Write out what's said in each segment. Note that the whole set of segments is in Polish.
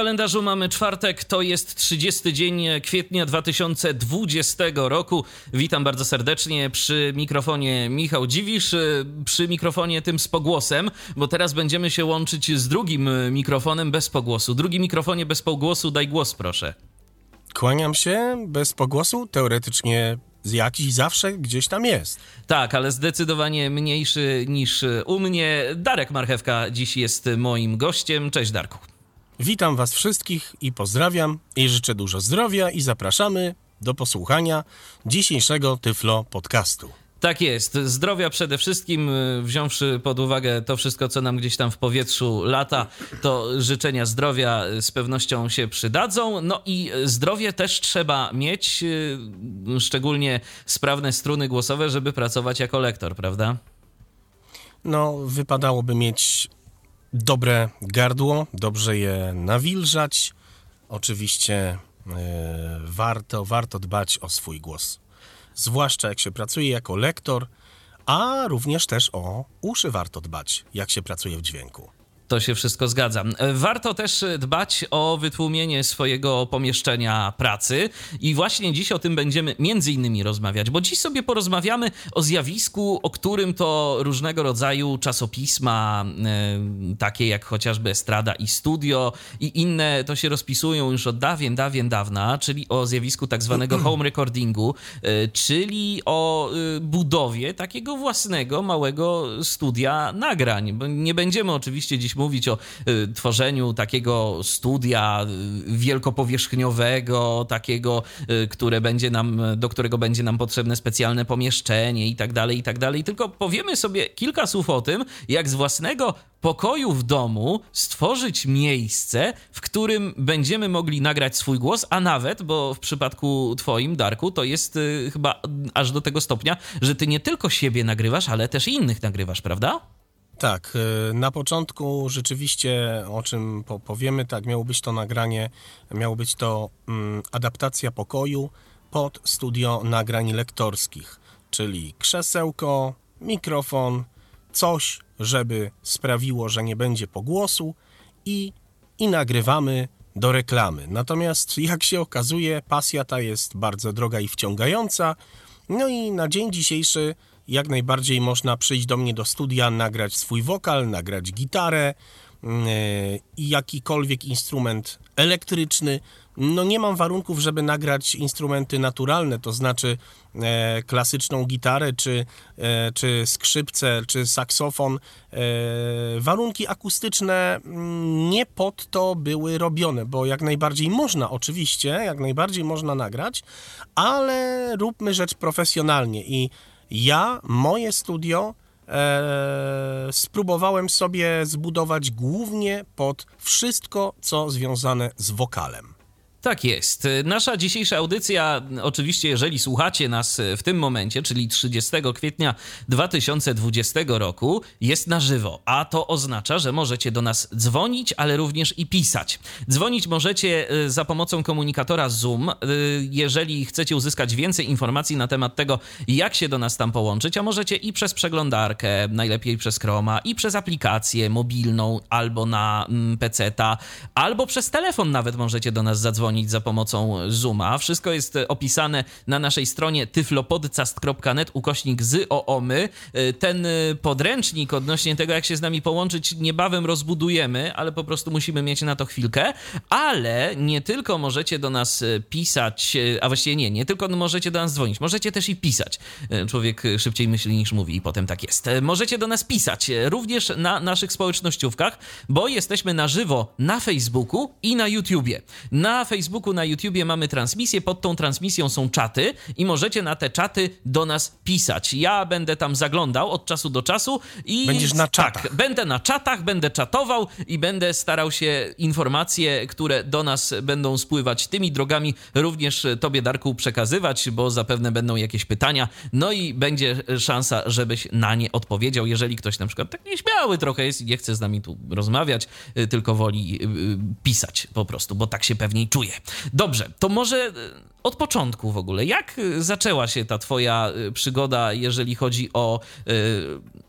Kalendarzu mamy czwartek, to jest 30 dzień kwietnia 2020 roku. Witam bardzo serdecznie przy mikrofonie Michał Dziwisz, przy mikrofonie tym z pogłosem, bo teraz będziemy się łączyć z drugim mikrofonem bez pogłosu. Drugi mikrofonie bez pogłosu, daj głos proszę. Kłaniam się bez pogłosu, teoretycznie jakiś zawsze gdzieś tam jest. Tak, ale zdecydowanie mniejszy niż u mnie. Darek Marchewka dziś jest moim gościem. Cześć Darku. Witam Was wszystkich i pozdrawiam i życzę dużo zdrowia i zapraszamy do posłuchania dzisiejszego Tyflo Podcastu. Tak jest. Zdrowia przede wszystkim, y, wziąwszy pod uwagę to wszystko, co nam gdzieś tam w powietrzu lata, to życzenia zdrowia z pewnością się przydadzą. No i zdrowie też trzeba mieć, y, szczególnie sprawne struny głosowe, żeby pracować jako lektor, prawda? No, wypadałoby mieć dobre gardło, dobrze je nawilżać. Oczywiście e, warto, warto dbać o swój głos. Zwłaszcza jak się pracuje jako lektor, a również też o uszy warto dbać, jak się pracuje w dźwięku. To się wszystko zgadza. Warto też dbać o wytłumienie swojego pomieszczenia pracy i właśnie dziś o tym będziemy między innymi rozmawiać, bo dziś sobie porozmawiamy o zjawisku, o którym to różnego rodzaju czasopisma, e, takie jak chociażby Estrada i Studio i inne, to się rozpisują już od dawien, dawien dawna, czyli o zjawisku tak zwanego home recordingu, e, czyli o e, budowie takiego własnego, małego studia nagrań. Nie będziemy oczywiście dziś mówić o y, tworzeniu takiego studia y, wielkopowierzchniowego, takiego, y, które będzie nam, do którego będzie nam potrzebne specjalne pomieszczenie i tak dalej, i tak dalej. Tylko powiemy sobie kilka słów o tym, jak z własnego pokoju w domu stworzyć miejsce, w którym będziemy mogli nagrać swój głos, a nawet, bo w przypadku twoim, Darku, to jest y, chyba aż do tego stopnia, że ty nie tylko siebie nagrywasz, ale też innych nagrywasz, prawda? Tak, y, na początku rzeczywiście, o czym powiemy, tak, miało być to nagranie, miało być to mm, adaptacja pokoju pod studio nagrań lektorskich, czyli krzesełko, mikrofon, coś, żeby sprawiło, że nie będzie pogłosu i, i nagrywamy do reklamy. Natomiast jak się okazuje, pasja ta jest bardzo droga i wciągająca. No i na dzień dzisiejszy jak najbardziej można przyjść do mnie do studia, nagrać swój wokal, nagrać gitarę mm, e, i jakikolwiek instrument elektryczny. No nie mam warunków, żeby nagrać instrumenty naturalne, to znaczy e, klasyczną gitarę, czy, e, czy skrzypce, czy saksofon. E, warunki akustyczne mm, nie pod to były robione, bo jak najbardziej można, oczywiście, jak najbardziej można nagrać, ale róbmy rzecz profesjonalnie i ja, moje studio, e, spróbowałem sobie zbudować głównie pod wszystko, co związane z wokalem. Tak jest. Nasza dzisiejsza audycja, oczywiście, jeżeli słuchacie nas w tym momencie, czyli 30 kwietnia 2020 roku, jest na żywo, a to oznacza, że możecie do nas dzwonić, ale również i pisać. Dzwonić możecie e, za pomocą komunikatora Zoom, e, jeżeli chcecie uzyskać więcej informacji na temat tego, jak się do nas tam połączyć, a możecie i przez przeglądarkę, najlepiej przez Chroma, i przez aplikację mobilną, albo na mm, PC-ta, albo przez telefon nawet możecie do nas zadzwonić dzwonić za pomocą Zooma. Wszystko jest opisane na naszej stronie tyflopodcast.net ukośnik z oomy. Ten podręcznik odnośnie tego, jak się z nami połączyć, niebawem rozbudujemy, ale po prostu musimy mieć na to chwilkę. Ale nie tylko możecie do nas pisać, a właściwie nie, nie tylko możecie do nas dzwonić, możecie też i pisać. Człowiek szybciej myśli niż mówi i potem tak jest. Możecie do nas pisać również na naszych społecznościówkach, bo jesteśmy na żywo na Facebooku i na YouTubie. Na Facebooku Facebooku, na YouTubie mamy transmisję, pod tą transmisją są czaty i możecie na te czaty do nas pisać. Ja będę tam zaglądał od czasu do czasu i... Będziesz na czatach. Tak, będę na czatach, będę czatował i będę starał się informacje, które do nas będą spływać tymi drogami, również Tobie, Darku, przekazywać, bo zapewne będą jakieś pytania, no i będzie szansa, żebyś na nie odpowiedział, jeżeli ktoś na przykład tak nieśmiały trochę jest i nie chce z nami tu rozmawiać, y, tylko woli y, y, pisać po prostu, bo tak się pewniej czuje. Dobrze, to może od początku w ogóle. Jak zaczęła się ta twoja przygoda, jeżeli chodzi o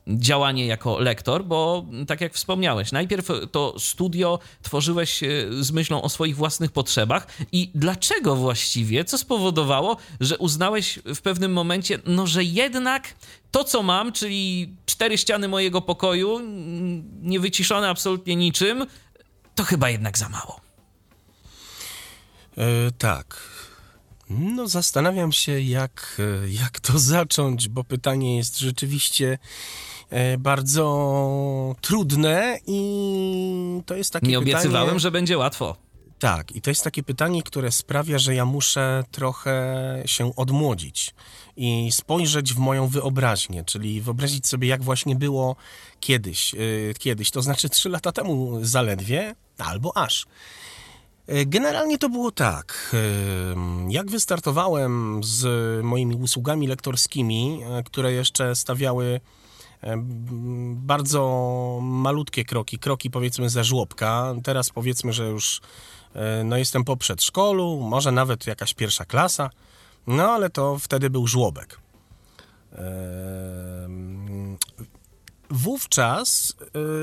działanie jako lektor? Bo tak jak wspomniałeś, najpierw to studio tworzyłeś z myślą o swoich własnych potrzebach i dlaczego właściwie, co spowodowało, że uznałeś w pewnym momencie, no że jednak to, co mam, czyli cztery ściany mojego pokoju, niewyciszone absolutnie niczym, to chyba jednak za mało. E, tak. No, zastanawiam się, jak, e, jak to zacząć, bo pytanie jest rzeczywiście e, bardzo trudne i to jest takie Nie pytanie... obiecywałem, że będzie łatwo. Tak, i to jest takie pytanie, które sprawia, że ja muszę trochę się odmłodzić i spojrzeć w moją wyobraźnię, czyli wyobrazić sobie, jak właśnie było kiedyś, kiedyś, to znaczy trzy lata temu zaledwie, albo aż. Yy, generalnie to było tak. Yy, jak wystartowałem z moimi usługami lektorskimi, yy, które jeszcze stawiały bardzo malutkie kroki, kroki powiedzmy ze żłobka. Teraz powiedzmy, że już no jestem po przedszkolu, może nawet jakaś pierwsza klasa. No ale to wtedy był żłobek. Wówczas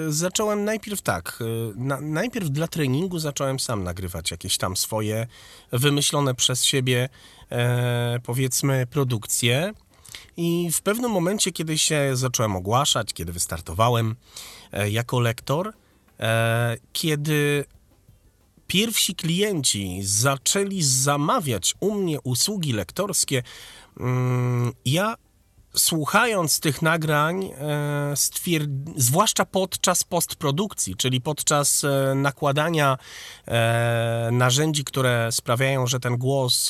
y, zacząłem najpierw tak, y, na, najpierw dla treningu zacząłem sam nagrywać jakieś tam swoje wymyślone przez siebie, e, powiedzmy, produkcje. I w pewnym momencie, kiedy się zacząłem ogłaszać, kiedy wystartowałem e, jako lektor, e, kiedy pierwsi klienci zaczęli zamawiać u mnie usługi lektorskie, mm, ja słuchając tych nagrań, e, zwłaszcza podczas postprodukcji, czyli podczas e, nakładania e, narzędzi, które sprawiają, że ten głos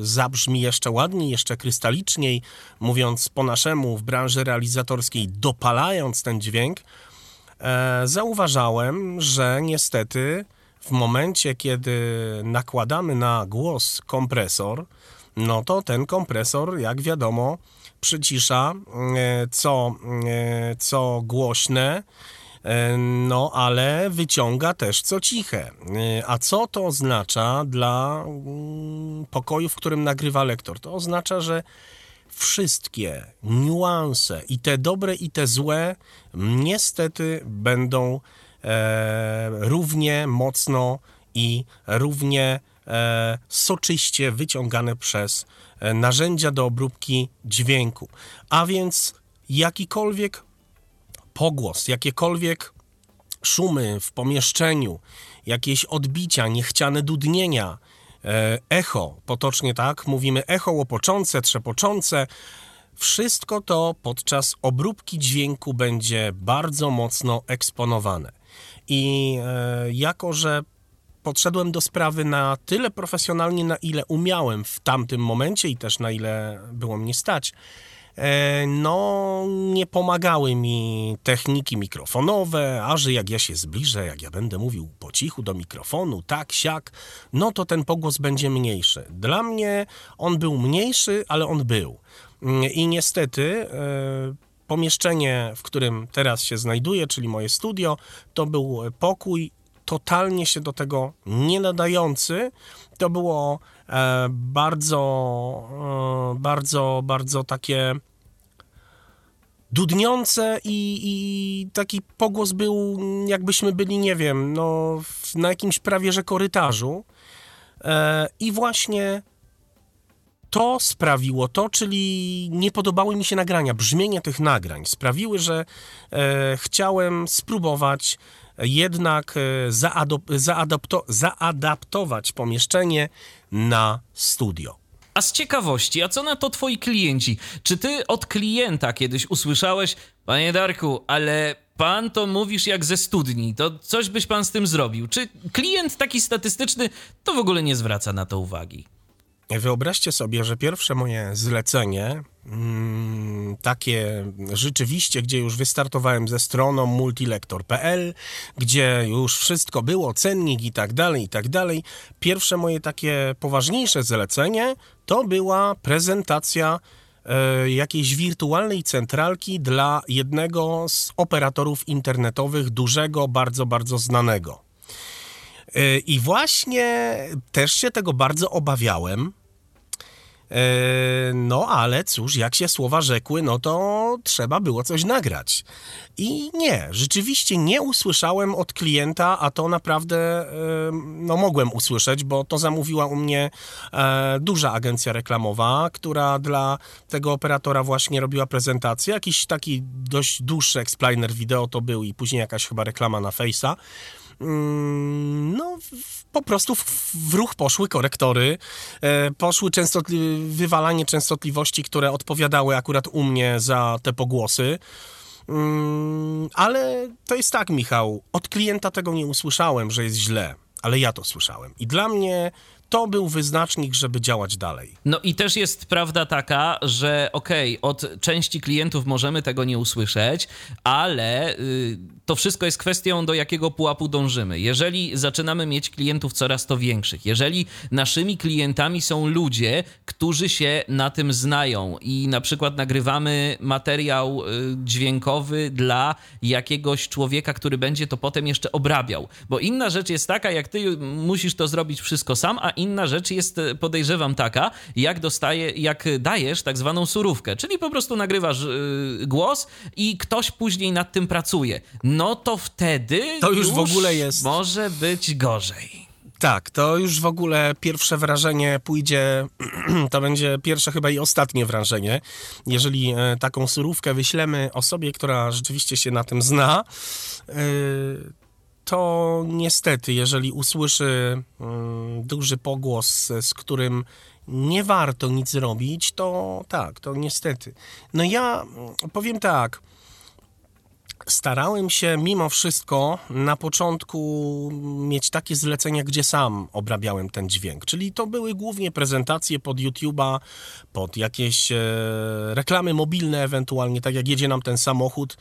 zabrzmi jeszcze ładniej, jeszcze krystaliczniej, mówiąc po naszemu w branży realizatorskiej, dopalając ten dźwięk, zauważałem, że niestety w momencie, kiedy nakładamy na głos kompresor, no to ten kompresor, jak wiadomo, przycisza e, co, e, co głośne, e, no ale wyciąga też co ciche. A co to oznacza dla mm, pokoju, w którym nagrywa lektor? To oznacza, że wszystkie niuanse, i te dobre, i te złe, niestety będą e, równie mocno i równie soczyście wyciągane przez e, narzędzia do obróbki dźwięku. A więc jakikolwiek pogłos, jakiekolwiek szumy w pomieszczeniu, jakieś odbicia, niechciane dudnienia, e, echo, potocznie tak, mówimy echo łopoczące, trzepoczące, wszystko to podczas obróbki dźwięku będzie bardzo mocno eksponowane. I e, jako, że podszedłem do sprawy na tyle profesjonalnie, na ile umiałem w tamtym momencie i też na ile było mnie stać, e, no nie pomagały mi techniki mikrofonowe, a że jak ja się zbliżę, jak ja będę mówił po cichu do mikrofonu, tak, siak, no to ten pogłos będzie mniejszy. Dla mnie on był mniejszy, ale on był. I niestety e, pomieszczenie, w którym teraz się znajduję, czyli moje studio, to był pokój totalnie się do tego nie nadający. To było e, bardzo, e, bardzo, bardzo takie dudniące i, i, taki pogłos był, jakbyśmy byli, nie wiem, no, na jakimś prawie że korytarzu. E, I właśnie to sprawiło to, czyli nie podobały mi się nagrania, brzmienie tych nagrań sprawiły, że e, chciałem spróbować jednak e, zaadop- zaadopto- zaadaptować pomieszczenie na studio. A z ciekawości, a co na to twoi klienci? Czy ty od klienta kiedyś usłyszałeś, panie Darku, ale pan to mówisz jak ze studni, to coś byś pan z tym zrobił. Czy klient taki statystyczny to w ogóle nie zwraca na to uwagi? Wyobraźcie sobie, że pierwsze moje zlecenie, mm, takie rzeczywiście, gdzie już wystartowałem ze stroną multilektor.pl, gdzie już wszystko było, cennik i tak dalej, i tak dalej. Pierwsze moje takie poważniejsze zlecenie to była prezentacja e, jakiejś wirtualnej centralki dla jednego z operatorów internetowych, dużego, bardzo, bardzo znanego. E, I właśnie też się tego bardzo obawiałem. E, No, ale cóż, jak się słowa rzekły, no to trzeba było coś nagrać. I nie, rzeczywiście nie usłyszałem od klienta, a to naprawdę e, no, mogłem usłyszeć, bo to zamówiła u mnie duża agencja reklamowa, która dla tego operatora właśnie robiła prezentację. Jakiś taki dość dłuższy explainer wideo to był i później jakaś chyba reklama na Face'a. Mm, No, po prostu w, w ruch poszły korektory, e, poszły częstotli- wywalanie częstotliwości, które odpowiadały akurat u mnie za te pogłosy. Mm, Ale to jest tak, Michał, od klienta tego nie usłyszałem, że jest źle, ale ja to słyszałem. I dla mnie to był wyznacznik, żeby działać dalej. No i też jest prawda taka, że okej, od części klientów możemy tego nie usłyszeć, ale y, to wszystko jest kwestią, do jakiego pułapu dążymy. Jeżeli zaczynamy mieć klientów coraz to większych, jeżeli naszymi klientami są ludzie, którzy się na tym znają i na przykład nagrywamy materiał y, dźwiękowy dla jakiegoś człowieka, który będzie to potem jeszcze obrabiał. Bo inna rzecz jest taka, jak ty musisz to zrobić wszystko sam, a inna rzecz jest, e, podejrzewam, taka, jak dostaje, jak dajesz tak zwaną surówkę, czyli po prostu nagrywasz y, głos i ktoś później nad tym pracuje. No to wtedy To już w ogóle jest- może być gorzej. Tak, to już w ogóle pierwsze wrażenie pójdzie, to będzie pierwsze chyba i ostatnie wrażenie. Jeżeli e, taką surówkę wyślemy osobie, która rzeczywiście się na tym zna, to niestety, jeżeli usłyszy mm, duży pogłos, z którym nie warto nic robić, to tak, to niestety. No ja mm, powiem tak, starałem się mimo wszystko na początku mieć takie zlecenia, gdzie sam obrabiałem ten dźwięk. Czyli to były głównie prezentacje pod YouTube'a, pod jakieś e, reklamy mobilne ewentualnie, tak jak jedzie nam ten samochód,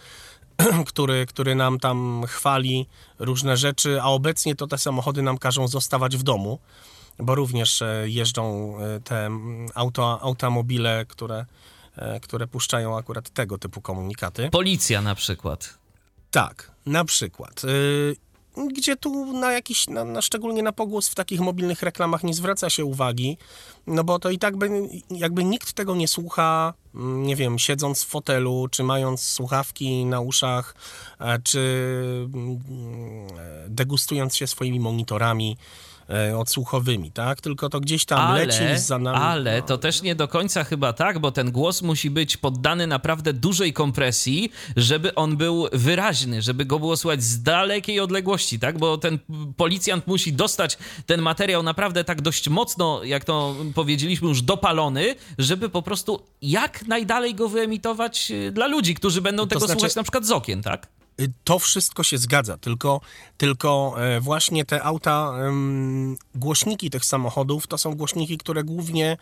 który, który nam tam chwali różne rzeczy, a obecnie to te samochody nam każą zostawać w domu, bo również e, jeżdżą e, te mm, auto, automobile, które, e, które puszczają akurat tego typu komunikaty. Policja na przykład. Tak, na przykład. Gdzie tu na jakiś, na, na szczególnie na pogłos w takich mobilnych reklamach nie zwraca się uwagi, no bo to i tak by, jakby nikt tego nie słucha, mm, nie wiem, siedząc w fotelu, czy mając słuchawki na uszach, e, czy mm, e, degustując się swoimi monitorami odsłuchowymi, tak? Tylko to gdzieś tam leci za nami. ale no. to też nie do końca chyba tak, bo ten głos musi być poddany naprawdę dużej kompresji, żeby on był wyraźny, żeby go było słychać z dalekiej odległości, tak? Bo ten policjant musi dostać ten materiał naprawdę tak dość mocno, jak to powiedzieliśmy, już dopalony, żeby po prostu jak najdalej go wyemitować y, dla ludzi, którzy będą tego znaczy- słuchać na przykład z okien, tak? Y, To wszystko się zgadza, tylko, tylko e, właśnie te auta, głośniki tych samochodów to są głośniki, które głównie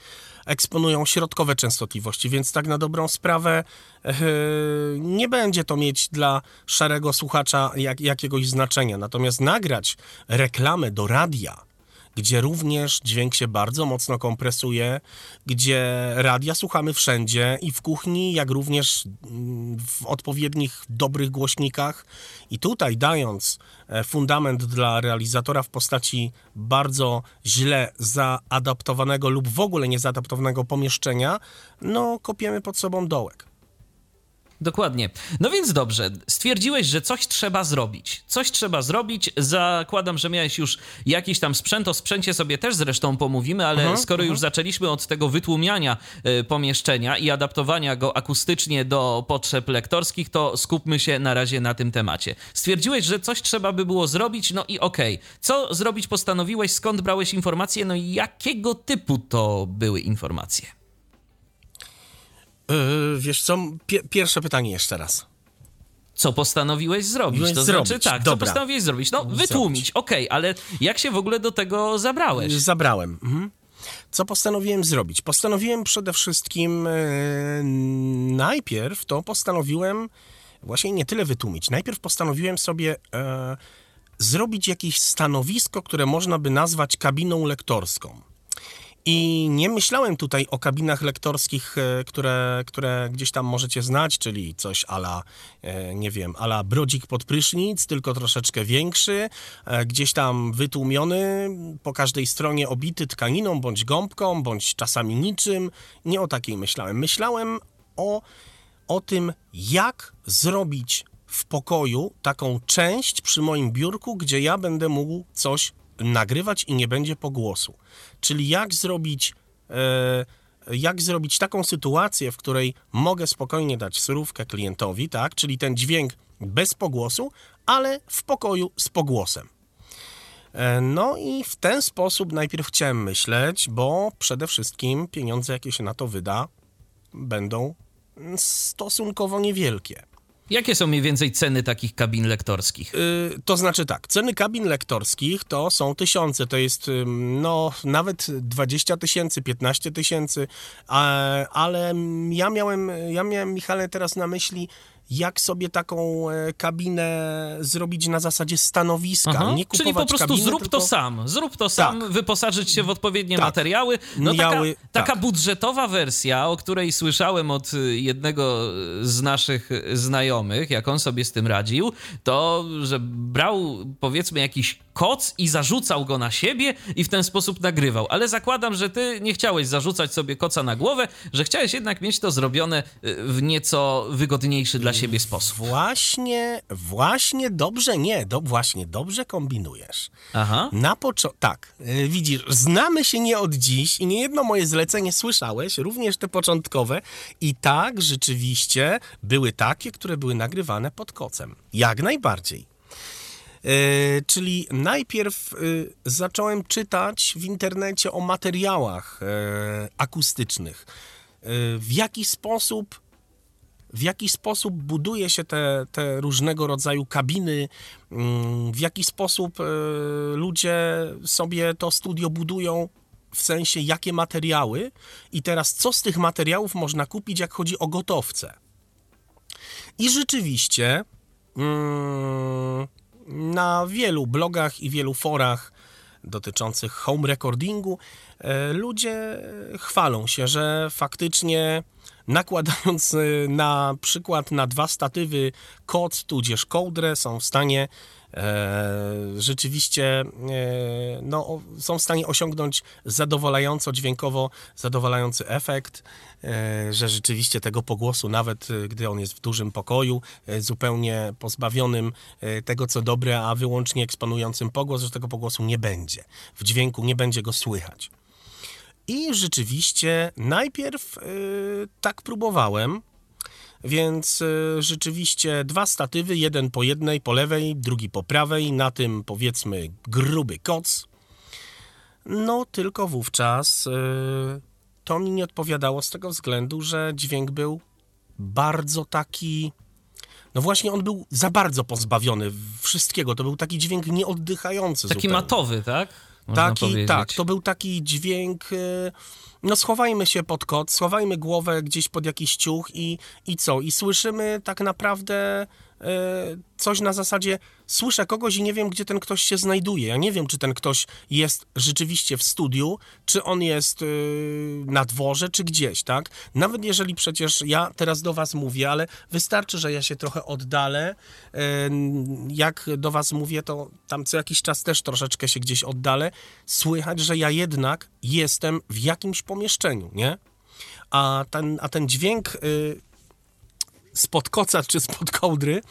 eksponują środkowe częstotliwości, więc tak na dobrą sprawę e, nie będzie to mieć dla szarego słuchacza jak, jakiegoś znaczenia. Natomiast nagrać reklamę do radia, gdzie również dźwięk się bardzo mocno kompresuje, gdzie radia słuchamy wszędzie i w kuchni, jak również mm, w odpowiednich dobrych głośnikach. I tutaj dając e, fundament dla realizatora w postaci bardzo źle zaadaptowanego lub w ogóle niezaadaptowanego pomieszczenia, no kopiemy pod sobą dołek. Dokładnie. No więc dobrze, stwierdziłeś, że coś trzeba zrobić. Coś trzeba zrobić. Zakładam, że miałeś już jakiś tam sprzęt. O sprzęcie sobie też zresztą pomówimy, ale skoro już zaczęliśmy od tego wytłumiania y, pomieszczenia i adaptowania go akustycznie do potrzeb lektorskich, to skupmy się na razie na tym temacie. Stwierdziłeś, że coś trzeba by było zrobić, no i okej. Co zrobić postanowiłeś, skąd brałeś informacje, no i jakiego typu to były informacje? Yy, wiesz co, Pie- pierwsze pytanie jeszcze raz. co postanowiłeś zrobić? To zrobić. znaczy, tak, Dobra. co postanowiłeś zrobić? No, wytłumić, okej, ale jak się w ogóle do tego zabrałeś? Zabrałem. Mhm. Co postanowiłem zrobić? Postanowiłem przede wszystkim e, najpierw to postanowiłem właśnie nie tyle wytłumić. Najpierw postanowiłem sobie e, zrobić jakieś stanowisko, które można by nazwać kabiną lektorską. I nie myślałem tutaj o kabinach lektorskich, e, które, które gdzieś tam możecie znać, czyli coś ala, e, nie wiem, ala brodzik pod prysznic, tylko troszeczkę większy, e, gdzieś tam wytłumiony, po każdej stronie obity tkaniną, bądź gąbką, bądź czasami niczym. Nie o takiej myślałem. Myślałem o, o tym, jak zrobić w pokoju taką część przy moim biurku, gdzie ja będę mógł coś nagrywać i nie będzie pogłosu. Czyli jak zrobić, e, jak zrobić taką sytuację, w której mogę spokojnie dać surówkę klientowi, tak? Czyli ten dźwięk bez pogłosu, ale w pokoju z pogłosem. E, No i w ten sposób najpierw chciałem myśleć, bo przede wszystkim pieniądze, jakie się na to wyda, będą stosunkowo niewielkie. Jakie są mniej więcej ceny takich kabin lektorskich? Y, To znaczy tak, ceny kabin lektorskich to są tysiące, to jest no nawet 20 tysięcy, 15 tysięcy, ale ja miałem, ja miałem Michale teraz na myśli, jak sobie taką e, kabinę zrobić na zasadzie stanowiska, Aha, nie kupować Czyli po prostu kabiny, zrób tylko... to sam. Zrób to sam, Tak. wyposażyć się w odpowiednie Tak. materiały. No Miały- taka, taka tak. budżetowa wersja, o której słyszałem od y, jednego z naszych znajomych, jak on sobie z tym radził, to, że brał powiedzmy jakiś koc i zarzucał go na siebie i w ten sposób nagrywał. Ale zakładam, że ty nie chciałeś zarzucać sobie koca na głowę, że chciałeś jednak mieć to zrobione w nieco wygodniejszy dla siebie sposób. Właśnie, właśnie dobrze, nie, do, właśnie dobrze kombinujesz. Aha. Na początku, tak, y, widzisz, znamy się nie od dziś i niejedno moje zlecenie słyszałeś, również te początkowe i tak, rzeczywiście, były takie, które były nagrywane pod kocem. Jak najbardziej. Y, czyli najpierw y, zacząłem czytać w internecie o materiałach y, akustycznych. Y, w jaki sposób w jaki sposób buduje się te, te różnego rodzaju kabiny, mm, w jaki sposób e, ludzie sobie to studio budują, w sensie jakie materiały i teraz co z tych materiałów można kupić, jak chodzi o gotowce. I rzeczywiście mm, na wielu blogach i wielu forach dotyczących home recordingu e, ludzie chwalą się, że faktycznie nakładając e, na przykład na dwa statywy koc tudzież kołdrę są w stanie e, rzeczywiście e, no, są w stanie osiągnąć zadowalająco dźwiękowo zadowalający efekt, e, że rzeczywiście tego pogłosu, nawet gdy on jest w dużym pokoju, zupełnie pozbawionym tego, co dobre, a wyłącznie eksponującym pogłos, że tego pogłosu nie będzie. W dźwięku nie będzie go słychać. I rzeczywiście najpierw y, tak próbowałem, więc y, rzeczywiście dwa statywy, jeden po jednej, po lewej, drugi po prawej, na tym powiedzmy gruby koc. No tylko wówczas y, to mi nie odpowiadało z tego względu, że dźwięk był bardzo taki. No właśnie, on był za bardzo pozbawiony wszystkiego. To był taki dźwięk nieoddychający. Taki zupełnie. matowy, tak? Można Taki, powiedzieć. tak, to był taki dźwięk. y, No, schowajmy się pod kot, schowajmy głowę gdzieś pod jakiś ciuch i, i co? I słyszymy tak naprawdę coś na zasadzie: słyszę kogoś i nie wiem, gdzie ten ktoś się znajduje. Ja nie wiem, czy ten ktoś jest rzeczywiście w studiu, czy on jest y, na dworze, czy gdzieś, tak? Nawet jeżeli przecież ja teraz do Was mówię, ale wystarczy, że ja się trochę oddalę. y, Jak do Was mówię, to tam co jakiś czas też troszeczkę się gdzieś oddalę. Słychać, że ja jednak jestem w jakimś pomieszczeniu, nie? A ten, a ten dźwięk y, spod koca czy spod kołdry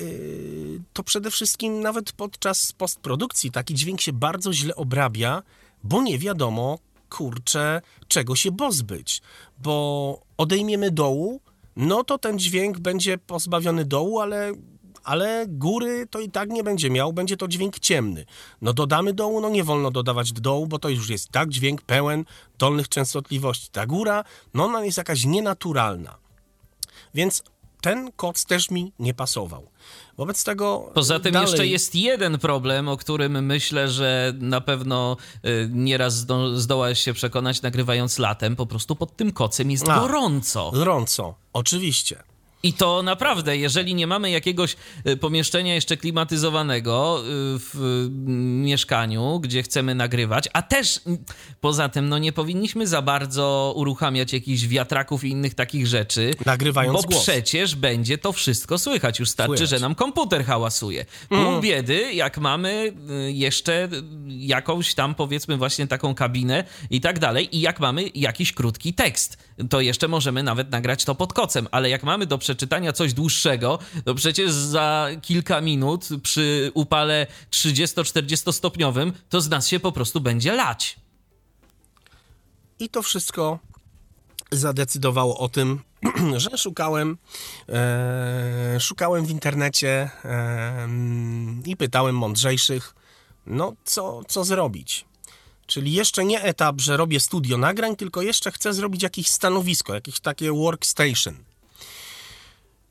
y, to przede wszystkim nawet podczas postprodukcji taki dźwięk się bardzo źle obrabia, bo nie wiadomo, kurczę, czego się pozbyć. Bo odejmiemy dołu, no to ten dźwięk będzie pozbawiony dołu, ale, ale góry to i tak nie będzie miał, będzie to dźwięk ciemny. No dodamy dołu, no nie wolno dodawać dołu, bo to już jest tak dźwięk pełen dolnych częstotliwości. Ta góra, no ona jest jakaś nienaturalna. Więc ten koc też mi nie pasował. Wobec tego. Poza tym dalej... jeszcze jest jeden problem, o którym myślę, że na pewno y, nieraz zdo zdołałeś się przekonać, nagrywając latem. Po prostu pod tym kocem jest A. gorąco. Gorąco, oczywiście. I to naprawdę, jeżeli nie mamy jakiegoś y, pomieszczenia jeszcze klimatyzowanego y, w y, mieszkaniu, gdzie chcemy nagrywać, a też poza tym, no nie powinniśmy za bardzo uruchamiać jakichś wiatraków i innych takich rzeczy. Nagrywając Bo głos. przecież będzie to wszystko słychać. Już starczy, Słychać. że nam komputer hałasuje. Pół Mm. biedy, jak mamy jeszcze jakąś tam, powiedzmy, właśnie taką kabinę i tak dalej, i jak mamy jakiś krótki tekst, to jeszcze możemy nawet nagrać to pod kocem, ale jak mamy do przeczytania coś dłuższego, to przecież za kilka minut przy upale 30-40 stopniowym to z nas się po prostu będzie lać. I to wszystko zadecydowało o tym, że szukałem, e, szukałem w internecie e, i pytałem mądrzejszych, no co, co zrobić. Czyli jeszcze nie etap, że robię studio nagrań, tylko jeszcze chcę zrobić jakieś stanowisko, jakieś takie workstation.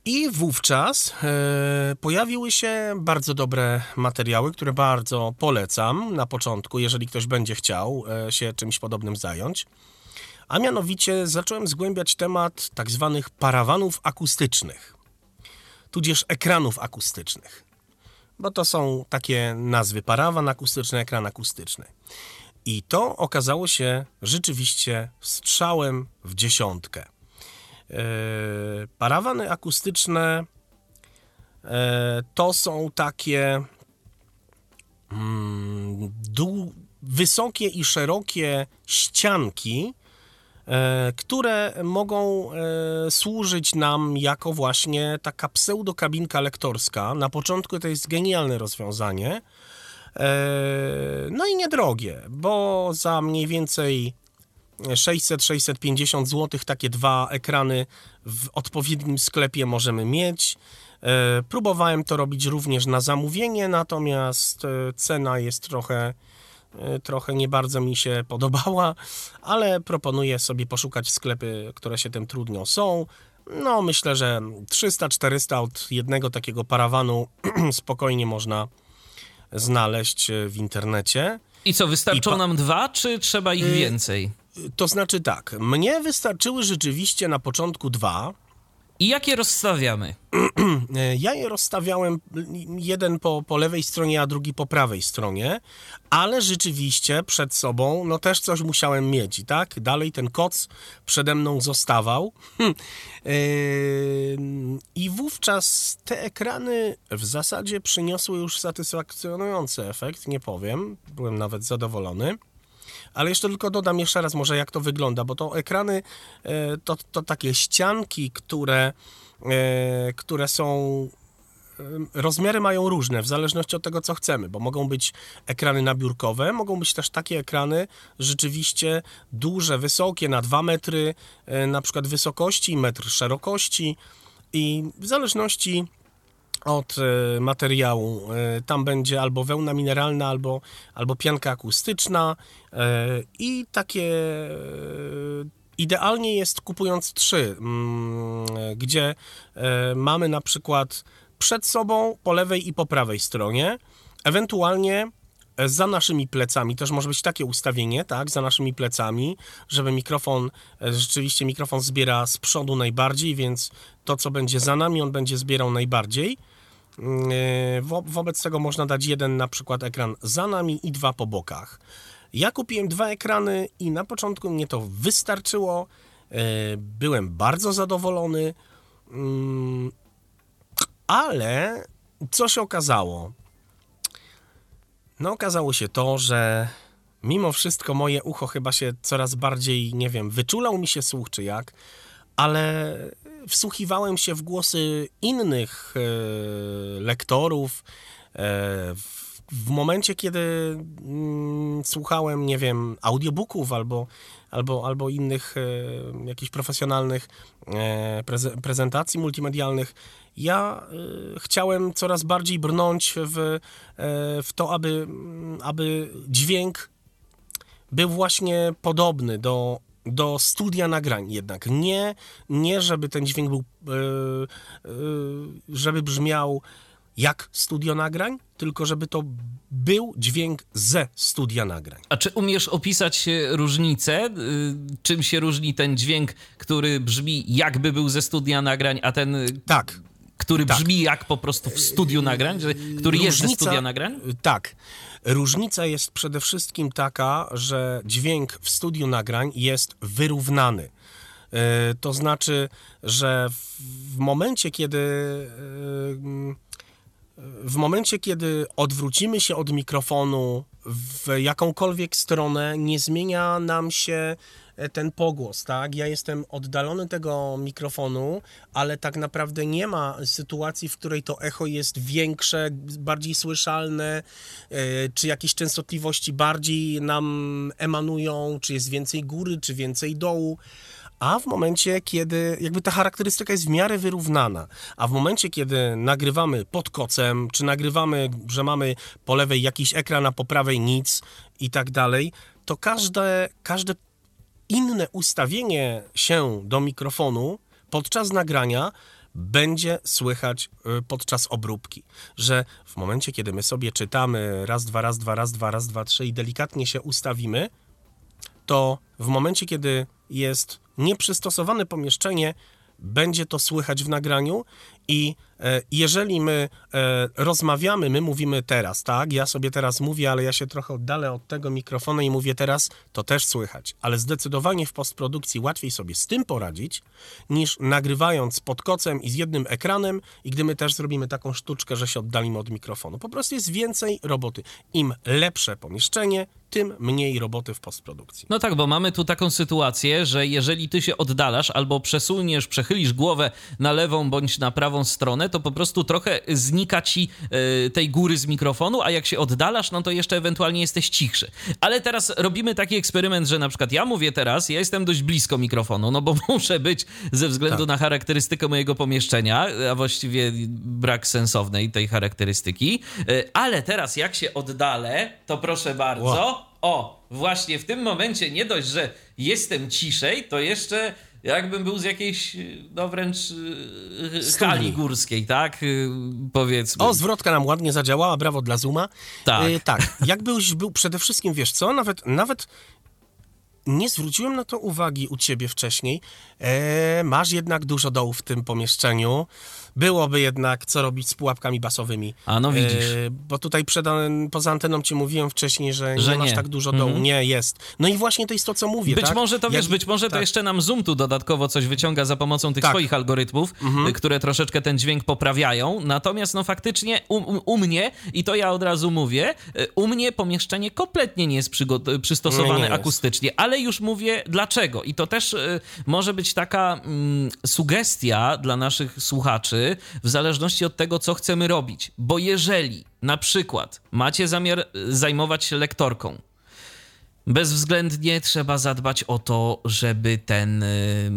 I wówczas e, pojawiły się bardzo dobre materiały, które bardzo polecam na początku, jeżeli ktoś będzie chciał e, się czymś podobnym zająć. A mianowicie zacząłem zgłębiać temat tak zwanych parawanów akustycznych, tudzież ekranów akustycznych. Bo to są takie nazwy: parawan akustyczny, ekran akustyczny. I to okazało się rzeczywiście strzałem w dziesiątkę. E, Parawany akustyczne e, to są takie mm, wysokie i szerokie ścianki, e, które mogą służyć nam jako właśnie taka pseudokabinka lektorska. Na początku to jest genialne rozwiązanie. E, No i niedrogie, bo za mniej więcej 600-650 zł takie dwa ekrany w odpowiednim sklepie możemy mieć. E, Próbowałem to robić również na zamówienie, natomiast e, cena jest trochę, trochę nie bardzo mi się podobała, ale proponuję sobie poszukać sklepy, które się tym trudnią są. No, myślę, że 300-400 od jednego takiego parawanu spokojnie można znaleźć e, w internecie. I co, wystarczą I nam dwa, czy trzeba ich więcej? To znaczy tak, mnie wystarczyły rzeczywiście na początku dwa. I jak je rozstawiamy? E, Ja je rozstawiałem jeden po, po lewej stronie, a drugi po prawej stronie, ale rzeczywiście przed sobą no też coś musiałem mieć tak dalej ten koc przede mną zostawał. Hm. E, I wówczas te ekrany w zasadzie przyniosły już satysfakcjonujący efekt, nie powiem, byłem nawet zadowolony. Ale jeszcze tylko dodam jeszcze raz może jak to wygląda, bo to ekrany e, to, to takie ścianki, które, e, które są e, rozmiary mają różne w zależności od tego, co chcemy, bo mogą być ekrany nabiórkowe, mogą być też takie ekrany rzeczywiście duże, wysokie, na 2 metry, na przykład wysokości, metr szerokości i w zależności od e, materiału. E, Tam będzie albo wełna mineralna, albo, albo pianka akustyczna e, i takie idealnie jest kupując trzy, mm, gdzie mamy na przykład przed sobą, po lewej i po prawej stronie, ewentualnie za naszymi plecami, też może być takie ustawienie, tak, za naszymi plecami, żeby mikrofon, e, rzeczywiście mikrofon zbiera z przodu najbardziej, więc to, co będzie za nami, on będzie zbierał najbardziej. Mm, e, Wo wobec tego można dać jeden na przykład ekran za nami i dwa po bokach. Ja kupiłem dwa ekrany i na początku mnie to wystarczyło. E, Byłem bardzo zadowolony, Mm, ale co się okazało? No, okazało się to, że mimo wszystko moje ucho chyba się coraz bardziej, nie wiem, wyczulał mi się słuch czy jak, ale wsłuchiwałem się w głosy innych e, lektorów. E, w, w momencie, kiedy mm, słuchałem, nie wiem, audiobooków albo, albo, albo innych e, jakichś profesjonalnych e, preze, prezentacji multimedialnych, ja e, chciałem coraz bardziej brnąć w, e, w to, aby, aby dźwięk był właśnie podobny do do studia nagrań jednak. Nie, nie żeby ten dźwięk był, e, e, żeby brzmiał jak studio nagrań, tylko żeby to był dźwięk ze studia nagrań. A czy umiesz opisać różnicę? Y, czym się różni ten dźwięk, który brzmi jakby był ze studia nagrań, a ten, Tak, który tak. brzmi jak po prostu w studiu nagrań, że, który jest ze studia nagrań? Tak. Różnica jest przede wszystkim taka, że dźwięk w studiu nagrań jest wyrównany. E, To znaczy, że w- momencie, kiedy e, w momencie, kiedy odwrócimy się od mikrofonu w jakąkolwiek stronę, nie zmienia nam się ten pogłos, tak? Ja jestem oddalony tego mikrofonu, ale tak naprawdę nie ma sytuacji, w której to echo jest większe, bardziej słyszalne, e, czy jakieś częstotliwości bardziej nam emanują, czy jest więcej góry, czy więcej dołu. A w momencie, kiedy jakby ta charakterystyka jest w miarę wyrównana, a w momencie, kiedy nagrywamy pod kocem, czy nagrywamy, że mamy po lewej jakiś ekran, a po prawej nic i tak dalej, to każde, każde inne ustawienie się do mikrofonu podczas nagrania będzie słychać y, podczas obróbki, że w momencie, kiedy my sobie czytamy raz, dwa, raz, dwa, raz, dwa, raz, dwa, trzy i delikatnie się ustawimy, to w momencie, kiedy jest nieprzystosowane pomieszczenie, będzie to słychać w nagraniu i jeżeli my e, rozmawiamy, my mówimy teraz, tak? Ja sobie teraz mówię, ale ja się trochę oddalę od tego mikrofonu i mówię teraz, to też słychać. Ale zdecydowanie w postprodukcji łatwiej sobie z tym poradzić, niż nagrywając pod kocem i z jednym ekranem i gdy my też zrobimy taką sztuczkę, że się oddalimy od mikrofonu. Po prostu jest więcej roboty. Im lepsze pomieszczenie, tym mniej roboty w postprodukcji. No tak, bo mamy tu taką sytuację, że jeżeli ty się oddalasz albo przesuniesz, przechylisz głowę na lewą bądź na prawą stronę, to po prostu trochę znika ci e, tej góry z mikrofonu, a jak się oddalasz, no to jeszcze ewentualnie jesteś cichszy. Ale teraz robimy taki eksperyment, że na przykład ja mówię teraz, ja jestem dość blisko mikrofonu, no bo muszę być ze względu Tak. na charakterystykę mojego pomieszczenia, a właściwie brak sensownej tej charakterystyki. E, Ale teraz jak się oddalę, to proszę bardzo. Wow. O, właśnie w tym momencie nie dość, że jestem ciszej, to jeszcze jakbym był z jakiejś, no wręcz yy, Studni. hali górskiej, tak? Powiedzmy. O, zwrotka nam ładnie zadziałała, brawo dla Zuma. Tak. Y, tak, jakbyś był przede wszystkim, wiesz co, nawet, nawet nie zwróciłem na to uwagi u ciebie wcześniej. E, masz jednak dużo dołów w tym pomieszczeniu. Byłoby jednak co robić z pułapkami basowymi. A no widzisz. E, bo tutaj przed, poza anteną ci mówiłem wcześniej, że, Że nie masz nie. tak dużo dołu. Mhm. Nie, jest. No i właśnie to jest to, co mówię, Być tak? może to Jak- wiesz, być może to tak. jeszcze nam Zoom tu dodatkowo coś wyciąga za pomocą tych Tak. swoich algorytmów, y, które troszeczkę ten dźwięk poprawiają. Natomiast no faktycznie u, u, mnie, i to ja od razu mówię, y, u mnie pomieszczenie kompletnie nie jest przygo- przystosowane Nie, nie jest. akustycznie, ale już mówię dlaczego. I to też y, może być taka mm, sugestia dla naszych słuchaczy w zależności od tego, co chcemy robić. Bo jeżeli na przykład macie zamiar y, zajmować się lektorką, Bezwzględnie trzeba zadbać o to, żeby ten, y,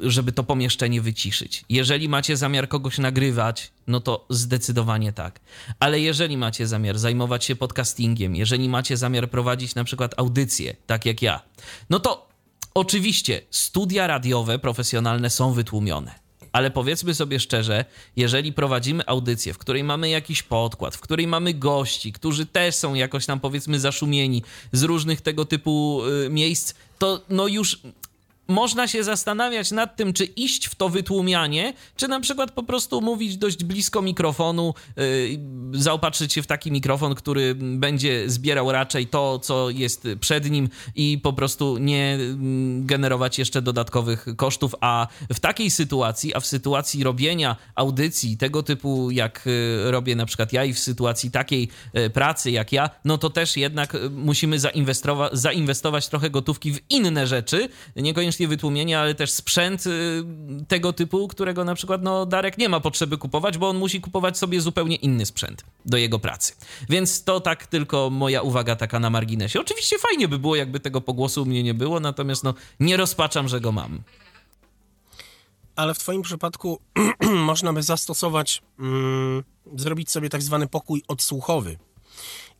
żeby to pomieszczenie wyciszyć. Jeżeli macie zamiar kogoś nagrywać, no to zdecydowanie tak. Ale jeżeli macie zamiar zajmować się podcastingiem, jeżeli macie zamiar prowadzić na przykład audycje, tak jak ja, no to oczywiście studia radiowe profesjonalne są wytłumione. Ale powiedzmy sobie szczerze, jeżeli prowadzimy audycję, w której mamy jakiś podkład, w której mamy gości, którzy też są jakoś tam powiedzmy zaszumieni z różnych tego typu y, miejsc, to no już można się zastanawiać nad tym, czy iść w to wytłumianie, czy na przykład po prostu mówić dość blisko mikrofonu, yy, zaopatrzyć się w taki mikrofon, który będzie zbierał raczej to, co jest przed nim i po prostu nie mm, generować jeszcze dodatkowych kosztów, a w takiej sytuacji, a w sytuacji robienia audycji tego typu, jak y, robię na przykład ja i w sytuacji takiej y, pracy jak ja, no to też jednak y, musimy zainwestowa- zainwestować trochę gotówki w inne rzeczy, niekoniecznie wytłumienie, ale też sprzęt y, tego typu, którego na przykład no, Darek nie ma potrzeby kupować, bo on musi kupować sobie zupełnie inny sprzęt do jego pracy. Więc to tak tylko moja uwaga taka na marginesie. Oczywiście fajnie by było, jakby tego pogłosu u mnie nie było, natomiast no, nie rozpaczam, że go mam. Ale w Twoim przypadku można by zastosować, mm, zrobić sobie tak zwany pokój odsłuchowy.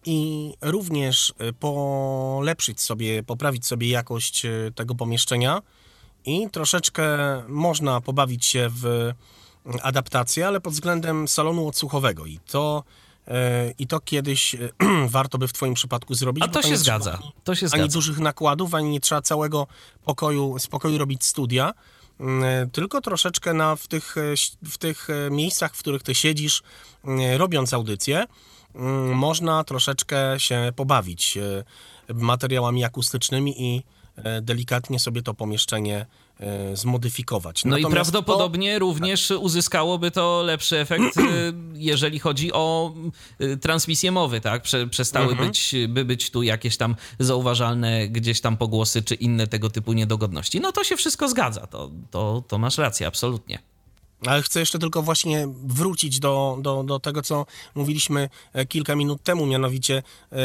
I również y, polepszyć sobie, poprawić sobie jakość y, tego pomieszczenia i troszeczkę można pobawić się w y, adaptację, ale pod względem salonu odsłuchowego i to i to kiedyś warto by w Twoim przypadku zrobić. A to się zgadza. ani- To się Ani zgadza. dużych nakładów, ani nie trzeba całego pokoju, z pokoju robić studia, mm, tylko troszeczkę na, w, tych, w tych miejscach, w których ty siedzisz, robiąc audycję, można troszeczkę się pobawić e, materiałami akustycznymi i e, delikatnie sobie to pomieszczenie e, zmodyfikować. No i Natomiast prawdopodobnie również uzyskałoby to lepszy efekt, jeżeli chodzi o transmisję mowy, tak? Prze, przestały Mhm. być, by być tu jakieś tam zauważalne gdzieś tam pogłosy czy inne tego typu niedogodności. No to się wszystko zgadza, to, to, to masz rację, absolutnie. Ale chcę jeszcze tylko właśnie wrócić do, do, do tego, co mówiliśmy e, kilka minut temu, mianowicie e,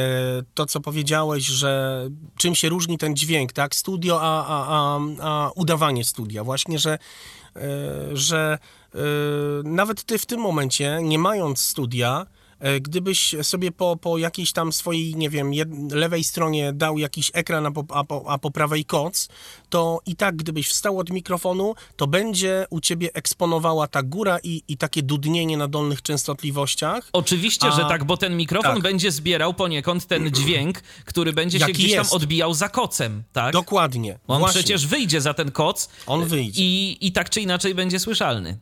to, co powiedziałeś, że czym się różni ten dźwięk, tak? Studio, a, a, a, a udawanie studia. Właśnie, że, e, że nawet ty w tym momencie, nie mając studia, Gdybyś sobie po, po jakiejś tam swojej, nie wiem, lewej stronie dał jakiś ekran, a po, a, po, a po prawej koc, to i tak, gdybyś wstał od mikrofonu, to będzie u ciebie eksponowała ta góra i, i takie dudnienie na dolnych częstotliwościach. Oczywiście, A- że tak, bo ten mikrofon tak. będzie zbierał poniekąd ten dźwięk, który będzie się Jaki gdzieś tam jest. odbijał za kocem, tak? Dokładnie. On właśnie. przecież wyjdzie za ten koc On wyjdzie. i, i tak czy inaczej będzie słyszalny.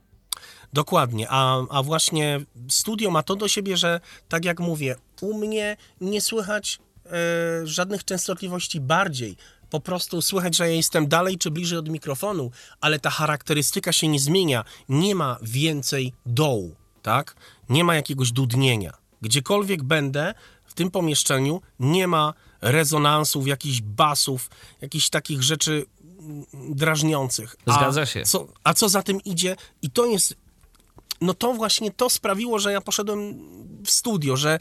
Dokładnie, a, a właśnie studio ma to do siebie, że tak jak mówię, u mnie nie słychać e, żadnych częstotliwości bardziej. Po prostu słychać, że ja jestem dalej czy bliżej od mikrofonu, ale ta charakterystyka się nie zmienia. Nie ma więcej dołu, tak? Nie ma jakiegoś dudnienia. Gdziekolwiek będę w tym pomieszczeniu, nie ma rezonansów, jakichś basów, jakichś takich rzeczy mm, drażniących. A Zgadza się. Co, a co za tym idzie? I to jest no to właśnie to sprawiło, że ja poszedłem w studio, że,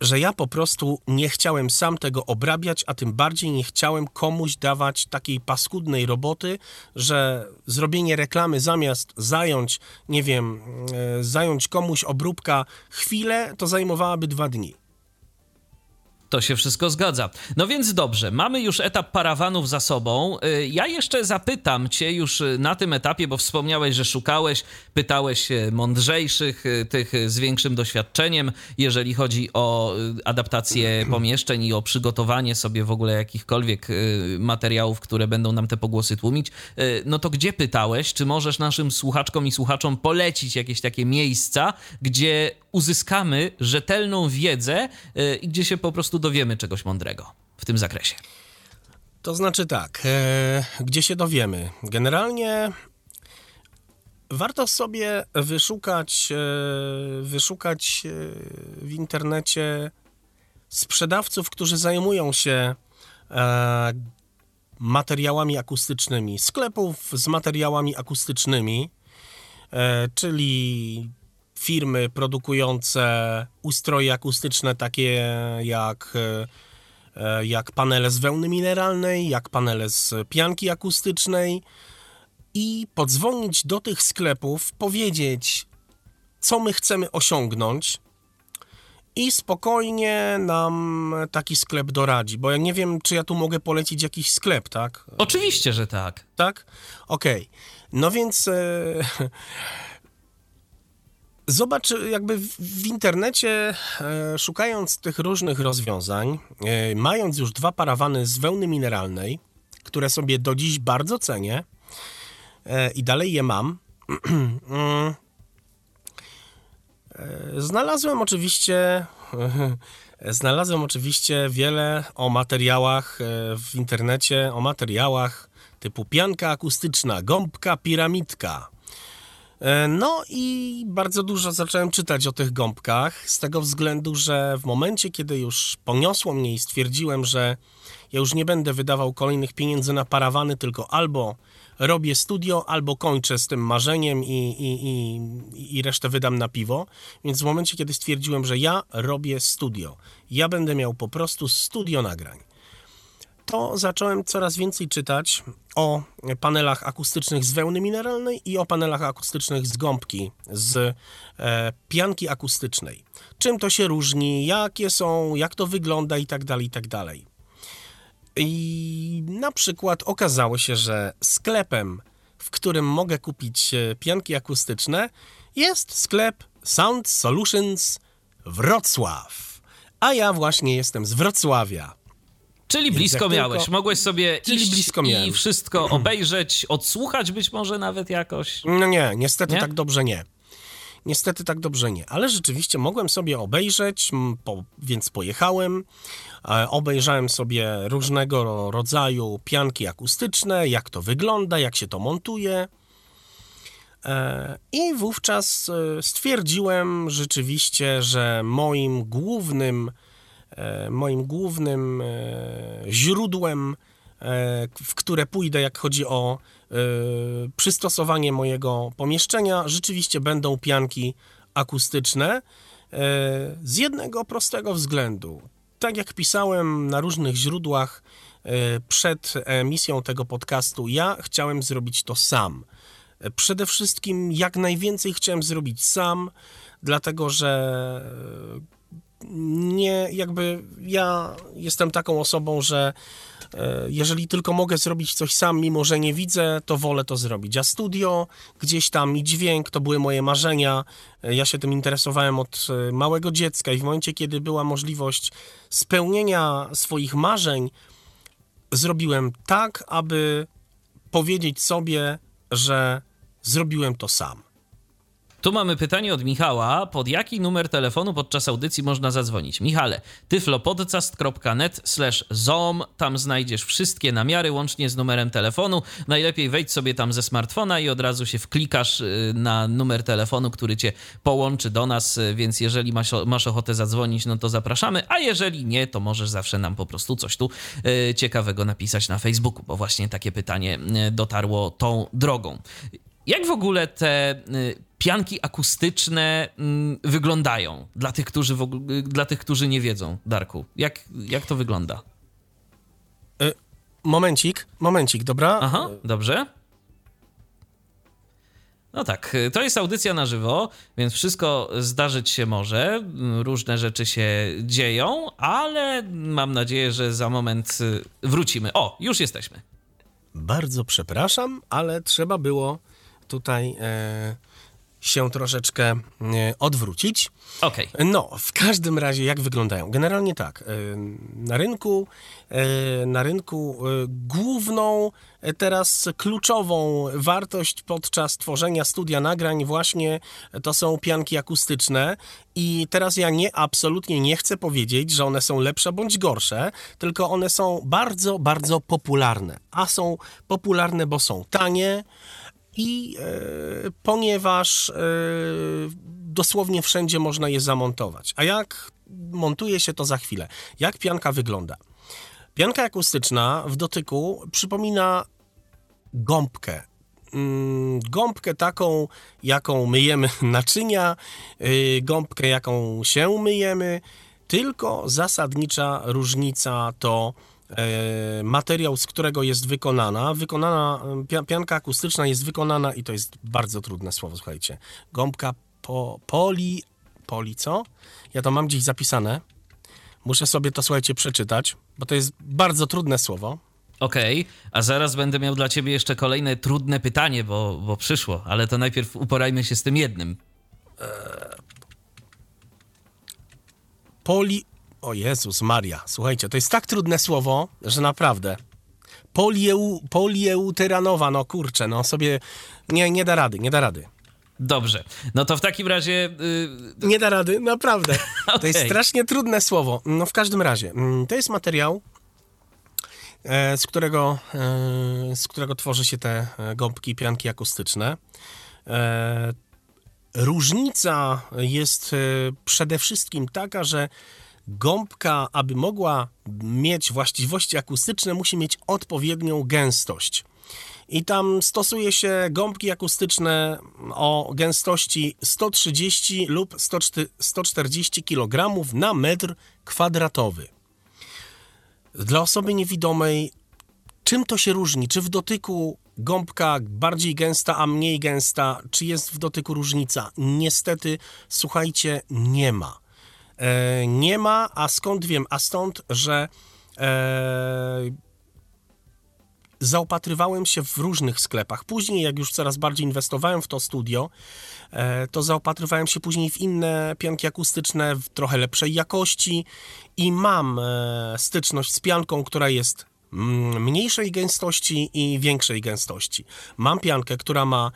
że ja po prostu nie chciałem sam tego obrabiać, a tym bardziej nie chciałem komuś dawać takiej paskudnej roboty, że zrobienie reklamy zamiast zająć, nie wiem, e, zająć komuś obróbka chwilę, to zajmowałaby dwa dni. To się wszystko zgadza. No więc dobrze, mamy już etap parawanów za sobą. Y, Ja jeszcze zapytam cię już y, na tym etapie, bo wspomniałeś, że szukałeś, pytałeś y, mądrzejszych, tych z większym doświadczeniem, jeżeli chodzi o adaptację pomieszczeń i o przygotowanie sobie w ogóle jakichkolwiek materiałów, które będą nam te pogłosy tłumić. No to gdzie pytałeś? Czy możesz naszym słuchaczkom i słuchaczom polecić jakieś takie miejsca, gdzie uzyskamy rzetelną wiedzę i gdzie się po prostu dowiemy czegoś mądrego w tym zakresie. To znaczy tak, e, gdzie się dowiemy? Generalnie warto sobie wyszukać, e, wyszukać e, w internecie sprzedawców, którzy zajmują się e, materiałami akustycznymi, sklepów z materiałami akustycznymi, e, czyli firmy produkujące ustroje akustyczne takie jak e, e, jak panele z wełny mineralnej, jak panele z pianki akustycznej i podzwonić do tych sklepów, powiedzieć, co my chcemy osiągnąć i spokojnie nam taki sklep doradzi, bo ja nie wiem, czy ja tu mogę polecić jakiś sklep, tak? Oczywiście, że tak. Tak? Okej. No więc e, zobacz, jakby w, internecie, e, szukając tych różnych rozwiązań, e, mając już dwa parawany z wełny mineralnej, które sobie do dziś bardzo cenię e, i dalej je mam, znalazłem oczywiście Znalazłem oczywiście wiele o materiałach w internecie, o materiałach typu pianka akustyczna, gąbka, piramidka. E, No i bardzo dużo zacząłem czytać o tych gąbkach, z tego względu, że w momencie, kiedy już poniosło mnie i stwierdziłem, że ja już nie będę wydawał kolejnych pieniędzy na parawany, tylko albo robię studio, albo kończę z tym marzeniem i, i, i, i resztę wydam na piwo. Więc w momencie, kiedy stwierdziłem, że ja robię studio, ja będę miał po prostu studio nagrań to zacząłem coraz więcej czytać o panelach akustycznych z wełny mineralnej i o panelach akustycznych z gąbki, z e, pianki akustycznej. Czym to się różni, jakie są, jak to wygląda i tak dalej, i tak dalej. I na przykład okazało się, że sklepem, w którym mogę kupić e, pianki akustyczne, jest sklep Sound Solutions Wrocław. A ja właśnie jestem z Wrocławia. Czyli blisko miałeś. tylko- Mogłeś sobie Czyli iść blisko miałem. i wszystko obejrzeć, odsłuchać być może nawet jakoś. No nie, niestety Nie? tak dobrze nie. Niestety tak dobrze nie, ale rzeczywiście mogłem sobie obejrzeć, po, więc pojechałem. E, obejrzałem sobie różnego ro- rodzaju pianki akustyczne, jak to wygląda, jak się to montuje. E, I wówczas e, stwierdziłem rzeczywiście, że moim głównym, moim głównym e, źródłem, e, w które pójdę, jak chodzi o e, przystosowanie mojego pomieszczenia, rzeczywiście będą pianki akustyczne. e, Z jednego prostego względu. Tak jak pisałem na różnych źródłach e, przed emisją tego podcastu, ja chciałem zrobić to sam. Przede wszystkim jak najwięcej chciałem zrobić sam, dlatego że nie, jakby ja jestem taką osobą, że e, jeżeli tylko mogę zrobić coś sam, mimo że nie widzę, to wolę to zrobić. A studio, gdzieś tam i dźwięk, to były moje marzenia. E, Ja się tym interesowałem od e, małego dziecka i w momencie, kiedy była możliwość spełnienia swoich marzeń, zrobiłem tak, aby powiedzieć sobie, że zrobiłem to sam. Tu mamy pytanie od Michała. Pod jaki numer telefonu podczas audycji można zadzwonić? Michale, tyflopodcast.net slash zoom. Tam znajdziesz wszystkie namiary, łącznie z numerem telefonu. Najlepiej wejdź sobie tam ze smartfona i od razu się wklikasz y, na numer telefonu, który cię połączy do nas, y, więc jeżeli masz, masz ochotę zadzwonić, no to zapraszamy, a jeżeli nie, to możesz zawsze nam po prostu coś tu y, ciekawego napisać na Facebooku, bo właśnie takie pytanie dotarło tą drogą. Jak w ogóle te pianki akustyczne mm, wyglądają dla tych, którzy w dla tych, którzy nie wiedzą, Darku? Jak, jak to wygląda? Momencik, momencik, dobra? Aha, dobrze. No tak, to jest audycja na żywo, więc wszystko zdarzyć się może, różne rzeczy się dzieją, ale mam nadzieję, że za moment y, wrócimy. O, już jesteśmy. Bardzo przepraszam, ale trzeba było tutaj e, się troszeczkę e, odwrócić. Okej. No, w każdym razie jak wyglądają? Generalnie tak, e, na rynku, e, na rynku główną, teraz kluczową wartość podczas tworzenia studia nagrań właśnie to są pianki akustyczne i teraz ja nie, absolutnie nie chcę powiedzieć, że one są lepsze bądź gorsze, tylko one są bardzo, bardzo popularne, a są popularne, bo są tanie, i e, ponieważ e, dosłownie wszędzie można je zamontować. A jak montuje się to za chwilę? Jak pianka wygląda? Pianka akustyczna w dotyku przypomina gąbkę. Mm, Gąbkę taką, jaką myjemy naczynia, y, gąbkę, jaką się myjemy, tylko zasadnicza różnica to materiał, z którego jest wykonana. Wykonana, pia- pianka akustyczna jest wykonana i to jest bardzo trudne słowo, słuchajcie. Gąbka po, poli, poli co? Ja to mam gdzieś zapisane. Muszę sobie to, słuchajcie, przeczytać, bo to jest bardzo trudne słowo. Okej, a zaraz będę miał dla ciebie jeszcze kolejne trudne pytanie, bo, bo przyszło, ale to najpierw uporajmy się z tym jednym. Poli... O Jezus Maria, słuchajcie, to jest tak trudne słowo, że naprawdę. Polieu... Polieuteranowa, no kurczę, no sobie... Nie, nie da rady, nie da rady. Dobrze, no to w takim razie y, Nie da rady, naprawdę. To jest strasznie trudne słowo. No w każdym razie, mm, to jest materiał, e, z którego, e, z którego tworzy się te e, gąbki, pianki akustyczne. Różnica jest przede wszystkim taka, że gąbka, aby mogła mieć właściwości akustyczne, musi mieć odpowiednią gęstość. I tam stosuje się gąbki akustyczne o gęstości 130 lub 104 140 kg na metr kwadratowy. Dla osoby niewidomej, czym to się różni? Czy w dotyku gąbka bardziej gęsta, a mniej gęsta? Czy jest w dotyku różnica? Niestety, słuchajcie, nie ma. E, nie ma, a skąd wiem? A stąd, że e, zaopatrywałem się w różnych sklepach. Później, jak już coraz bardziej inwestowałem w to studio, e, to zaopatrywałem się później w inne pianki akustyczne w trochę lepszej jakości i mam styczność z pianką, która jest mniejszej gęstości i większej gęstości. Mam piankę, która ma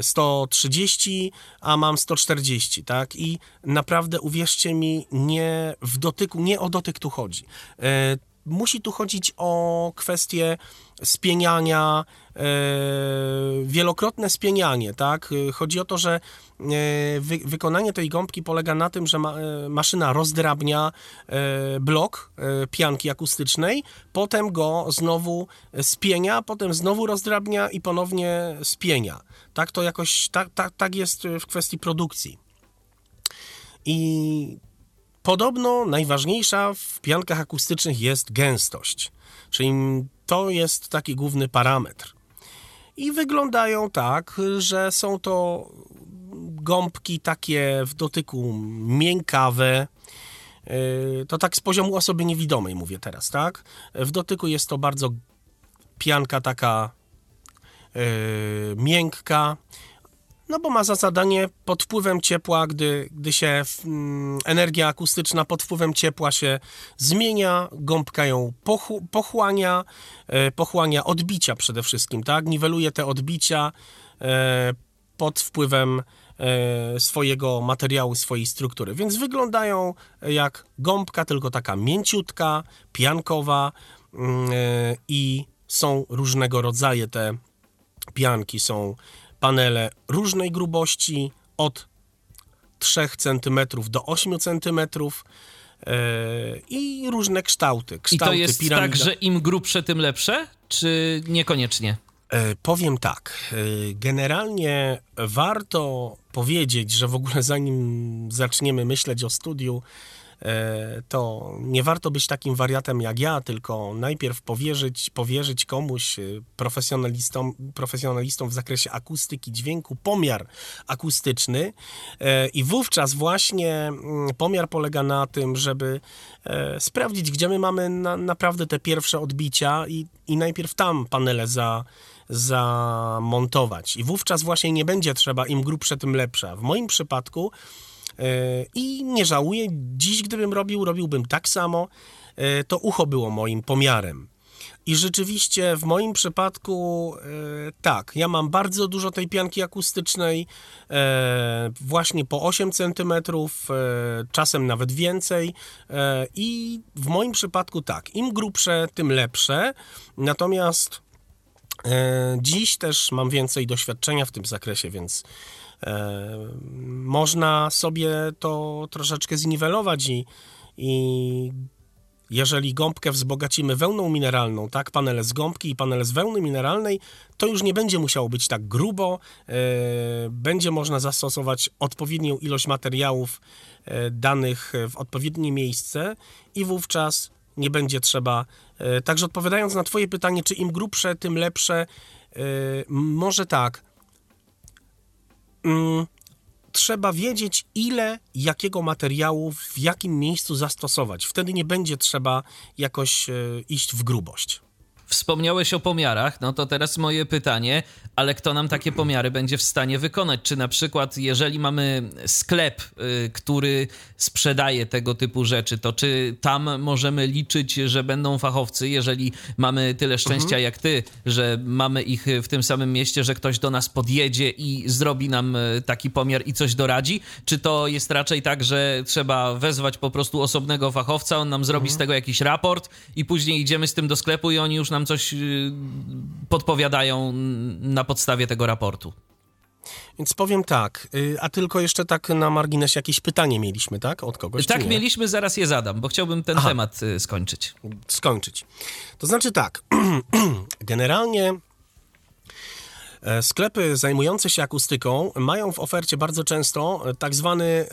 130, e, a mam 140, tak? I naprawdę uwierzcie mi, nie w dotyku, nie o dotyk tu chodzi musi tu chodzić o kwestię spieniania, e, wielokrotne spienianie, tak? Chodzi o to, że e, wy, wykonanie tej gąbki polega na tym, że ma, e, maszyna rozdrabnia e, blok e, pianki akustycznej, potem go znowu spienia, potem znowu rozdrabnia i ponownie spienia. Tak to jakoś, tak, tak, tak jest w kwestii produkcji. I Podobno najważniejsza w piankach akustycznych jest gęstość, czyli to jest taki główny parametr. I wyglądają tak, że są to gąbki takie w dotyku miękkawe. Yy, to tak z poziomu osoby niewidomej mówię teraz, tak? W dotyku jest to bardzo pianka taka yy, miękka, no bo ma za zadanie pod wpływem ciepła, gdy, gdy się mm, energia akustyczna pod wpływem ciepła się zmienia, gąbka ją pochu, pochłania, e, pochłania odbicia przede wszystkim, tak? Niweluje te odbicia pod wpływem swojego materiału, swojej struktury. Więc wyglądają jak gąbka, tylko taka mięciutka, piankowa mm, e, i są różnego rodzaju te pianki. Są panele różnej grubości, od 3 cm do 8 cm e, i różne kształty. kształty I to jest piramida. tak, że im grubsze, tym lepsze, czy niekoniecznie? E, powiem tak. E, generalnie warto powiedzieć, że w ogóle zanim zaczniemy myśleć o studiu, E, to nie warto być takim wariatem jak ja, tylko najpierw powierzyć, powierzyć komuś, profesjonalistom, profesjonalistom w zakresie akustyki dźwięku, pomiar akustyczny i wówczas właśnie mm, pomiar polega na tym, żeby sprawdzić, gdzie my mamy na, naprawdę te pierwsze odbicia i, i najpierw tam panele za, zamontować. I wówczas właśnie nie będzie trzeba im grubsze, tym lepsze. W moim przypadku E, I nie żałuję. Dziś, gdybym robił, robiłbym tak samo. E, to ucho było moim pomiarem. I rzeczywiście w moim przypadku e, tak, ja mam bardzo dużo tej pianki akustycznej, właśnie po 8 cm, czasem nawet więcej. I w moim przypadku tak, im grubsze, tym lepsze. Natomiast dziś też mam więcej doświadczenia w tym zakresie, więc E, można sobie to troszeczkę zniwelować i, i jeżeli gąbkę wzbogacimy wełną mineralną, tak, panele z gąbki i panele z wełny mineralnej, to już nie będzie musiało być tak grubo, e, będzie można zastosować odpowiednią ilość materiałów e, danych w odpowiednie miejsce i wówczas nie będzie trzeba. E, także odpowiadając na Twoje pytanie, czy im grubsze, tym lepsze, e, może tak mm, trzeba wiedzieć, ile jakiego materiału w jakim miejscu zastosować. Wtedy nie będzie trzeba jakoś e, iść w grubość. Wspomniałeś o pomiarach, no to teraz moje pytanie, ale kto nam takie pomiary będzie w stanie wykonać? Czy na przykład, jeżeli mamy sklep, y, który sprzedaje tego typu rzeczy, to czy tam możemy liczyć, że będą fachowcy, jeżeli mamy tyle szczęścia mhm. jak ty, że mamy ich w tym samym mieście, że ktoś do nas podjedzie i zrobi nam y, taki pomiar i coś doradzi? Czy to jest raczej tak, że trzeba wezwać po prostu osobnego fachowca, on nam zrobi mhm. z tego jakiś raport i później idziemy z tym do sklepu i oni już nam nam coś y, podpowiadają na podstawie tego raportu. Więc powiem tak, y, a tylko jeszcze tak na marginesie jakieś pytanie mieliśmy, tak? Od kogoś? Tak, mieliśmy, zaraz je zadam, bo chciałbym ten Aha. temat y, skończyć. Skończyć. To znaczy tak, generalnie e, sklepy zajmujące się akustyką mają w ofercie bardzo często e, tak zwany e,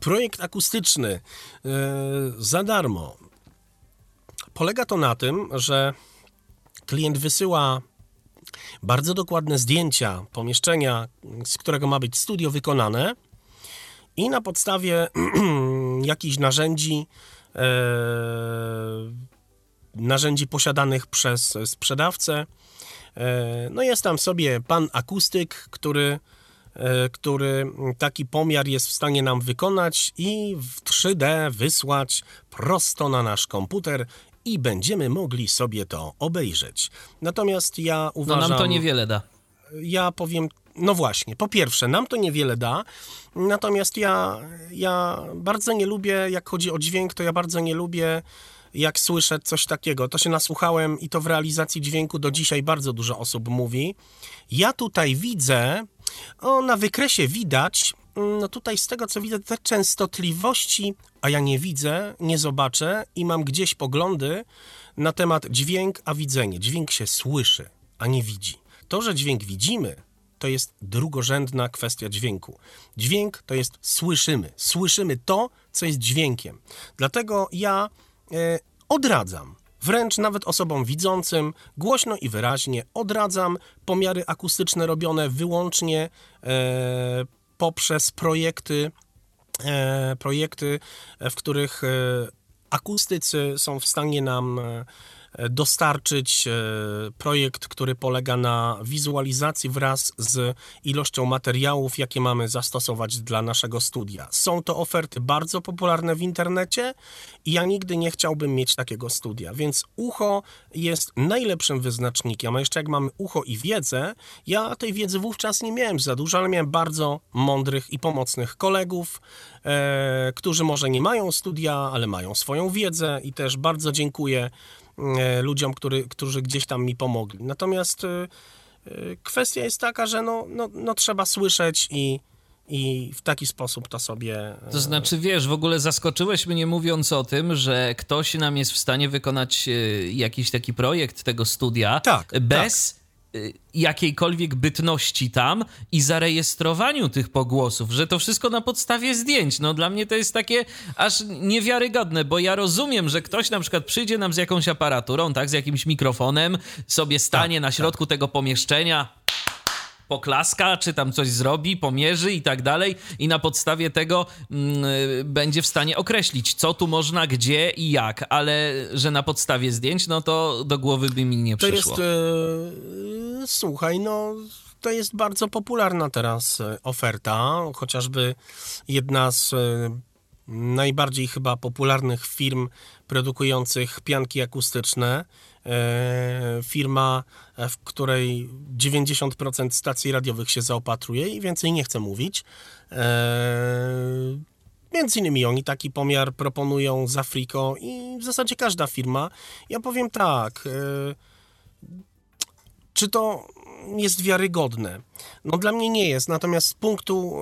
projekt akustyczny za darmo polega to na tym, że klient wysyła bardzo dokładne zdjęcia pomieszczenia, z którego ma być studio wykonane i na podstawie jakichś narzędzi, e, narzędzi posiadanych przez sprzedawcę, e, no jest tam sobie pan akustyk, który, e, który taki pomiar jest w stanie nam wykonać i w 3D wysłać prosto na nasz komputer i będziemy mogli sobie to obejrzeć. Natomiast ja uważam... No nam to niewiele da. Ja powiem, no właśnie, po pierwsze, nam to niewiele da, natomiast ja, ja bardzo nie lubię, jak chodzi o dźwięk, to ja bardzo nie lubię jak słyszę coś takiego. To się nasłuchałem i to w realizacji dźwięku do dzisiaj bardzo dużo osób mówi. Ja tutaj widzę, o, na wykresie widać, no tutaj z tego co widzę, te częstotliwości, a ja nie widzę, nie zobaczę i mam gdzieś poglądy na temat dźwięk, a widzenie. Dźwięk się słyszy, a nie widzi. To, że dźwięk widzimy, to jest drugorzędna kwestia dźwięku. Dźwięk to jest słyszymy. Słyszymy to, co jest dźwiękiem. Dlatego ja e, odradzam, wręcz nawet osobom widzącym, głośno i wyraźnie odradzam pomiary akustyczne robione wyłącznie e, poprzez projekty, e, projekty, w których e, akustycy są w stanie nam e, dostarczyć e, projekt, który polega na wizualizacji wraz z ilością materiałów, jakie mamy zastosować dla naszego studia. Są to oferty bardzo popularne w internecie i ja nigdy nie chciałbym mieć takiego studia, więc ucho jest najlepszym wyznacznikiem. A jeszcze jak mamy ucho i wiedzę, ja tej wiedzy wówczas nie miałem za dużo, ale miałem bardzo mądrych i pomocnych kolegów, e, którzy może nie mają studia, ale mają swoją wiedzę i też bardzo dziękuję ludziom, który, którzy gdzieś tam mi pomogli. Natomiast e, e, kwestia jest taka, że no, no, no trzeba słyszeć i, i w taki sposób to sobie. To znaczy, wiesz, w ogóle zaskoczyłeś mnie mówiąc o tym, że ktoś nam jest w stanie wykonać jakiś taki projekt tego studia tak, bez. Tak jakiejkolwiek bytności tam i zarejestrowaniu tych pogłosów, że to wszystko na podstawie zdjęć. No dla mnie to jest takie aż niewiarygodne, bo ja rozumiem, że ktoś na przykład przyjdzie nam z jakąś aparaturą, tak, z jakimś mikrofonem, sobie stanie tak, na środku tak. tego pomieszczenia, poklaska, czy tam coś zrobi, pomierzy i tak dalej, i na podstawie tego mm, będzie w stanie określić, co tu można, gdzie i jak, ale że na podstawie zdjęć, no to do głowy by mi nie przyszło. To jest, e, słuchaj, no to jest bardzo popularna teraz e, oferta, chociażby jedna z najbardziej chyba popularnych firm produkujących pianki akustyczne, firma, e, w której 90% stacji radiowych się zaopatruje i więcej nie chcę mówić. E, między innymi oni taki pomiar proponują z Afriko i w zasadzie każda firma. Ja powiem tak, czy to jest wiarygodne? No dla mnie nie jest, natomiast z punktu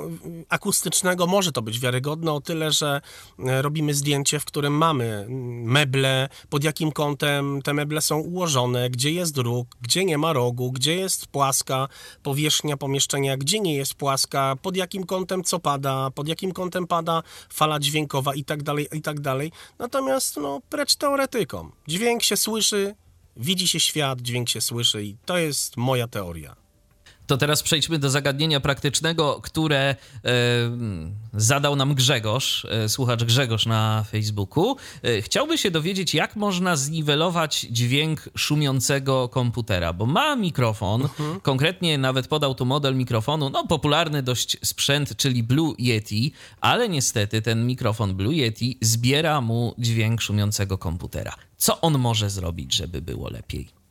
akustycznego może to być wiarygodne o tyle, że e, robimy zdjęcie, w którym mamy meble, pod jakim kątem te meble są ułożone, gdzie jest róg, gdzie nie ma rogu, gdzie jest płaska powierzchnia pomieszczenia, gdzie nie jest płaska, pod jakim kątem co pada, pod jakim kątem pada fala dźwiękowa i tak dalej, i tak dalej. Natomiast no precz teoretykom. Dźwięk się słyszy, widzi się świat, dźwięk się słyszy i to jest moja teoria. To teraz przejdźmy do zagadnienia praktycznego, które e, zadał nam Grzegorz, e, słuchacz Grzegorz na Facebooku. E, chciałby się dowiedzieć, jak można zniwelować dźwięk szumiącego komputera, bo ma mikrofon, mhm. konkretnie nawet podał tu model mikrofonu, no popularny dość sprzęt, czyli Blue Yeti, ale niestety ten mikrofon Blue Yeti zbiera mu dźwięk szumiącego komputera. Co on może zrobić, żeby było lepiej?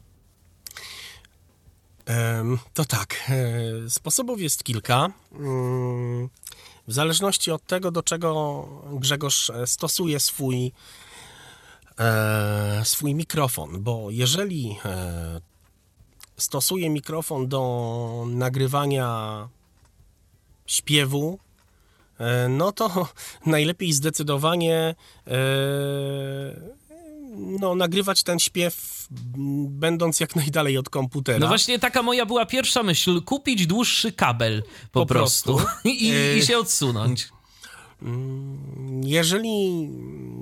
To tak, e, sposobów jest kilka. Mm, w zależności od tego, do czego Grzegorz e, stosuje swój, e, swój mikrofon, bo jeżeli stosuje mikrofon do nagrywania śpiewu, no to najlepiej zdecydowanie no, nagrywać ten śpiew będąc jak najdalej od komputera. No właśnie taka moja była pierwsza myśl, kupić dłuższy kabel po, po prostu, prostu. I, i się odsunąć. Mm, jeżeli,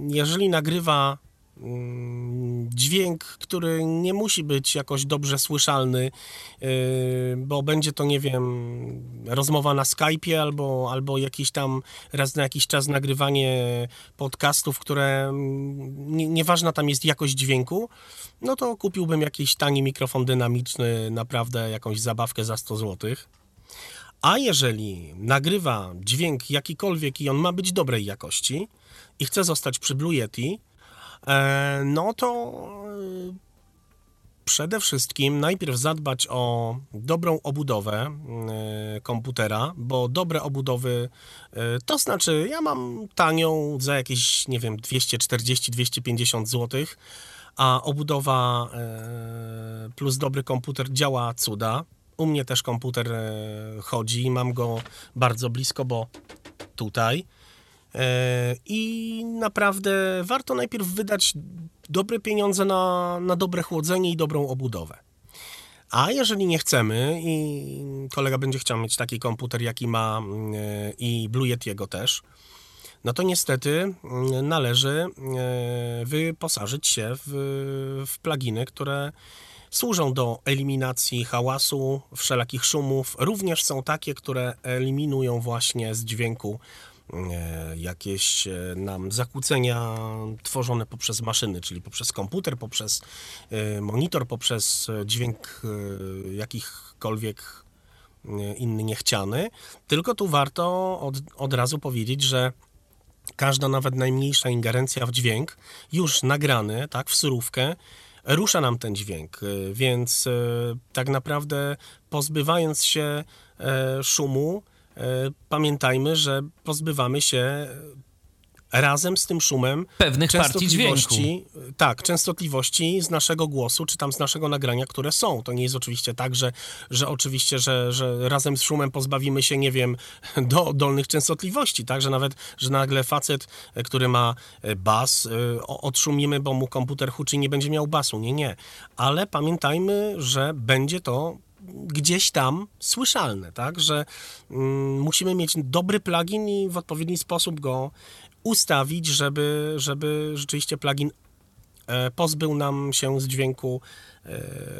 jeżeli nagrywa mm, dźwięk, który nie musi być jakoś dobrze słyszalny, yy, bo będzie to, nie wiem, rozmowa na Skype'ie albo, albo jakiś tam raz na jakiś czas nagrywanie podcastów, które mm, nie, nieważna tam jest jakość dźwięku, no to kupiłbym jakiś tani mikrofon dynamiczny, naprawdę jakąś zabawkę za 100 zł. A jeżeli nagrywa dźwięk jakikolwiek i on ma być dobrej jakości i chce zostać przy Blue Yeti, no to e, przede wszystkim najpierw zadbać o dobrą obudowę e, komputera, bo dobre obudowy to znaczy ja mam tanią za jakieś, nie wiem, 240-250 zł, a obudowa plus dobry komputer działa cuda. U mnie też komputer e, chodzi, mam go bardzo blisko, bo tutaj. E, I naprawdę warto najpierw wydać dobre pieniądze na, na dobre chłodzenie i dobrą obudowę. A jeżeli nie chcemy i kolega będzie chciał mieć taki komputer, jaki ma e, i Blue Yetiego też, no to niestety należy wyposażyć się w, w pluginy, które Służą do eliminacji hałasu, wszelakich szumów. Również są takie, które eliminują właśnie z dźwięku e, jakieś e, nam zakłócenia tworzone poprzez maszyny, czyli poprzez komputer, poprzez e, monitor, poprzez dźwięk jakichkolwiek inny niechciany. Tylko tu warto od, od razu powiedzieć, że każda nawet najmniejsza ingerencja w dźwięk, już nagrany, tak, w surówkę, rusza nam ten dźwięk, więc tak naprawdę pozbywając się e, szumu, e, pamiętajmy, że pozbywamy się razem z tym szumem pewnych partii dźwięku. Tak, częstotliwości z naszego głosu, czy tam z naszego nagrania, które są. To nie jest oczywiście tak, że, że oczywiście, że, że razem z szumem pozbawimy się, nie wiem, do dolnych częstotliwości, tak, że nawet, że nagle facet, który ma e, bas, e, odszumimy, bo mu komputer huczy i nie będzie miał basu. Nie, nie. Ale pamiętajmy, że będzie to gdzieś tam słyszalne, tak, że mm, musimy mieć dobry plugin i w odpowiedni sposób go ustawić, żeby, żeby rzeczywiście plugin e, pozbył nam się z dźwięku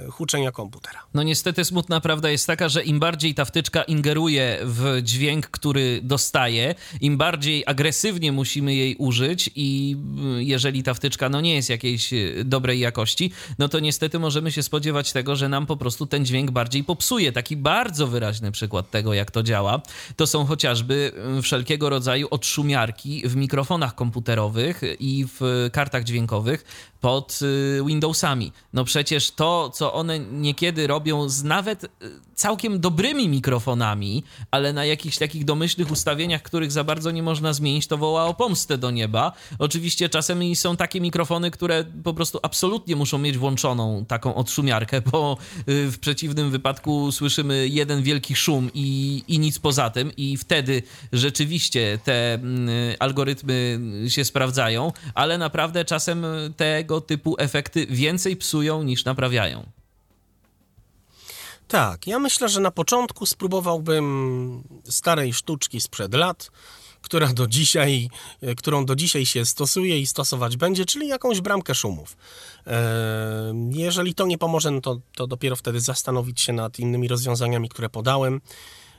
huczenia komputera. No niestety smutna prawda jest taka, że im bardziej ta wtyczka ingeruje w dźwięk, który dostaje, im bardziej agresywnie musimy jej użyć i mm, jeżeli ta wtyczka no nie jest jakiejś e, dobrej jakości, no to niestety możemy się spodziewać tego, że nam po prostu ten dźwięk bardziej popsuje. Taki bardzo wyraźny przykład tego, jak to działa, to są chociażby mm, wszelkiego rodzaju odszumiarki w mikrofonach komputerowych i w kartach dźwiękowych pod y, Windowsami. No przecież to, co one niekiedy robią z nawet y, całkiem dobrymi mikrofonami, ale na jakichś takich domyślnych ustawieniach, których za bardzo nie można zmienić, to woła o pomstę do nieba. Oczywiście czasem są takie mikrofony, które po prostu absolutnie muszą mieć włączoną taką odszumiarkę, bo y, w przeciwnym wypadku słyszymy jeden wielki szum i, i nic poza tym i wtedy rzeczywiście te mm, algorytmy się sprawdzają, ale naprawdę czasem tego typu efekty więcej psują niż naprawiają. Tak, ja myślę, że na początku spróbowałbym starej sztuczki sprzed lat, która do dzisiaj, e, którą do dzisiaj się stosuje i stosować będzie, czyli jakąś bramkę szumów. E, jeżeli to nie pomoże, no to, to dopiero wtedy zastanowić się nad innymi rozwiązaniami, które podałem.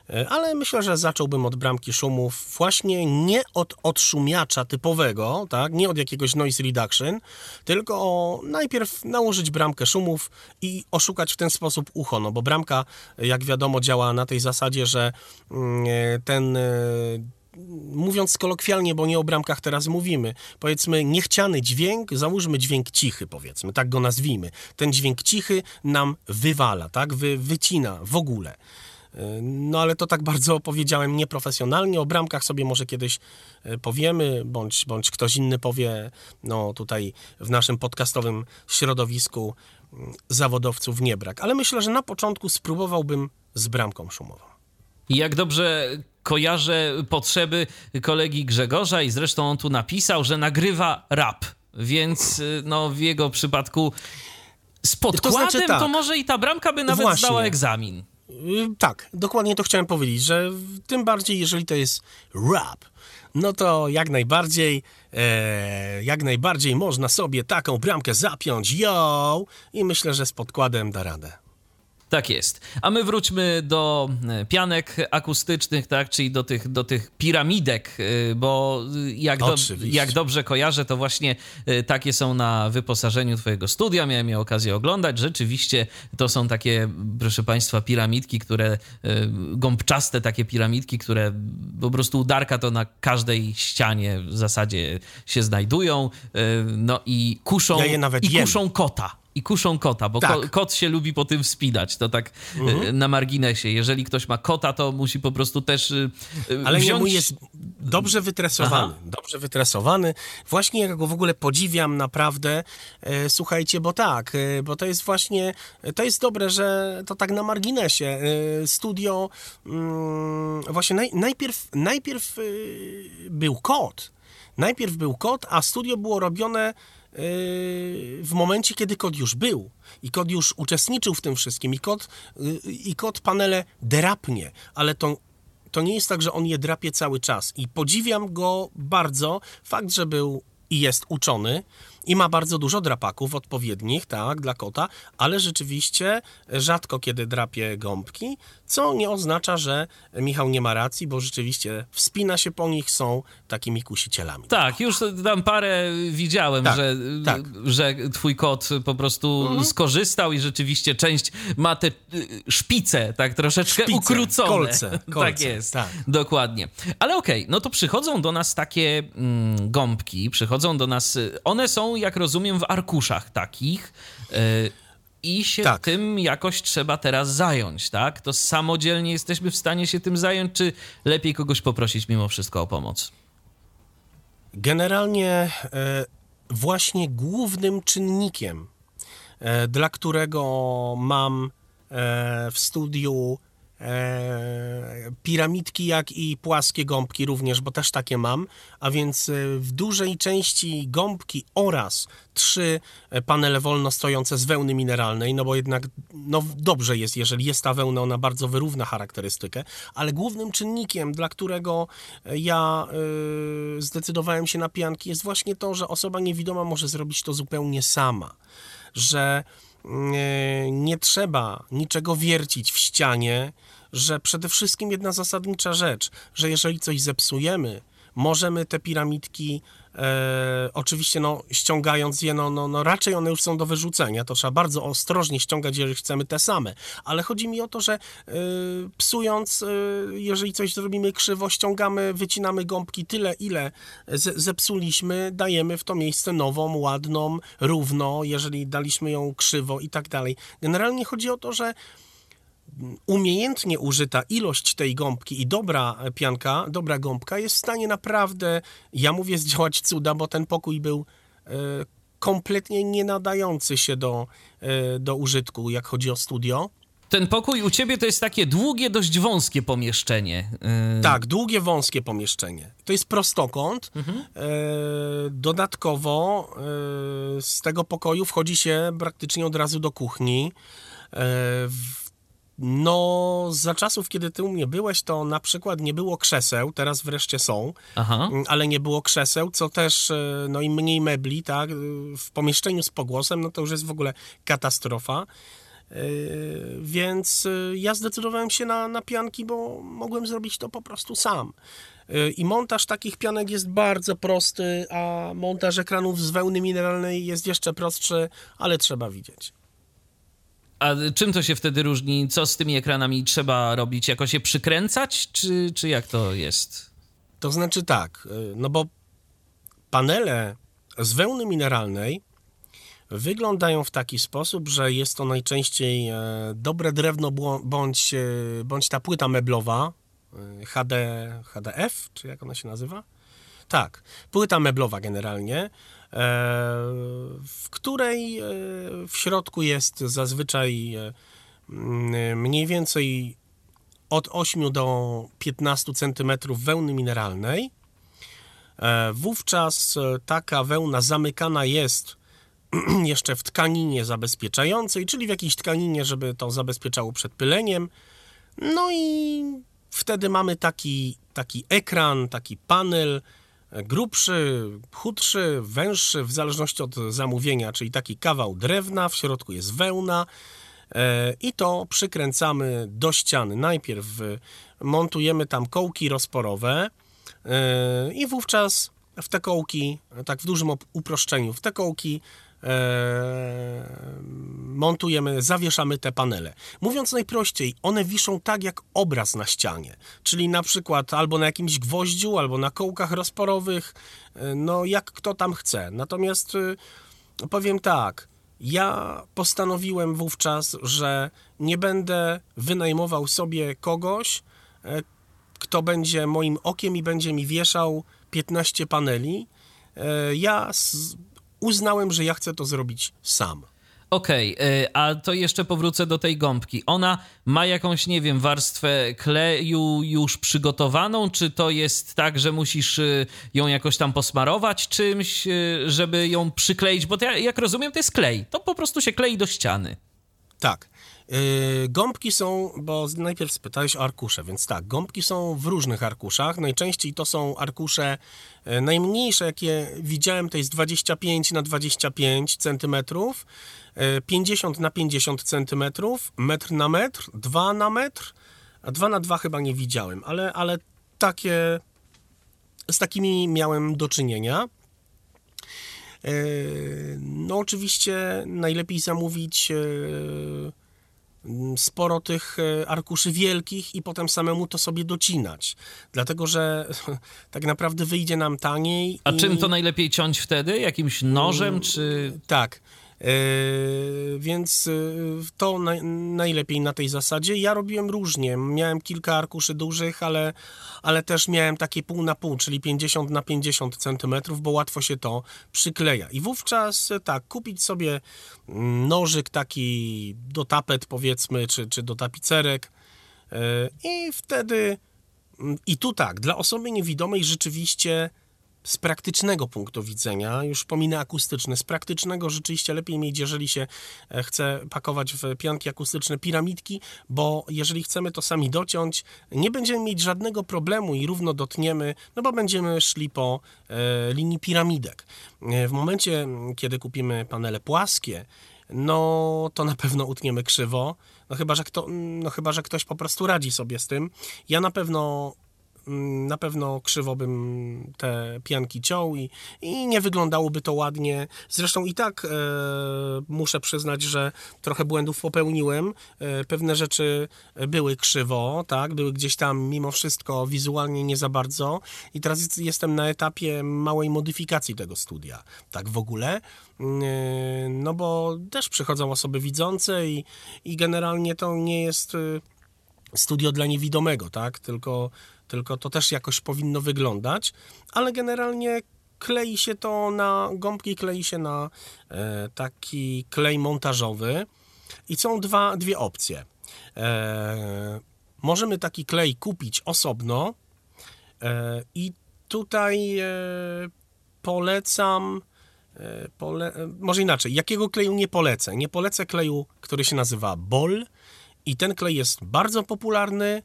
E, ale myślę, że zacząłbym od bramki szumów, właśnie nie od odszumiacza typowego, tak, nie od jakiegoś noise reduction, tylko najpierw nałożyć bramkę szumów i oszukać w ten sposób ucho, no bo bramka, jak wiadomo, działa na tej zasadzie, że mm, e, ten e, mówiąc kolokwialnie, bo nie o bramkach teraz mówimy, powiedzmy niechciany dźwięk, załóżmy dźwięk cichy, powiedzmy, tak go nazwijmy. Ten dźwięk cichy nam wywala, tak, Wy, wycina w ogóle. No ale to tak bardzo powiedziałem nieprofesjonalnie. O bramkach sobie może kiedyś e, powiemy, bądź, bądź ktoś inny powie, no tutaj w naszym podcastowym środowisku mm, zawodowców nie brak. Ale myślę, że na początku spróbowałbym z bramką szumową. Jak dobrze kojarzę potrzeby kolegi Grzegorza i zresztą on tu napisał, że nagrywa rap, więc y, no w jego przypadku z podkładem to, znaczy tak. to może i ta bramka by nawet Właśnie. zdała egzamin. Y, tak, dokładnie to chciałem powiedzieć, że tym bardziej, jeżeli to jest rap, no to jak najbardziej, e, jak najbardziej można sobie taką bramkę zapiąć, yo! I myślę, że z podkładem da radę. Tak jest. A my wróćmy do e, pianek akustycznych, tak, czyli do tych, do tych piramidek, e, bo jak, do, jak dobrze kojarzę, to właśnie e, takie są na wyposażeniu twojego studia. Miałem je okazję oglądać. Rzeczywiście to są takie, proszę państwa, piramidki, które e, gąbczaste takie piramidki, które po prostu udarka to na każdej ścianie w zasadzie się znajdują. E, No i kuszą, Ja i kuszą kota. I kuszą kota, bo Tak. ko, kot się lubi po tym wspinać. To tak e, na marginesie. Jeżeli ktoś ma kota, to musi po prostu też e, e, Ale nie wziąć... mój jest dobrze wytresowany. Aha. Dobrze wytresowany. Właśnie ja go w ogóle podziwiam naprawdę. Słuchajcie, bo tak, bo to jest właśnie, to jest dobre, że to tak na marginesie. Studio, mm, właśnie naj, najpierw, najpierw był kot. Najpierw był kot, a studio było robione w momencie, kiedy kod już był i kod już uczestniczył w tym wszystkim i kod, yy, i kod panele derapnie, ale to, to nie jest tak, że on je drapie cały czas i podziwiam go bardzo. Fakt, że był i jest uczony i ma bardzo dużo drapaków odpowiednich, tak, dla kota, ale rzeczywiście rzadko kiedy drapie gąbki, co nie oznacza, że Michał nie ma racji, bo rzeczywiście wspina się po nich, są takimi kusicielami. Tak, już tam parę widziałem, Tak, że, tak. Mhm. że twój kot po prostu skorzystał i rzeczywiście część ma te y, szpice tak troszeczkę Szpice, ukrócone. kolce, tak kolce, jest, tak. dokładnie. Ale okej, no to przychodzą do nas takie mm, gąbki, przychodzą do nas, y, one są jak rozumiem w arkuszach takich y, i się Tak. tym jakoś trzeba teraz zająć, tak? To samodzielnie jesteśmy w stanie się tym zająć, czy lepiej kogoś poprosić mimo wszystko o pomoc? Generalnie e, właśnie głównym czynnikiem, e, dla którego mam e, w studiu e, piramidki, jak i płaskie gąbki również, bo też takie mam, a więc e, w dużej części gąbki oraz trzy e, panele wolno stojące z wełny mineralnej, no bo jednak no, dobrze jest, jeżeli jest ta wełna, ona bardzo wyrówna charakterystykę, ale głównym czynnikiem, dla którego e, ja e, zdecydowałem się na pianki, jest właśnie to, że osoba niewidoma może zrobić to zupełnie sama, że nie, nie trzeba niczego wiercić w ścianie, że przede wszystkim jedna zasadnicza rzecz, że jeżeli coś zepsujemy, możemy te piramidki, e, oczywiście no, ściągając je, no, no, no raczej one już są do wyrzucenia, to trzeba bardzo ostrożnie ściągać, jeżeli chcemy te same, ale chodzi mi o to, że e, psując, e, jeżeli coś zrobimy krzywo, ściągamy, wycinamy gąbki tyle, ile z, zepsuliśmy, dajemy w to miejsce nową, ładną, równo, jeżeli daliśmy ją krzywo i tak dalej. Generalnie chodzi o to, że umiejętnie użyta ilość tej gąbki i dobra pianka, dobra gąbka jest w stanie naprawdę, ja mówię, zdziałać cuda, bo ten pokój był e, kompletnie nie nadający się do, e, do użytku, jak chodzi o studio. Ten pokój u ciebie to jest takie długie, dość wąskie pomieszczenie. Yy, Tak, długie, wąskie pomieszczenie. To jest prostokąt. E, dodatkowo z tego pokoju wchodzi się praktycznie od razu do kuchni. W, no, za czasów, kiedy ty u mnie byłeś, to na przykład nie było krzeseł, teraz wreszcie są, Aha. Mm, ale nie było krzeseł, co też, e, no i mniej mebli, tak, e, w pomieszczeniu z pogłosem, no to już jest w ogóle katastrofa. E, Więc ja zdecydowałem się na, na pianki, bo mogłem zrobić to po prostu sam. I montaż takich pianek jest bardzo prosty, a montaż ekranów z wełny mineralnej jest jeszcze prostszy, ale trzeba widzieć. A czym to się wtedy różni? Co z tymi ekranami trzeba robić? Jakoś je przykręcać, czy, czy jak to jest? To znaczy tak, y, no bo panele z wełny mineralnej wyglądają w taki sposób, że jest to najczęściej e, dobre drewno bądź, e, bądź ta płyta meblowa e, HD, HDF, czy jak ona się nazywa? Tak, płyta meblowa generalnie, w której e, w środku jest zazwyczaj e, mniej więcej od 8 do 15 cm wełny mineralnej. E, Wówczas e, taka wełna zamykana jest jeszcze w tkaninie zabezpieczającej, czyli w jakiejś tkaninie, żeby to zabezpieczało przed pyleniem. No i wtedy mamy taki, taki ekran, taki panel, e, grubszy, chudszy, węższy, w zależności od zamówienia, czyli taki kawał drewna, w środku jest wełna e, i to przykręcamy do ściany. Najpierw e, montujemy tam kołki rozporowe i wówczas w te kołki, tak w dużym uproszczeniu, w te kołki montujemy, zawieszamy te panele. Mówiąc najprościej, one wiszą tak jak obraz na ścianie, czyli na przykład albo na jakimś gwoździu, albo na kołkach rozporowych, e, no jak kto tam chce. Natomiast e, powiem tak, ja postanowiłem wówczas, że nie będę wynajmował sobie kogoś, e, kto będzie moim okiem i będzie mi wieszał 15 paneli. Ja uznałem, że ja chcę to zrobić sam. Okej, okay, a to jeszcze powrócę do tej gąbki. Ona ma jakąś, nie wiem, warstwę kleju już przygotowaną, czy to jest tak, że musisz y, ją jakoś tam posmarować czymś, y, żeby ją przykleić? Bo to, jak rozumiem, to jest klej. To po prostu się klei do ściany. Tak. Yy, gąbki są, bo najpierw spytałeś o arkusze, więc tak, gąbki są w różnych arkuszach. Najczęściej to są arkusze yy, najmniejsze, jakie widziałem, to jest 25 na 25 cm, 50 na 50 cm, metr na metr, 2 na metr, a 2 na 2 chyba nie widziałem, ale, ale takie, z takimi miałem do czynienia. Yy, no oczywiście najlepiej zamówić sporo tych e, arkuszy wielkich i potem samemu to sobie docinać. Dlatego, że tak naprawdę wyjdzie nam taniej. A i... czym to najlepiej ciąć wtedy? Jakimś nożem mm, czy. Tak. Yy, więc yy, to najlepiej na tej zasadzie. Ja robiłem różnie. Miałem kilka arkuszy dużych, ale, ale też miałem takie pół na pół, czyli 50 na 50 centymetrów, bo łatwo się to przykleja. I wówczas e, tak, kupić sobie mm, nożyk taki do tapet powiedzmy, czy, czy do tapicerek i wtedy mm, i tu tak, dla osoby niewidomej rzeczywiście z praktycznego punktu widzenia, już pominę akustyczny, z praktycznego rzeczywiście lepiej mieć, jeżeli się e, chce pakować w pianki akustyczne piramidki, bo jeżeli chcemy to sami dociąć, nie będziemy mieć żadnego problemu i równo dotniemy, no bo będziemy szli po e, linii piramidek. E, w momencie, kiedy kupimy panele płaskie, no to na pewno utniemy krzywo, no chyba, że kto, no chyba, że ktoś po prostu radzi sobie z tym. Ja na pewno na pewno krzywo bym te pianki ciął i, i nie wyglądałoby to ładnie. Zresztą i tak e, muszę przyznać, że trochę błędów popełniłem. E, pewne rzeczy były krzywo, tak, były gdzieś tam mimo wszystko wizualnie nie za bardzo i teraz jestem na etapie małej modyfikacji tego studia, tak w ogóle. Mm, e, no bo też przychodzą osoby widzące i, i generalnie to nie jest e, studio dla niewidomego, tak? Tylko tylko to też jakoś powinno wyglądać, ale generalnie klei się to na gąbki, klei się na e, taki klej montażowy i są dwa, dwie opcje. E, możemy taki klej kupić osobno e, i tutaj polecam Pole... może inaczej, jakiego kleju nie polecę? Nie polecę kleju, który się nazywa Bol i ten klej jest bardzo popularny,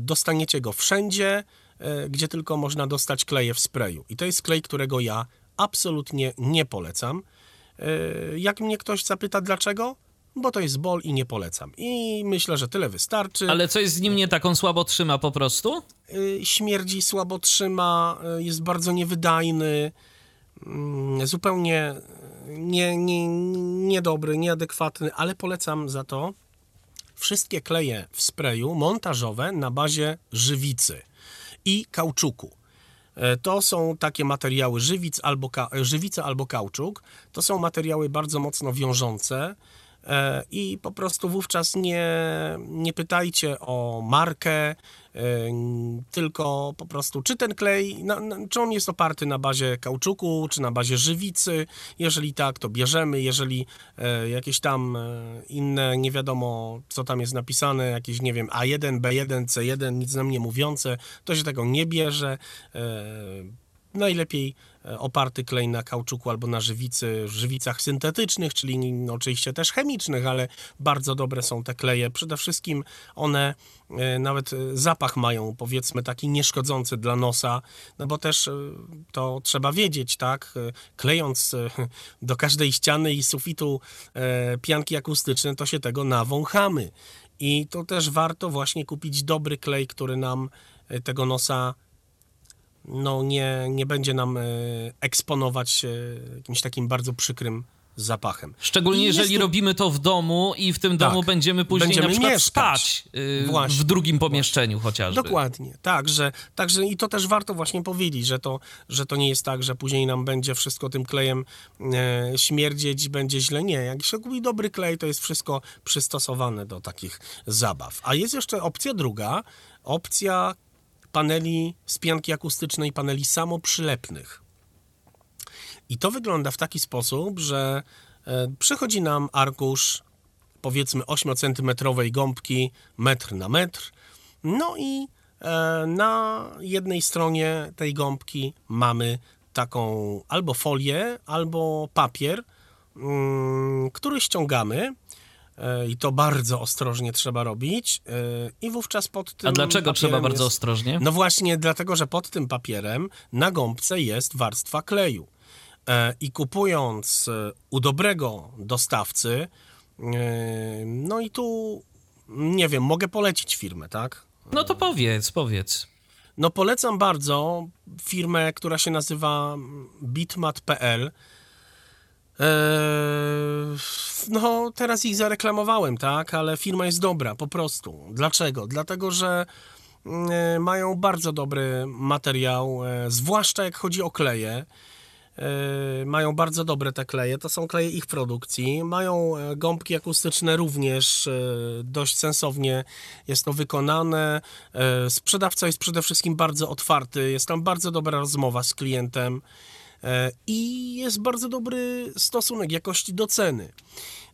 dostaniecie go wszędzie, e, gdzie tylko można dostać kleje w sprayu. I to jest klej, którego ja absolutnie nie polecam. E, jak mnie ktoś zapyta dlaczego, bo to jest bol i nie polecam. I myślę, że tyle wystarczy. Ale co jest z nim nie tak? On słabo trzyma po prostu? Śmierdzi, słabo trzyma, jest bardzo niewydajny, mm, zupełnie nie, nie, niedobry, nieadekwatny, ale polecam za to wszystkie kleje w sprayu montażowe na bazie żywicy i kauczuku. E, to są takie materiały żywic albo, żywica albo kauczuk. To są materiały bardzo mocno wiążące. E, i po prostu wówczas nie, nie pytajcie o markę, e, tylko po prostu czy ten klej, na, na, czy on jest oparty na bazie kauczuku, czy na bazie żywicy. Jeżeli tak, to bierzemy. Jeżeli e, jakieś tam e, inne, nie wiadomo co tam jest napisane, jakieś nie wiem A1, B1, C1, nic nam nie mówiące, to się tego nie bierze. E, najlepiej e, oparty klej na kauczuku albo na żywicy, żywicach syntetycznych, czyli no, oczywiście też chemicznych, ale bardzo dobre są te kleje. Przede wszystkim one e, nawet e, zapach mają, powiedzmy, taki nieszkodzący dla nosa, no bo też to trzeba wiedzieć, tak? Klejąc do każdej ściany i sufitu pianki akustyczne, to się tego nawąchamy. I to też warto właśnie kupić dobry klej, który nam tego nosa no, nie, nie będzie nam e, eksponować jakimś takim bardzo przykrym zapachem. Szczególnie I jeżeli to... robimy to w domu i w tym tak, domu będziemy później będziemy na przykład mieszkać. spać yy, w drugim pomieszczeniu właśnie. chociażby. Dokładnie, tak, że, także i to też warto właśnie powiedzieć, że to, że to nie jest tak, że później nam będzie wszystko tym klejem e, śmierdzieć, będzie źle. Nie, jak się kupi dobry klej, to jest wszystko przystosowane do takich zabaw. A jest jeszcze opcja druga, opcja paneli z pianki akustycznej, paneli samoprzylepnych. I to wygląda w taki sposób, że e, przychodzi nam arkusz powiedzmy 8-centymetrowej gąbki metr na metr, no i e, na jednej stronie tej gąbki mamy taką albo folię, albo papier, mm, który ściągamy i to bardzo ostrożnie trzeba robić. E, I wówczas pod tym. A dlaczego trzeba bardzo jest... ostrożnie? No właśnie, dlatego, że pod tym papierem na gąbce jest warstwa kleju. E, I kupując e, u dobrego dostawcy, no i tu nie wiem, mogę polecić firmę, tak? No to powiedz, powiedz. No polecam bardzo firmę, która się nazywa bitmat.pl. Eee, no, teraz ich zareklamowałem, tak, ale firma jest dobra, po prostu. Dlaczego? Dlatego, że mm, mają bardzo dobry materiał, e, zwłaszcza jak chodzi o kleje. E, mają bardzo dobre te kleje, to są kleje ich produkcji. Mają e, gąbki akustyczne również dość sensownie jest to wykonane. Sprzedawca jest przede wszystkim bardzo otwarty, jest tam bardzo dobra rozmowa z klientem. E, i jest bardzo dobry stosunek jakości do ceny.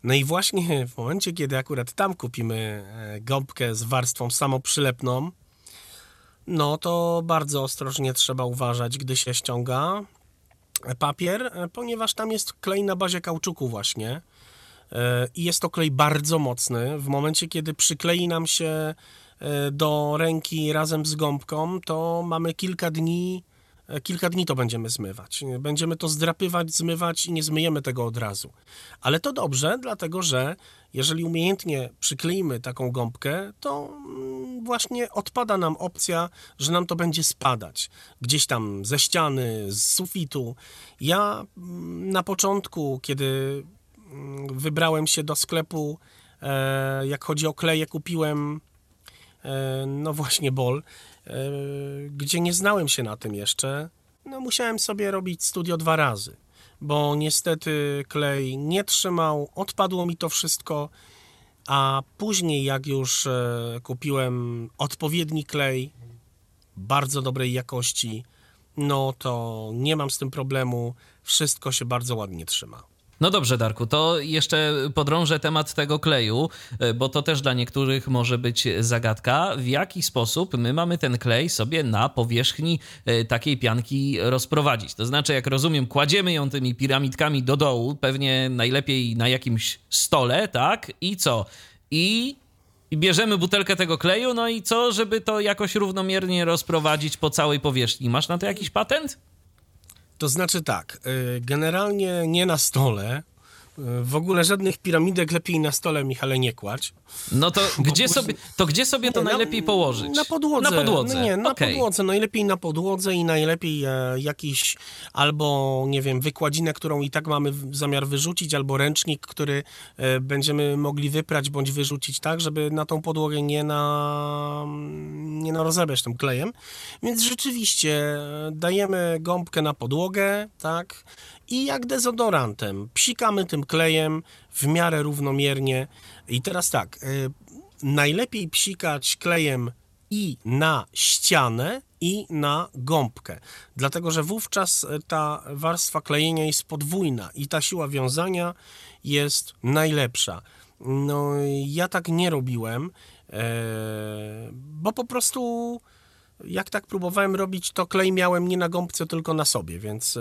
No i właśnie w momencie, kiedy akurat tam kupimy e, gąbkę z warstwą samoprzylepną, no to bardzo ostrożnie trzeba uważać, gdy się ściąga papier, e, ponieważ tam jest klej na bazie kauczuku właśnie i jest to klej bardzo mocny. W momencie, kiedy przyklei nam się do ręki razem z gąbką, to mamy kilka dni kilka dni to będziemy zmywać. Będziemy to zdrapywać, zmywać i nie zmyjemy tego od razu. Ale to dobrze, dlatego że jeżeli umiejętnie przykleimy taką gąbkę, to mm, właśnie odpada nam opcja, że nam to będzie spadać. Gdzieś tam ze ściany, z sufitu. Ja mm, na początku, kiedy mm, wybrałem się do sklepu, e, jak chodzi o kleje, kupiłem e, no właśnie bol E, gdzie nie znałem się na tym jeszcze, no musiałem sobie robić studio dwa razy, bo niestety klej nie trzymał, odpadło mi to wszystko, a później jak już e, kupiłem odpowiedni klej, bardzo dobrej jakości, no to nie mam z tym problemu, wszystko się bardzo ładnie trzyma. No dobrze, Darku, to jeszcze podrążę temat tego kleju, e, bo to też dla niektórych może być zagadka. W jaki sposób my mamy ten klej sobie na powierzchni e, takiej pianki rozprowadzić? To znaczy, jak rozumiem, kładziemy ją tymi piramidkami do dołu, pewnie najlepiej na jakimś stole, tak? I co? I i bierzemy butelkę tego kleju, no i co, żeby to jakoś równomiernie rozprowadzić po całej powierzchni? Masz na to jakiś patent? To znaczy tak, y, generalnie nie na stole, w ogóle żadnych piramidek lepiej na stole, Michale, nie kładź. No to gdzie sobie to, gdzie sobie to nie, najlepiej na, położyć? Na podłodze. Na podłodze. No nie, na okay. podłodze. Najlepiej na podłodze i najlepiej e, jakiś albo, nie wiem, wykładzinę, którą i tak mamy zamiar wyrzucić, albo ręcznik, który e, będziemy mogli wyprać bądź wyrzucić tak, żeby na tą podłogę nie na nie na rozebrać tym klejem. Więc rzeczywiście e, dajemy gąbkę na podłogę, tak, i jak dezodorantem. Psikamy tym klejem w miarę równomiernie. I teraz tak, y, najlepiej psikać klejem i na ścianę, i na gąbkę, dlatego że wówczas y, ta warstwa klejenia jest podwójna i ta siła wiązania jest najlepsza. No, ja tak nie robiłem, e, bo po prostu jak tak próbowałem robić, to klej miałem nie na gąbce, tylko na sobie, więc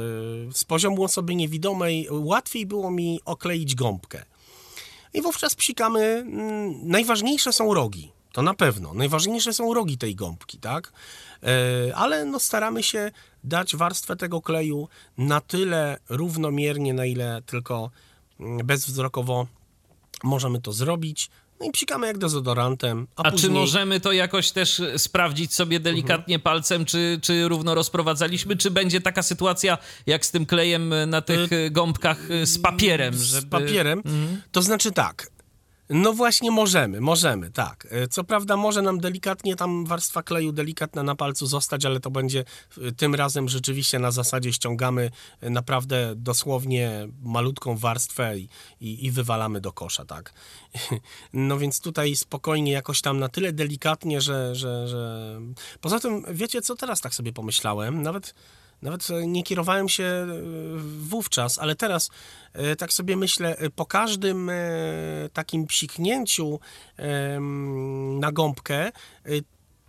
z poziomu osoby niewidomej łatwiej było mi okleić gąbkę. I wówczas psikamy, mm, najważniejsze są rogi. To na pewno. Najważniejsze są rogi tej gąbki, tak? E, ale no staramy się dać warstwę tego kleju na tyle równomiernie, na ile tylko mm, bezwzrokowo możemy to zrobić. No i psikamy jak dezodorantem. A, a później... czy możemy to jakoś też sprawdzić sobie delikatnie mhm. palcem, czy, czy równo rozprowadzaliśmy, czy będzie taka sytuacja jak z tym klejem na tych y gąbkach y, z papierem? Żeby... Z papierem? Mhm. To znaczy tak, no właśnie możemy, możemy, tak. E, co prawda może nam delikatnie tam warstwa kleju delikatna na palcu zostać, ale to będzie e, tym razem rzeczywiście na zasadzie ściągamy e, naprawdę dosłownie malutką warstwę i, i, i wywalamy do kosza, tak. No więc tutaj spokojnie jakoś tam na tyle delikatnie, że, że, że... Poza tym, wiecie co, teraz tak sobie pomyślałem, nawet nawet nie kierowałem się e, wówczas, ale teraz e, tak sobie myślę, e, po każdym takim psiknięciu na gąbkę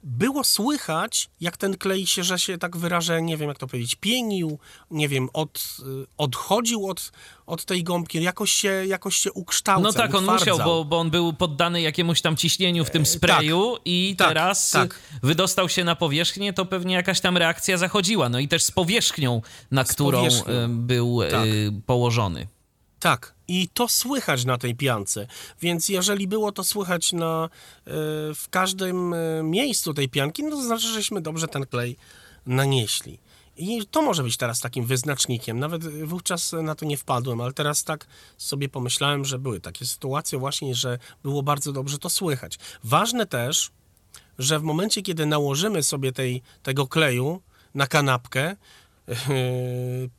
było słychać, jak ten klej się, że się tak wyrażę, nie wiem jak to powiedzieć, pienił, nie wiem, od, odchodził od, od tej gąbki, jakoś się, jakoś się ukształcał, No tak, on musiał, bo, bo on był poddany jakiemuś tam ciśnieniu w tym e, sprayu tak, i tak, teraz tak. wydostał się na powierzchnię, to pewnie jakaś tam reakcja zachodziła. No i też z powierzchnią, na z którą powierzchnią. E, był e, tak. położony. Tak, i to słychać na tej piance. Więc jeżeli było to słychać na, w każdym miejscu tej pianki, no to znaczy, żeśmy dobrze ten klej nanieśli. I to może być teraz takim wyznacznikiem. Nawet wówczas na to nie wpadłem, ale teraz tak sobie pomyślałem, że były takie sytuacje właśnie, że było bardzo dobrze to słychać. Ważne też, że w momencie, kiedy nałożymy sobie tej, tego kleju na kanapkę,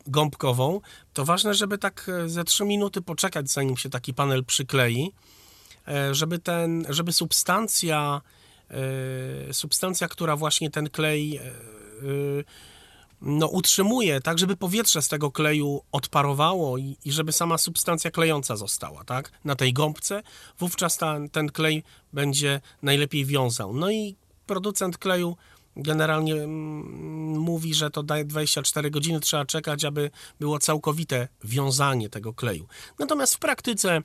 gąbkową, to ważne, żeby tak ze 3 minuty poczekać, zanim się taki panel przyklei, yy, żeby ten, żeby substancja, yy, substancja, która właśnie ten klej yy, no, utrzymuje tak, żeby powietrze z tego kleju odparowało i, i, żeby sama substancja klejąca została, tak, na tej gąbce, wówczas ta, ten klej będzie najlepiej wiązał. No i producent kleju generalnie mm, mówi, że to daje 24 godziny, trzeba czekać, aby było całkowite wiązanie tego kleju. Natomiast w praktyce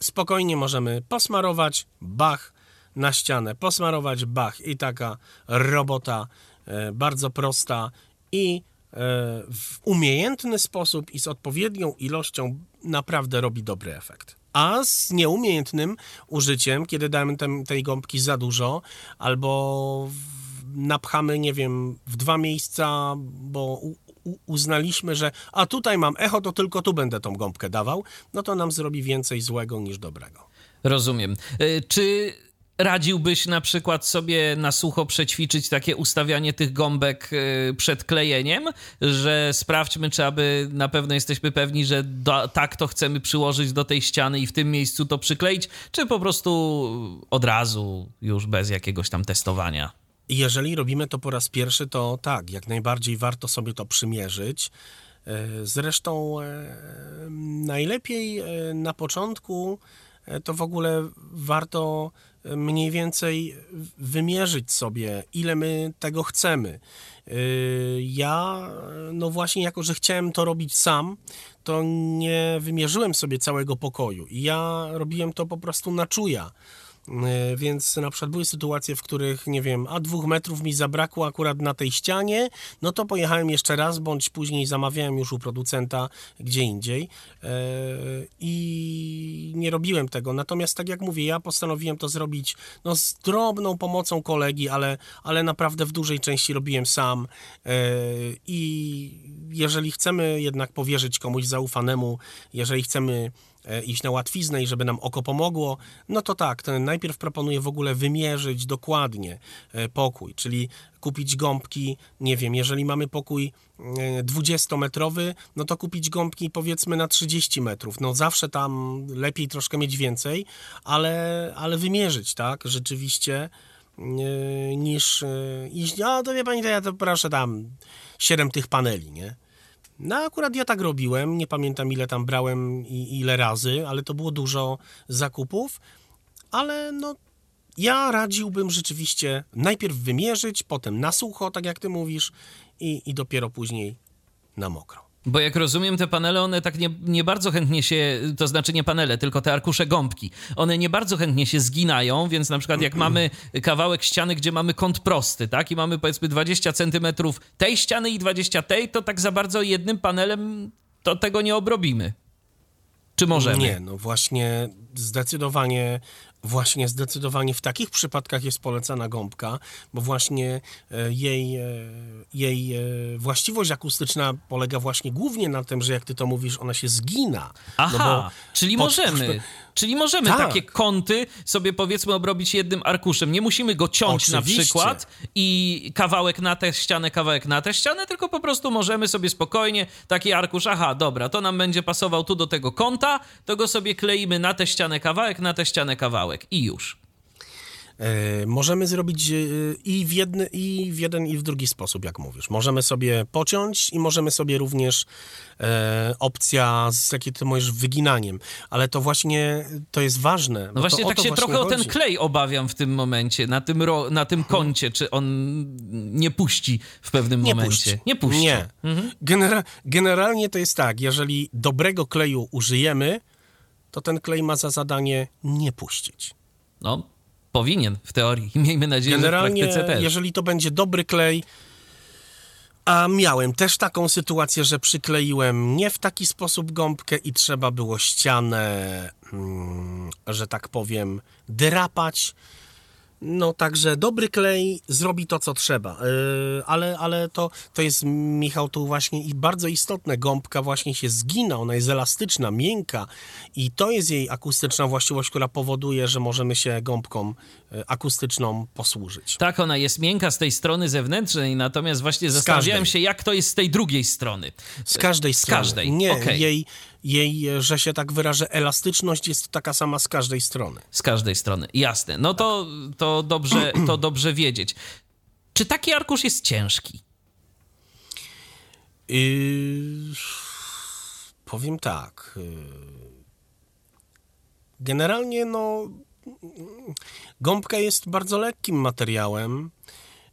spokojnie możemy posmarować, bach, na ścianę, posmarować, bach i taka robota e, bardzo prosta i e, w umiejętny sposób i z odpowiednią ilością naprawdę robi dobry efekt. A z nieumiejętnym użyciem, kiedy damy tem, tej gąbki za dużo, albo napchamy, nie wiem, w dwa miejsca, bo uznaliśmy, że a tutaj mam echo, to tylko tu będę tą gąbkę dawał, no to nam zrobi więcej złego niż dobrego. Rozumiem. E, czy radziłbyś na przykład sobie na sucho przećwiczyć takie ustawianie tych gąbek y, przed klejeniem, że sprawdźmy, czy aby na pewno jesteśmy pewni, że do, tak to chcemy przyłożyć do tej ściany i w tym miejscu to przykleić, czy po prostu od razu już bez jakiegoś tam testowania? Jeżeli robimy to po raz pierwszy, to tak, jak najbardziej warto sobie to przymierzyć. E, zresztą e, najlepiej e, na początku to w ogóle warto mniej więcej wymierzyć sobie, ile my tego chcemy. Ja, no właśnie, jako że chciałem to robić sam, to nie wymierzyłem sobie całego pokoju. Ja robiłem to po prostu na czuja. E, więc na przykład były sytuacje, w których, nie wiem, a dwóch metrów mi zabrakło akurat na tej ścianie, no to pojechałem jeszcze raz, bądź później zamawiałem już u producenta gdzie indziej e, i nie robiłem tego. Natomiast tak jak mówię, ja postanowiłem to zrobić no, z drobną pomocą kolegi, ale, ale naprawdę w dużej części robiłem sam e, i jeżeli chcemy jednak powierzyć komuś zaufanemu, jeżeli chcemy iść na łatwiznę i żeby nam oko pomogło, no to tak, to najpierw proponuję w ogóle wymierzyć dokładnie e, pokój, czyli kupić gąbki, nie wiem, jeżeli mamy pokój 20-metrowy, e, no to kupić gąbki powiedzmy na 30 metrów. No zawsze tam lepiej troszkę mieć więcej, ale, ale wymierzyć, tak, rzeczywiście niż iść, a to wie pani, to ja to proszę tam 7 tych paneli, nie? No akurat ja tak robiłem, nie pamiętam ile tam brałem i ile razy, ale to było dużo zakupów, ale no Ja radziłbym rzeczywiście najpierw wymierzyć, potem na sucho, tak jak ty mówisz, i, i dopiero później na mokro. Bo jak rozumiem, te panele, one tak nie, nie bardzo chętnie się, to znaczy nie panele, tylko te arkusze gąbki, one nie bardzo chętnie się zginają, więc na przykład jak mamy kawałek ściany, gdzie mamy kąt prosty, tak, i mamy powiedzmy 20 centymetrów tej ściany i 20 tej, to tak za bardzo jednym panelem to tego nie obrobimy. Czy możemy? Nie, no właśnie zdecydowanie, właśnie zdecydowanie w takich przypadkach jest polecana gąbka, bo właśnie e, jej, e, jej e, właściwość akustyczna polega właśnie głównie na tym, że jak ty to mówisz, ona się zgina. Aha, no czyli pod- możemy. Czyli możemy Tak. takie kąty sobie powiedzmy obrobić jednym arkuszem. Nie musimy go ciąć na Oczywiście. przykład i kawałek na tę ścianę, kawałek na tę ścianę, tylko po prostu możemy sobie spokojnie taki arkusz, aha, dobra, to nam będzie pasował tu do tego kąta, to go sobie kleimy na tę ścianę kawałek, na tę ścianę kawałek i już. E, Możemy zrobić e, i w, jedny, i w jeden, i w drugi sposób, jak mówisz. Możemy sobie pociąć i możemy sobie również e, opcja z, jakie ty mówisz, wyginaniem. Ale to właśnie, to jest ważne. No właśnie tak się właśnie trochę o ten chodzi. klej obawiam w tym momencie, na tym, ro, na tym kącie, czy on nie puści w pewnym Nie momencie. puści. Nie puści. Nie. Genera- generalnie to jest tak, jeżeli dobrego kleju użyjemy, to ten klej ma za zadanie nie puścić. No, powinien w teorii. Miejmy nadzieję, że w Generalnie, praktyce też. jeżeli to będzie dobry klej, a miałem też taką sytuację, że przykleiłem nie w taki sposób gąbkę i trzeba było ścianę, mm, że tak powiem, drapać. No także dobry klej zrobi to, co trzeba, yy, ale, ale to, to jest, Michał, tu właśnie i bardzo istotne. Gąbka właśnie się zgina, ona jest elastyczna, miękka i to jest jej akustyczna właściwość, która powoduje, że możemy się gąbką y, akustyczną posłużyć. Tak, ona jest miękka z tej strony zewnętrznej, natomiast właśnie zastanawiałem każdej. się, jak to jest z tej drugiej strony. Z każdej Z strony. każdej, Nie, okej. jej, jej, e, że się tak wyrażę, elastyczność jest taka sama z każdej strony. Z każdej strony, jasne. No to, to, dobrze, to dobrze wiedzieć. Czy taki arkusz jest ciężki? Yy, powiem tak. yy, Generalnie, no, gąbka jest bardzo lekkim materiałem.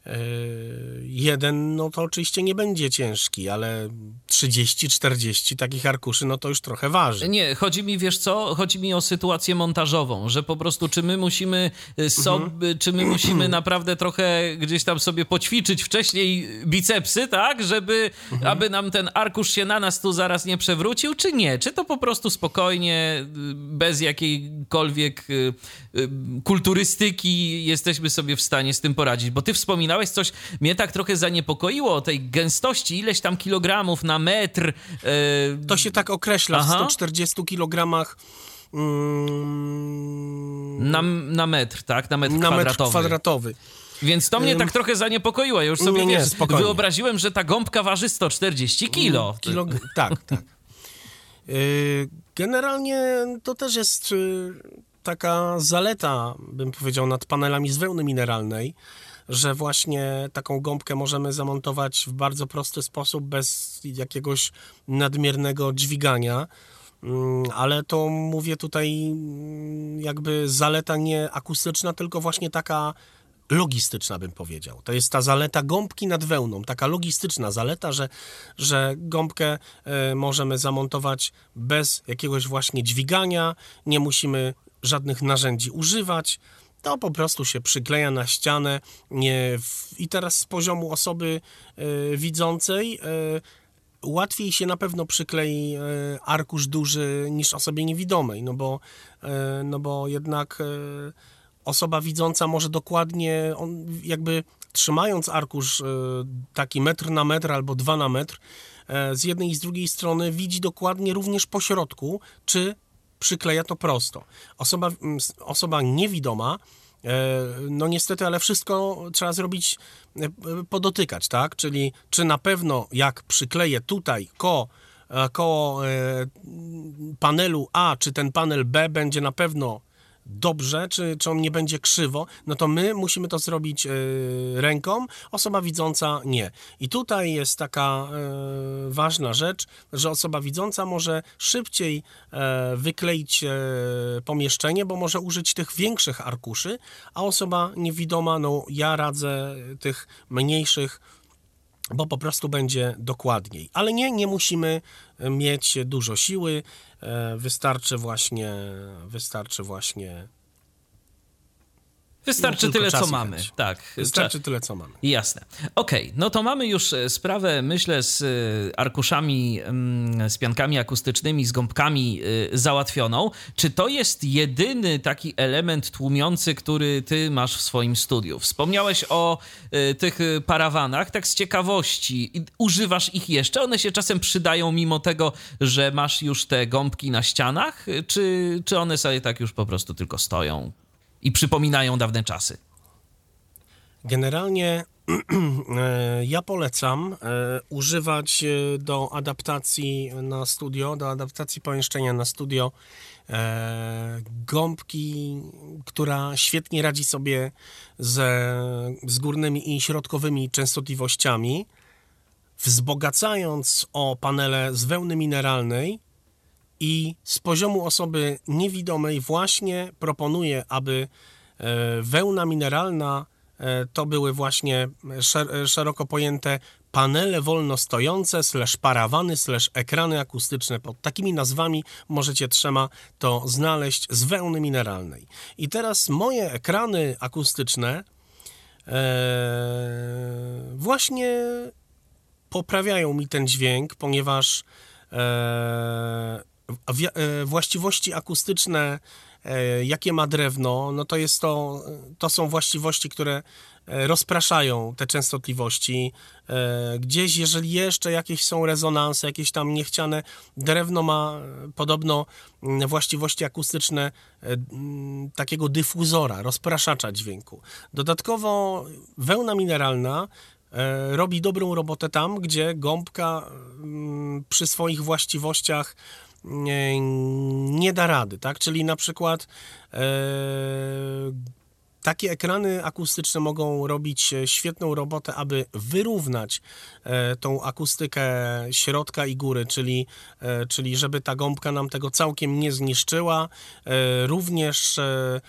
Yy, Jeden, no to oczywiście nie będzie ciężki, ale 30-40 takich arkuszy, no to już trochę waży. Nie, chodzi mi, wiesz co, chodzi mi o sytuację montażową, że po prostu czy my musimy y, sobie, czy my musimy naprawdę trochę gdzieś tam sobie poćwiczyć wcześniej bicepsy, tak, żeby, aby nam ten arkusz się na nas tu zaraz nie przewrócił, czy nie? Czy to po prostu spokojnie, y, bez jakiejkolwiek y, y, kulturystyki jesteśmy sobie w stanie z tym poradzić? Bo ty wspominałeś coś, mnie tak trochę zaniepokoiło o tej gęstości, ileś tam kilogramów na metr. y, To się tak określa Aha. w 140 kilogramach mm, Na, na metr, tak? Na metr na metr kwadratowy. kwadratowy. Więc to mnie tak trochę zaniepokoiło. Ja już sobie nie, wiesz, spokojnie. wyobraziłem, że ta gąbka waży 140 kilo. Kilo, tak, tak. Yy, Generalnie to też jest yy, taka zaleta, bym powiedział, nad panelami z wełny mineralnej, że właśnie taką gąbkę możemy zamontować w bardzo prosty sposób, bez jakiegoś nadmiernego dźwigania. Mm, Ale to mówię tutaj mm, jakby zaleta nie akustyczna, tylko właśnie taka logistyczna, bym powiedział. To jest ta zaleta gąbki nad wełną, taka logistyczna zaleta, że, że gąbkę e, możemy zamontować bez jakiegoś właśnie dźwigania, nie musimy żadnych narzędzi używać. To po prostu się przykleja na ścianę i teraz z poziomu osoby e, widzącej e, łatwiej się na pewno przyklei e, arkusz duży niż osobie niewidomej, no bo, no bo jednak osoba widząca może dokładnie, on jakby trzymając arkusz taki metr na metr albo dwa na metr, z jednej i z drugiej strony widzi dokładnie również po środku, czy przykleja to prosto. Osoba, mm, osoba niewidoma, e, no niestety, ale wszystko trzeba zrobić, e, podotykać, tak? Czyli czy na pewno jak przykleję tutaj ko, e, koło panelu A, czy ten panel B będzie na pewno dobrze, czy, czy on nie będzie krzywo, no to my musimy to zrobić e, ręką, osoba widząca nie. I tutaj jest taka e, ważna rzecz, że osoba widząca może szybciej e, wykleić pomieszczenie, bo może użyć tych większych arkuszy, a osoba niewidoma, no ja radzę tych mniejszych bo po prostu będzie dokładniej. Ale nie, nie musimy mieć dużo siły, e, wystarczy właśnie, wystarczy właśnie Wystarczy No, tyle, co mamy. chęć. Tak. Wystarczy tyle, co mamy. Jasne. Okej, no to mamy już e, sprawę, myślę, z e, arkuszami, mm, z piankami akustycznymi, z gąbkami e, załatwioną. Czy to jest jedyny taki element tłumiący, który ty masz w swoim studiu? Wspomniałeś o tych parawanach, tak z ciekawości. Używasz ich jeszcze? One się czasem przydają mimo tego, że masz już te gąbki na ścianach? Czy, czy one sobie tak już po prostu tylko stoją i przypominają dawne czasy? Generalnie e, ja polecam e, używać e, do adaptacji na studio, do adaptacji pomieszczenia na studio gąbki, która świetnie radzi sobie ze, z górnymi i środkowymi częstotliwościami, wzbogacając o panele z wełny mineralnej i z poziomu osoby niewidomej właśnie proponuję, aby e, wełna mineralna e, to były właśnie szer- szeroko pojęte panele wolno stojące, slash parawany, slash ekrany akustyczne. Pod takimi nazwami możecie trzema to znaleźć z wełny mineralnej. I teraz moje ekrany akustyczne e, właśnie poprawiają mi ten dźwięk, ponieważ właściwości akustyczne, e, jakie ma drewno, no to jest to, to są właściwości, które e, rozpraszają te częstotliwości. E, Gdzieś, jeżeli jeszcze jakieś są rezonanse, jakieś tam niechciane, drewno ma e, podobno właściwości akustyczne e, takiego dyfuzora, rozpraszacza dźwięku. Dodatkowo wełna mineralna e, robi dobrą robotę tam, gdzie gąbka przy swoich właściwościach nie, da rady, tak? Czyli na przykład e, takie ekrany akustyczne mogą robić e, świetną robotę, aby wyrównać e, tą akustykę środka i góry, czyli, e, czyli żeby ta gąbka nam tego całkiem nie zniszczyła. E, również e,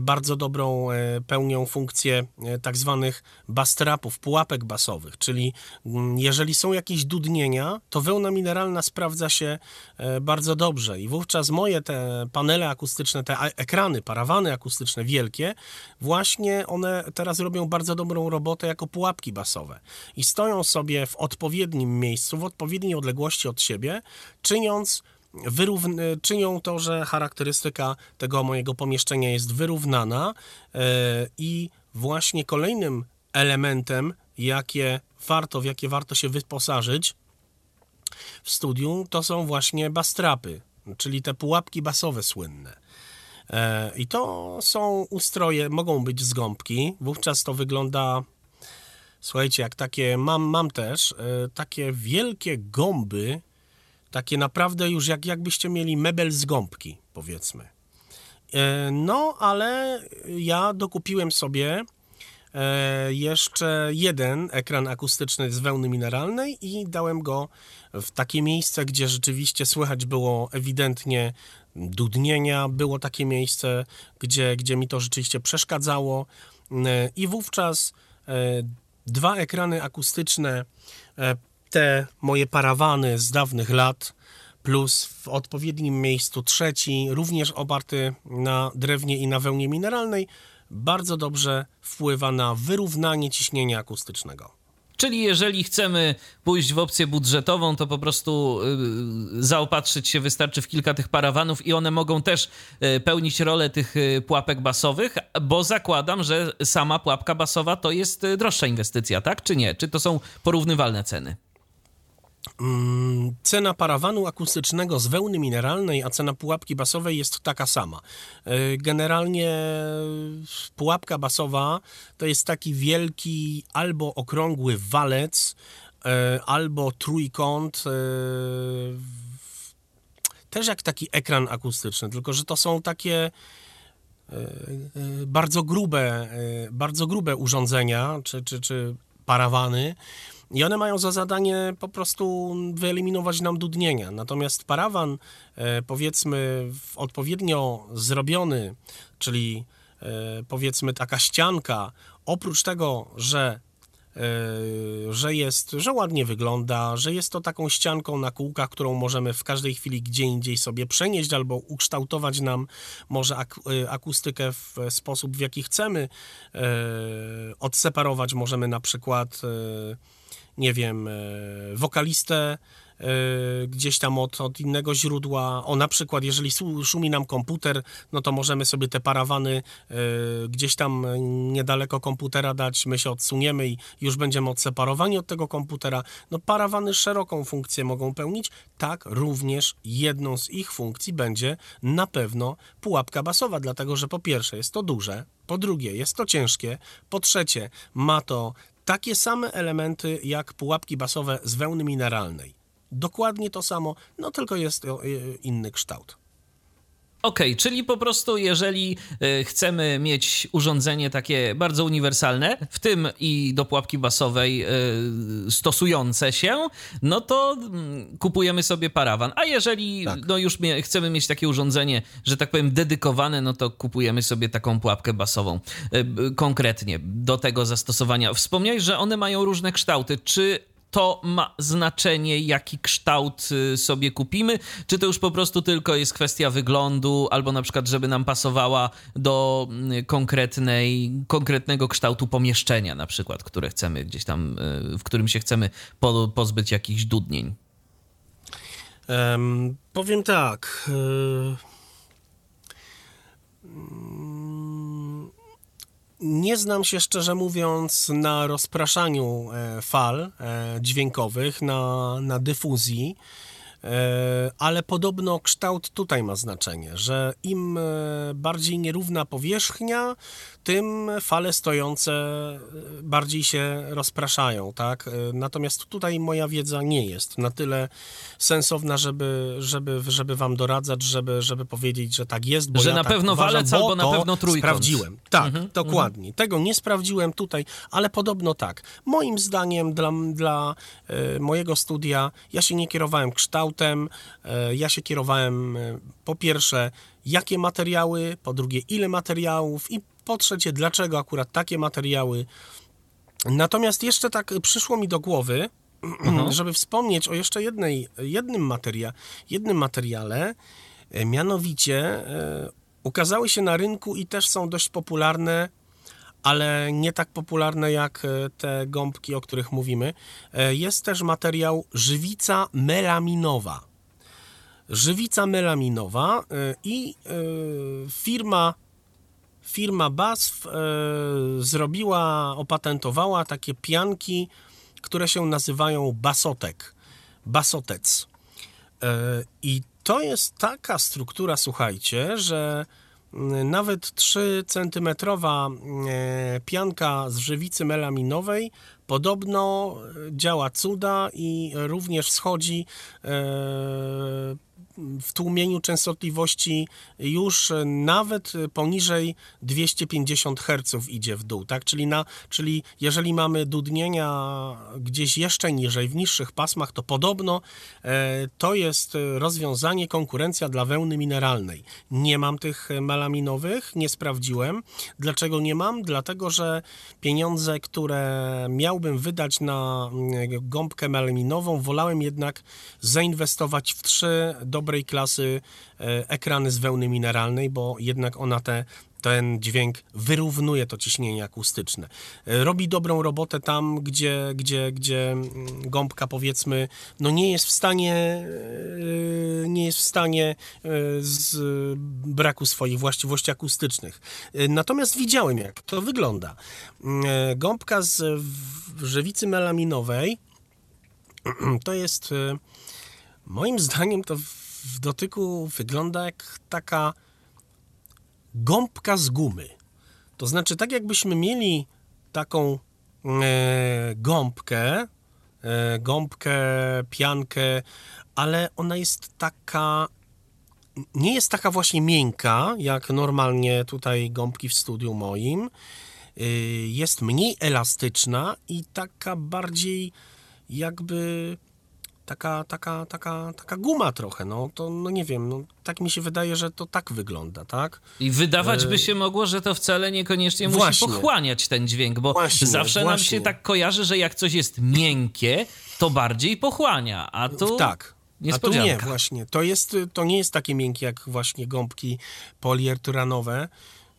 bardzo dobrą e, pełnią funkcję e, tak zwanych bastrapów, pułapek basowych, czyli mm, jeżeli są jakieś dudnienia, to wełna mineralna sprawdza się e, bardzo dobrze. I wówczas moje te panele akustyczne, te ekrany, parawany akustyczne wielkie, właśnie one teraz robią bardzo dobrą robotę jako pułapki basowe. I stoją sobie w odpowiednim miejscu, w odpowiedniej odległości od siebie, czyniąc wyrówn- czynią to, że charakterystyka tego mojego pomieszczenia jest wyrównana e, i właśnie kolejnym elementem, jakie warto, w jakie warto się wyposażyć w studium, to są właśnie bastrapy, czyli te pułapki basowe słynne. E, I to są ustroje, mogą być z gąbki, wówczas to wygląda Słuchajcie, jak takie, mam, mam też e, takie wielkie gąby, takie naprawdę już jak, jakbyście mieli mebel z gąbki, powiedzmy. E, No, ale ja dokupiłem sobie e, jeszcze jeden ekran akustyczny z wełny mineralnej i dałem go w takie miejsce, gdzie rzeczywiście słychać było ewidentnie dudnienia, było takie miejsce, gdzie, gdzie mi to rzeczywiście przeszkadzało E, i wówczas dwa ekrany akustyczne, te moje parawany z dawnych lat, plus w odpowiednim miejscu trzeci, również oparty na drewnie i na wełnie mineralnej, bardzo dobrze wpływa na wyrównanie ciśnienia akustycznego. Czyli jeżeli chcemy pójść w opcję budżetową, to po prostu y, zaopatrzyć się wystarczy w kilka tych parawanów i one mogą też y, pełnić rolę tych y, pułapek basowych, bo zakładam, że sama pułapka basowa to jest droższa inwestycja, tak? Czy nie? Czy to są porównywalne ceny? Mm, Cena parawanu akustycznego z wełny mineralnej, a cena pułapki basowej jest taka sama. E, Generalnie pułapka basowa to jest taki wielki albo okrągły walec, e, albo trójkąt, e, też jak taki ekran akustyczny, tylko że to są takie bardzo grube, bardzo grube urządzenia czy, czy, czy parawany. I one mają za zadanie po prostu wyeliminować nam dudnienia. Natomiast parawan, powiedzmy, odpowiednio zrobiony, czyli powiedzmy taka ścianka, oprócz tego, że E, że jest, że ładnie wygląda, że jest to taką ścianką na kółkach, którą możemy w każdej chwili gdzie indziej sobie przenieść albo ukształtować nam może ak e, akustykę w sposób, w jaki chcemy. E, odseparować możemy na przykład, nie wiem, wokalistę Y, gdzieś tam od, od innego źródła. O, na przykład, jeżeli szumi nam komputer, no to możemy sobie te parawany y, gdzieś tam niedaleko komputera dać, my się odsuniemy i już będziemy odseparowani od tego komputera. No, parawany szeroką funkcję mogą pełnić, tak również jedną z ich funkcji będzie na pewno pułapka basowa, dlatego że po pierwsze jest to duże, po drugie jest to ciężkie, po trzecie ma to takie same elementy jak pułapki basowe z wełny mineralnej. Dokładnie to samo, no tylko jest e, inny kształt. Okej, okay, czyli po prostu jeżeli e, chcemy mieć urządzenie takie bardzo uniwersalne, w tym i do pułapki basowej e, stosujące się, no to mm, kupujemy sobie parawan. A jeżeli tak. no już chcemy mieć takie urządzenie, że tak powiem, dedykowane, no to kupujemy sobie taką pułapkę basową konkretnie do tego zastosowania. Wspomniałeś, że one mają różne kształty. Czy to ma znaczenie, jaki kształt y, sobie kupimy, czy to już po prostu tylko jest kwestia wyglądu, albo na przykład, żeby nam pasowała do mm, konkretnej, konkretnego kształtu pomieszczenia, na przykład, które chcemy gdzieś tam, y, w którym się chcemy pozbyć jakichś dudnień. Um, powiem tak. Yy nie znam się szczerze mówiąc na rozpraszaniu e, fal e, dźwiękowych, na, na dyfuzji. E, ale podobno kształt tutaj ma znaczenie, że im bardziej nierówna powierzchnia, tym fale stojące e, bardziej się rozpraszają, tak? E, natomiast tutaj moja wiedza nie jest na tyle sensowna, żeby, żeby, żeby wam doradzać, żeby, żeby powiedzieć, że tak jest, bo że ja na tak pewno uważam, walec albo na pewno trójkąt. Sprawdziłem. Tak, mhm, mhm. dokładnie. Mhm. Tego nie sprawdziłem tutaj, ale podobno tak. Moim zdaniem dla, dla e, mojego studia ja się nie kierowałem kształtem, e, ja się kierowałem e, po pierwsze jakie materiały, po drugie ile materiałów i po trzecie, dlaczego akurat takie materiały. Natomiast jeszcze tak przyszło mi do głowy, mhm. żeby wspomnieć o jeszcze jednej, jednym, materia, jednym materiale, e, mianowicie ukazały się na rynku i też są dość popularne, ale nie tak popularne jak e, te gąbki, o których mówimy. Jest też materiał żywica melaminowa. Żywica melaminowa i firma firma BASF e, zrobiła, opatentowała takie pianki, które się nazywają basotek, basotec. E, I to jest taka struktura, słuchajcie, że nawet 3 centymetrowa e, pianka z żywicy melaminowej. Podobno działa cuda i również schodzi w tłumieniu częstotliwości już nawet poniżej 250 Hz idzie w dół, tak? Czyli, na, czyli jeżeli mamy dudnienia gdzieś jeszcze niżej, w niższych pasmach, to podobno e, to jest rozwiązanie, konkurencja dla wełny mineralnej. Nie mam tych melaminowych, nie sprawdziłem. Dlaczego nie mam? Dlatego, że pieniądze, które miałbym wydać na mm, gąbkę melaminową, wolałem jednak zainwestować w trzy dobre dobrej klasy e, ekrany z wełny mineralnej, bo jednak ona te ten dźwięk wyrównuje to ciśnienie akustyczne. E, robi dobrą robotę tam, gdzie, gdzie, gdzie mm, gąbka powiedzmy no nie jest w stanie e, nie jest w stanie z braku swoich właściwości akustycznych. Natomiast widziałem jak to wygląda. Gąbka z żywicy melaminowej to jest moim zdaniem to w dotyku wygląda jak taka gąbka z gumy. To znaczy, tak jakbyśmy mieli taką e, gąbkę, e, gąbkę, piankę, ale ona jest taka nie jest taka właśnie miękka, jak normalnie tutaj gąbki w studiu moim. Y, jest mniej elastyczna i taka bardziej jakby taka, taka, taka, taka guma trochę, no to no nie wiem, no, tak mi się wydaje, że to tak wygląda, tak? I wydawać by się mogło, że to wcale niekoniecznie musi Właśnie. pochłaniać ten dźwięk, bo Właśnie, zawsze nam właśnie. się tak kojarzy, że jak coś jest miękkie, to bardziej pochłania, a tu tak. A tu nie, właśnie. To, jest, to nie jest takie miękkie jak właśnie gąbki poliarturanowe.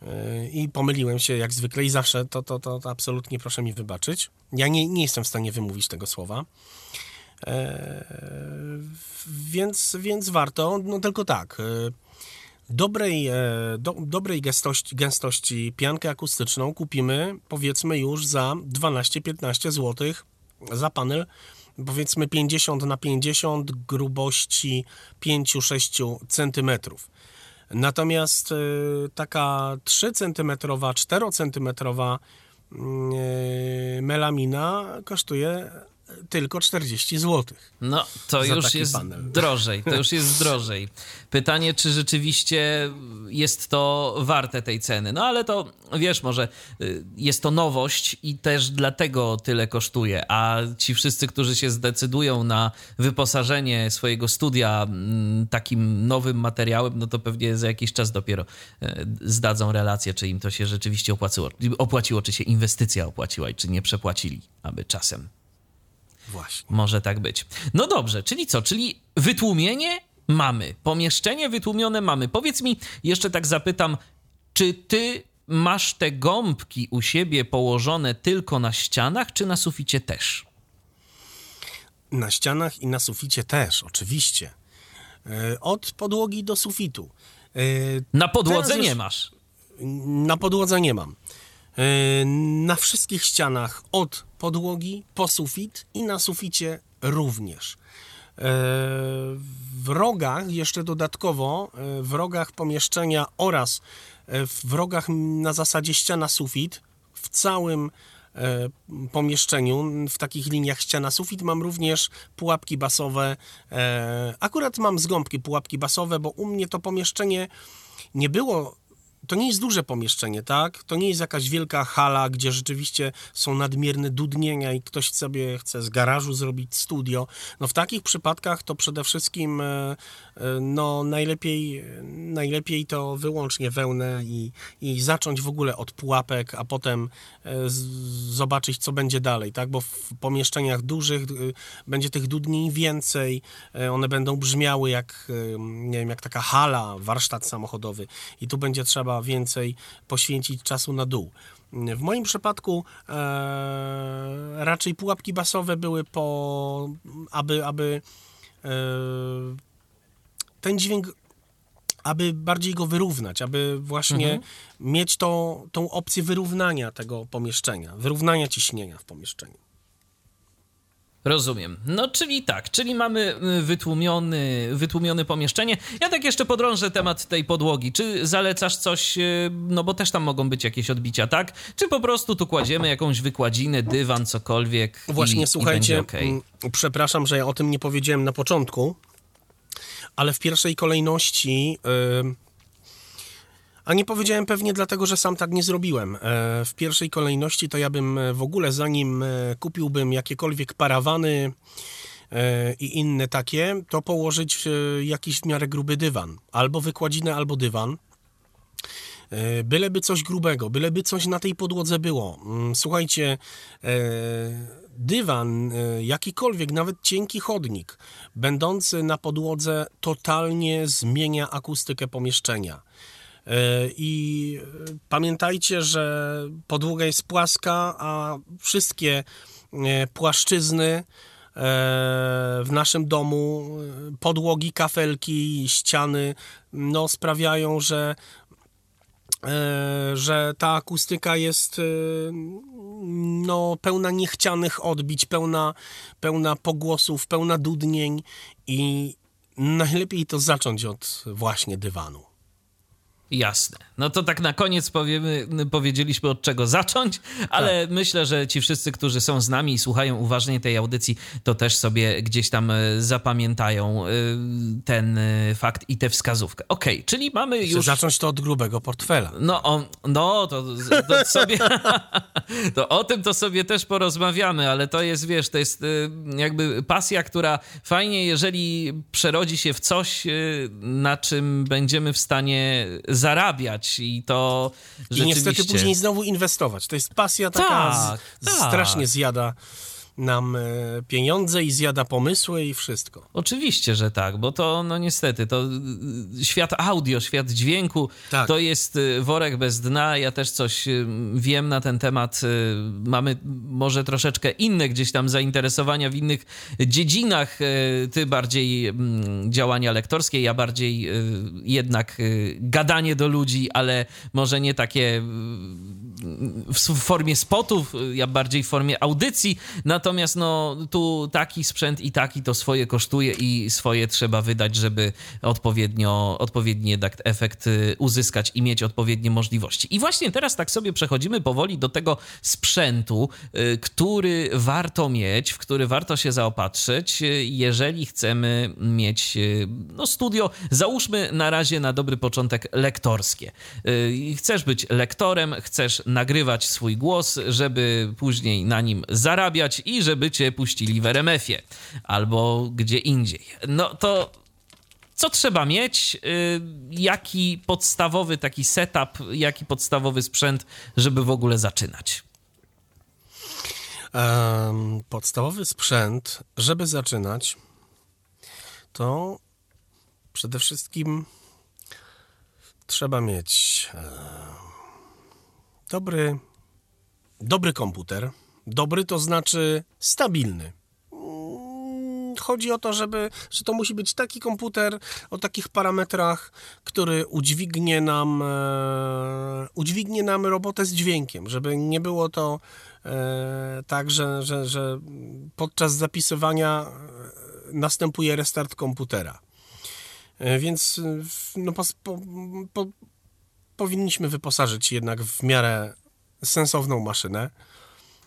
Yy, I pomyliłem się jak zwykle i zawsze to, to, to, to absolutnie proszę mi wybaczyć. Ja nie, nie jestem w stanie wymówić tego słowa. Eee, więc, więc warto, no tylko tak. e, Dobrej, e, do, dobrej gęstości, gęstości piankę akustyczną kupimy powiedzmy już za 12-15 zł za panel powiedzmy 50 na 50 grubości 5-6 centymetrów. Natomiast e, taka 3 centymetrowa, 4 centymetrowa mm, e, melamina kosztuje tylko 40 zł. No, to już jest panel. drożej, to już jest drożej. Pytanie, czy rzeczywiście jest to warte tej ceny. No ale to, wiesz, może y, jest to nowość i też dlatego tyle kosztuje, a ci wszyscy, którzy się zdecydują na wyposażenie swojego studia mm, takim nowym materiałem, no to pewnie za jakiś czas dopiero y, zdadzą relację, czy im to się rzeczywiście opłaciło, opłaciło czy się inwestycja opłaciła i czy nie przepłacili, aby czasem. Właśnie. Może tak być. No dobrze, czyli co? Czyli wytłumienie mamy, pomieszczenie wytłumione mamy. Powiedz mi, jeszcze tak zapytam, czy ty masz te gąbki u siebie położone tylko na ścianach, czy na suficie też? Na ścianach i na suficie też, oczywiście. E, Od podłogi do sufitu. E, Na podłodze już- nie masz. Na podłodze nie mam. E, Na wszystkich ścianach od podłogi po sufit i na suficie również. E, W rogach, jeszcze dodatkowo, e, w rogach pomieszczenia oraz w rogach na zasadzie ściana-sufit, w całym pomieszczeniu, w takich liniach ściana-sufit mam również pułapki basowe. Akurat mam z gąbki pułapki basowe, bo u mnie to pomieszczenie nie było to nie jest duże pomieszczenie, tak? To nie jest jakaś wielka hala, gdzie rzeczywiście są nadmierne dudnienia i ktoś sobie chce z garażu zrobić studio. No w takich przypadkach to przede wszystkim e, no najlepiej, najlepiej to wyłącznie wełnę i, i zacząć w ogóle od pułapek, a potem e, z, zobaczyć co będzie dalej, tak? Bo w pomieszczeniach dużych y, będzie tych dudnień więcej, e, one będą brzmiały jak, e, nie wiem, jak taka hala, warsztat samochodowy i tu będzie trzeba więcej poświęcić czasu na dół. W moim przypadku e, raczej pułapki basowe były po, aby, aby ten dźwięk, aby bardziej go wyrównać, aby właśnie mieć to, tą opcję wyrównania tego pomieszczenia, wyrównania ciśnienia w pomieszczeniu. Rozumiem. No, czyli tak, czyli mamy y, wytłumiony, wytłumione pomieszczenie. Ja tak jeszcze podrążę temat tej podłogi. Czy zalecasz coś, y, no bo też tam mogą być jakieś odbicia, tak? Czy po prostu tu kładziemy jakąś wykładzinę, dywan, cokolwiek Właśnie, i, słuchajcie, i okej? mm, przepraszam, że ja o tym nie powiedziałem na początku, ale w pierwszej kolejności. a nie powiedziałem pewnie dlatego, że sam tak nie zrobiłem. E, W pierwszej kolejności to ja bym e, w ogóle, zanim e, kupiłbym jakiekolwiek parawany i inne takie, to położyć jakiś w miarę gruby dywan. Albo wykładzinę, albo dywan. Byleby coś grubego, byleby coś na tej podłodze było. Mm, Słuchajcie, dywan, e, jakikolwiek, nawet cienki chodnik, będący na podłodze, totalnie zmienia akustykę pomieszczenia. E, I pamiętajcie, że podłoga jest płaska, a wszystkie e, płaszczyzny w naszym domu, podłogi, kafelki, ściany, no sprawiają, że że ta akustyka jest no, pełna niechcianych odbić, pełna, pełna pogłosów, pełna dudnień i najlepiej to zacząć od właśnie dywanu. Jasne. No to tak na koniec powiemy, powiedzieliśmy od czego zacząć, ale tak. myślę, że ci wszyscy, którzy są z nami i słuchają uważnie tej audycji, to też sobie gdzieś tam e, zapamiętają e, ten e, fakt i tę wskazówkę. Okej, okay, czyli mamy Chcę już... zacząć to od grubego portfela. No, on, no to, to sobie... to o tym to sobie też porozmawiamy, ale to jest, wiesz, to jest jakby pasja, która fajnie, jeżeli przerodzi się w coś, na czym będziemy w stanie zarabiać i to I niestety później znowu inwestować. To jest pasja taka, tak, z, tak. strasznie zjada nam e, pieniądze i zjada pomysły i wszystko. Oczywiście, że tak, bo to no niestety, to y, świat audio, świat dźwięku, tak. to jest y, worek bez dna. Ja też coś y, wiem na ten temat. Mamy może troszeczkę inne gdzieś tam zainteresowania w innych dziedzinach. Ty bardziej mm, działania lektorskie, ja bardziej jednak gadanie do ludzi, ale może nie takie w formie spotów, ja bardziej w formie audycji. Natomiast no, tu taki sprzęt i taki to swoje kosztuje i swoje trzeba wydać, żeby odpowiednio, odpowiedni efekt y, uzyskać i mieć odpowiednie możliwości. I właśnie teraz tak sobie przechodzimy powoli do tego sprzętu, y, który warto mieć, w który warto się zaopatrzyć, y, jeżeli chcemy mieć no, studio, załóżmy na razie na dobry początek lektorskie. Chcesz być lektorem, chcesz nagrywać swój głos, żeby później na nim zarabiać żeby cię puścili w RMF-ie albo gdzie indziej. No to co trzeba mieć? Y, jaki podstawowy taki setup, jaki podstawowy sprzęt, żeby w ogóle zaczynać? Um, podstawowy sprzęt, żeby zaczynać, to przede wszystkim trzeba mieć dobry, dobry komputer. Dobry to znaczy stabilny. Mm, chodzi o to, żeby, że to musi być taki komputer o takich parametrach, który udźwignie nam, e, udźwignie nam robotę z dźwiękiem, żeby nie było to e, tak, że, że, że podczas zapisywania e, następuje restart komputera. E, więc no, po, po, powinniśmy wyposażyć jednak w miarę sensowną maszynę.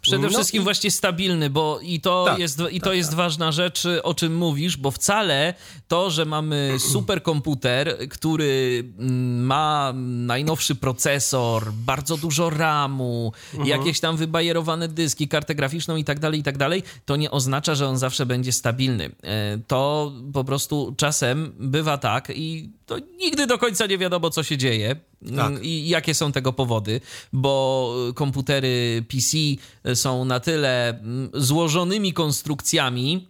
Przede no wszystkim właśnie stabilny, bo i to, tak, jest, i to tak, jest tak. ważna rzecz, o czym mówisz, bo wcale to, że mamy superkomputer, który mm, ma najnowszy procesor, bardzo dużo RAMu, mhm. jakieś tam wybajerowane dyski, kartę graficzną i tak dalej, i tak dalej, to nie oznacza, że on zawsze będzie stabilny. E, to po prostu czasem bywa tak i to nigdy do końca nie wiadomo, co się dzieje tak. Mm, i jakie są tego powody, bo komputery PC są na tyle mm, złożonymi konstrukcjami,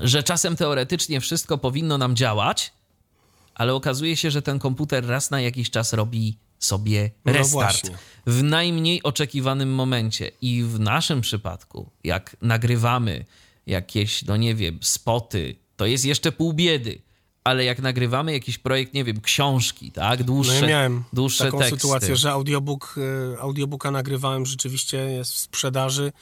że czasem teoretycznie wszystko powinno nam działać, ale okazuje się, że ten komputer raz na jakiś czas robi sobie no restart no w najmniej oczekiwanym momencie. I w naszym przypadku, jak nagrywamy jakieś, no nie wiem, spoty, to jest jeszcze pół biedy ale jak nagrywamy jakiś projekt, nie wiem, książki, tak, dłuższe, no ja miałem dłuższe taką teksty. sytuację, że audiobook, y, audiobooka nagrywałem, rzeczywiście jest w sprzedaży.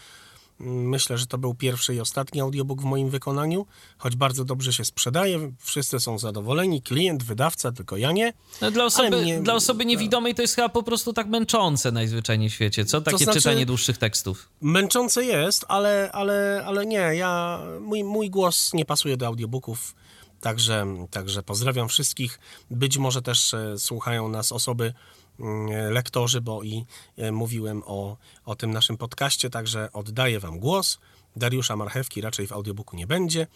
Myślę, że to był pierwszy i ostatni audiobook w moim wykonaniu, choć bardzo dobrze się sprzedaje, wszyscy są zadowoleni, klient, wydawca, tylko ja nie. No, dla, osoby, mnie, dla osoby niewidomej to jest chyba po prostu tak męczące najzwyczajniej w świecie, co? Takie to znaczy, czytanie dłuższych tekstów. Męczące jest, ale, ale, ale nie, ja, mój, mój głos nie pasuje do audiobooków Także, także pozdrawiam wszystkich. Być może też e, słuchają nas osoby, mm, lektorzy, bo i e, mówiłem o, o tym naszym podcaście, także oddaję Wam głos. Dariusza Marchewki raczej w audiobooku nie będzie.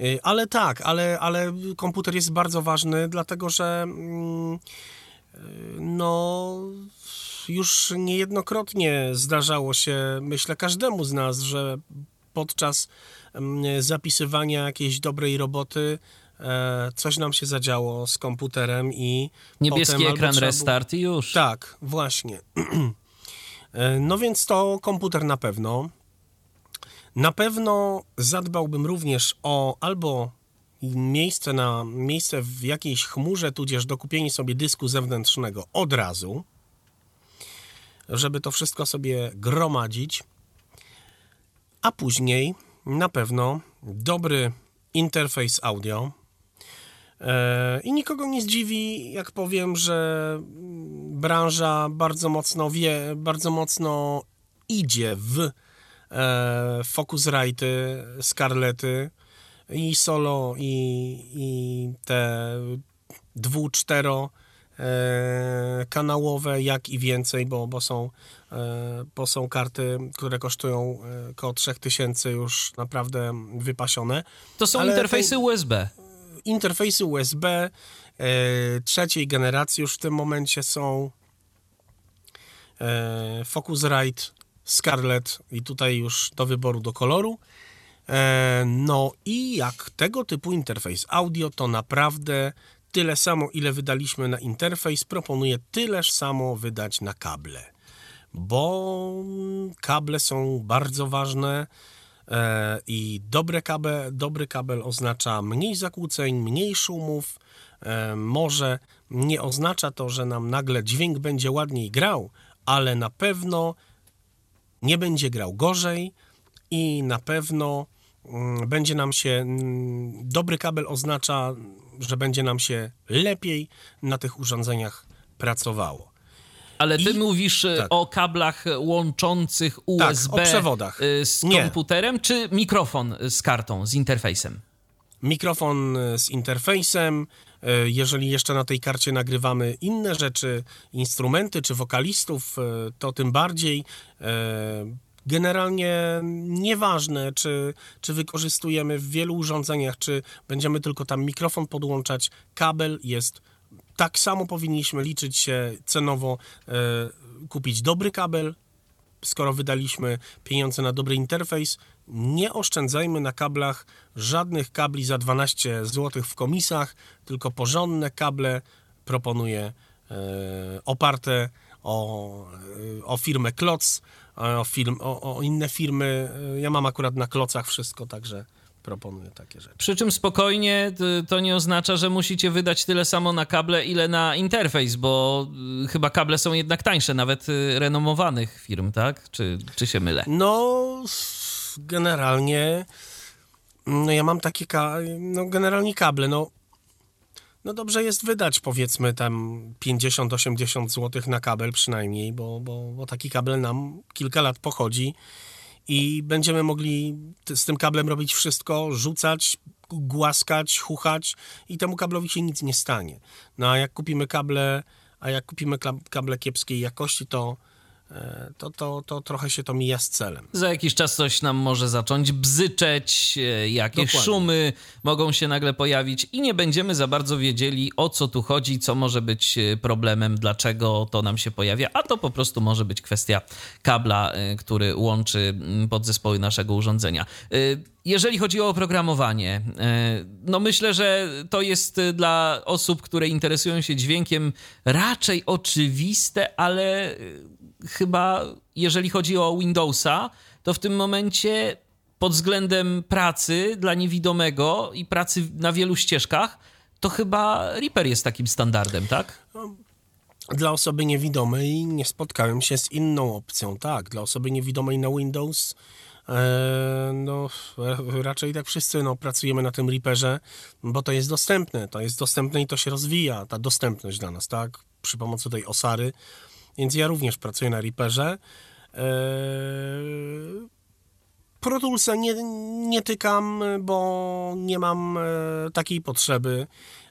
E, ale tak, ale, ale komputer jest bardzo ważny, dlatego że mm, no już niejednokrotnie zdarzało się, myślę, każdemu z nas, że podczas mm, zapisywania jakiejś dobrej roboty E, coś nam się zadziało z komputerem i niebieski ekran restart i już. Tak, właśnie. E, no więc to komputer na pewno. Na pewno zadbałbym również o albo miejsce na miejsce w jakiejś chmurze, tudzież dokupienie sobie dysku zewnętrznego od razu, żeby to wszystko sobie gromadzić, a później na pewno dobry interfejs audio, E, I nikogo nie zdziwi, jak powiem, że branża bardzo mocno wie, bardzo mocno idzie w e, Focusrite'y, Scarlety i solo, i, i te dwu, cztero e, kanałowe, jak i więcej, bo, bo, są, e, bo są karty, które kosztują e, około 3000 już naprawdę wypasione. To są Ale interfejsy USB. Interfejsy USB e, trzeciej generacji już w tym momencie są e, Focusrite, Scarlett i tutaj już do wyboru do koloru. E, no i jak tego typu interfejs audio, to naprawdę tyle samo, ile wydaliśmy na interfejs, proponuję tyleż samo wydać na kable. Bo kable są bardzo ważne i dobre kabel, dobry kabel oznacza mniej zakłóceń, mniej szumów. E, może nie oznacza to, że nam nagle dźwięk będzie ładniej grał, ale na pewno nie będzie grał gorzej i na pewno mm, będzie nam się, mm, dobry kabel oznacza, że będzie nam się lepiej na tych urządzeniach pracowało. Ale ty I- mówisz e, tak. o kablach łączących USB o przewodach. e, z Nie. komputerem, czy mikrofon z kartą, z interfejsem? Mikrofon e, z interfejsem. e, Jeżeli jeszcze na tej karcie nagrywamy inne rzeczy, instrumenty czy wokalistów, e, to tym bardziej. e, Generalnie nieważne, czy, czy wykorzystujemy w wielu urządzeniach, czy będziemy tylko tam mikrofon podłączać, kabel jest. Tak samo powinniśmy liczyć się cenowo, e, kupić dobry kabel, skoro wydaliśmy pieniądze na dobry interfejs, nie oszczędzajmy na kablach żadnych kabli za 12 zł w komisach, tylko porządne kable proponuję e, oparte o, e, o firmę Kloc, o, firm, o, o inne firmy. E, Ja mam akurat na Klocach wszystko, także proponuję takie rzeczy. Przy czym spokojnie to- nie oznacza, że musicie wydać tyle samo na kable, ile na interfejs, bo y, chyba kable są jednak tańsze, nawet y, renomowanych firm, tak? Czy, czy się mylę? No, generalnie, no ja mam takie, ka- no generalnie kable, no, no dobrze jest wydać powiedzmy tam 50-80 zł na kabel przynajmniej, bo, bo, bo taki kabel nam kilka lat pochodzi i będziemy mogli z tym kablem robić wszystko, rzucać, głaskać, chuchać i temu kablowi się nic nie stanie. No a jak kupimy kable, a jak kupimy kable kiepskiej jakości, to, to, to, to trochę się to mija z celem. Za jakiś czas coś nam może zacząć bzyczeć, e, jakieś Dokładnie. szumy mogą się nagle pojawić i nie będziemy za bardzo wiedzieli o co tu chodzi, co może być e, problemem, dlaczego to nam się pojawia, a to po prostu może być kwestia kabla, e, który łączy mm, podzespoły naszego urządzenia. E, Jeżeli chodzi o oprogramowanie, e, no myślę, że to jest e, dla osób, które interesują się dźwiękiem raczej oczywiste, ale e, chyba jeżeli chodzi o Windowsa, to w tym momencie pod względem pracy dla niewidomego i pracy na wielu ścieżkach, to chyba Reaper jest takim standardem, tak? Dla osoby niewidomej nie spotkałem się z inną opcją. Tak, dla osoby niewidomej na Windows, e, no e, raczej tak wszyscy no, pracujemy na tym Reaperze, bo to jest dostępne. To jest dostępne i to się rozwija, ta dostępność dla nas, tak? Przy pomocy tej osary. Więc ja również pracuję na Reaperze. E, Pro Toolsa nie, nie tykam, bo nie mam e, takiej potrzeby.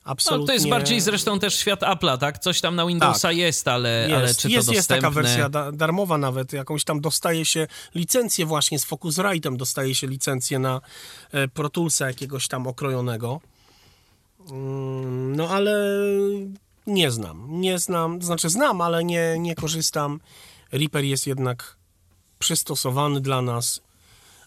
No, Absolutnie. to jest bardziej zresztą też świat Apple'a, tak? Coś tam na Windowsa Tak. jest, ale, Jest, ale czy to jest, dostępne? jest taka wersja da, darmowa nawet, jakąś tam dostaje się licencję właśnie z Focusrite'em, dostaje się licencję na e, Pro Toolsa jakiegoś tam okrojonego. Mm, No ale nie znam, nie znam, znaczy znam, ale nie, nie korzystam. Reaper jest jednak przystosowany dla nas.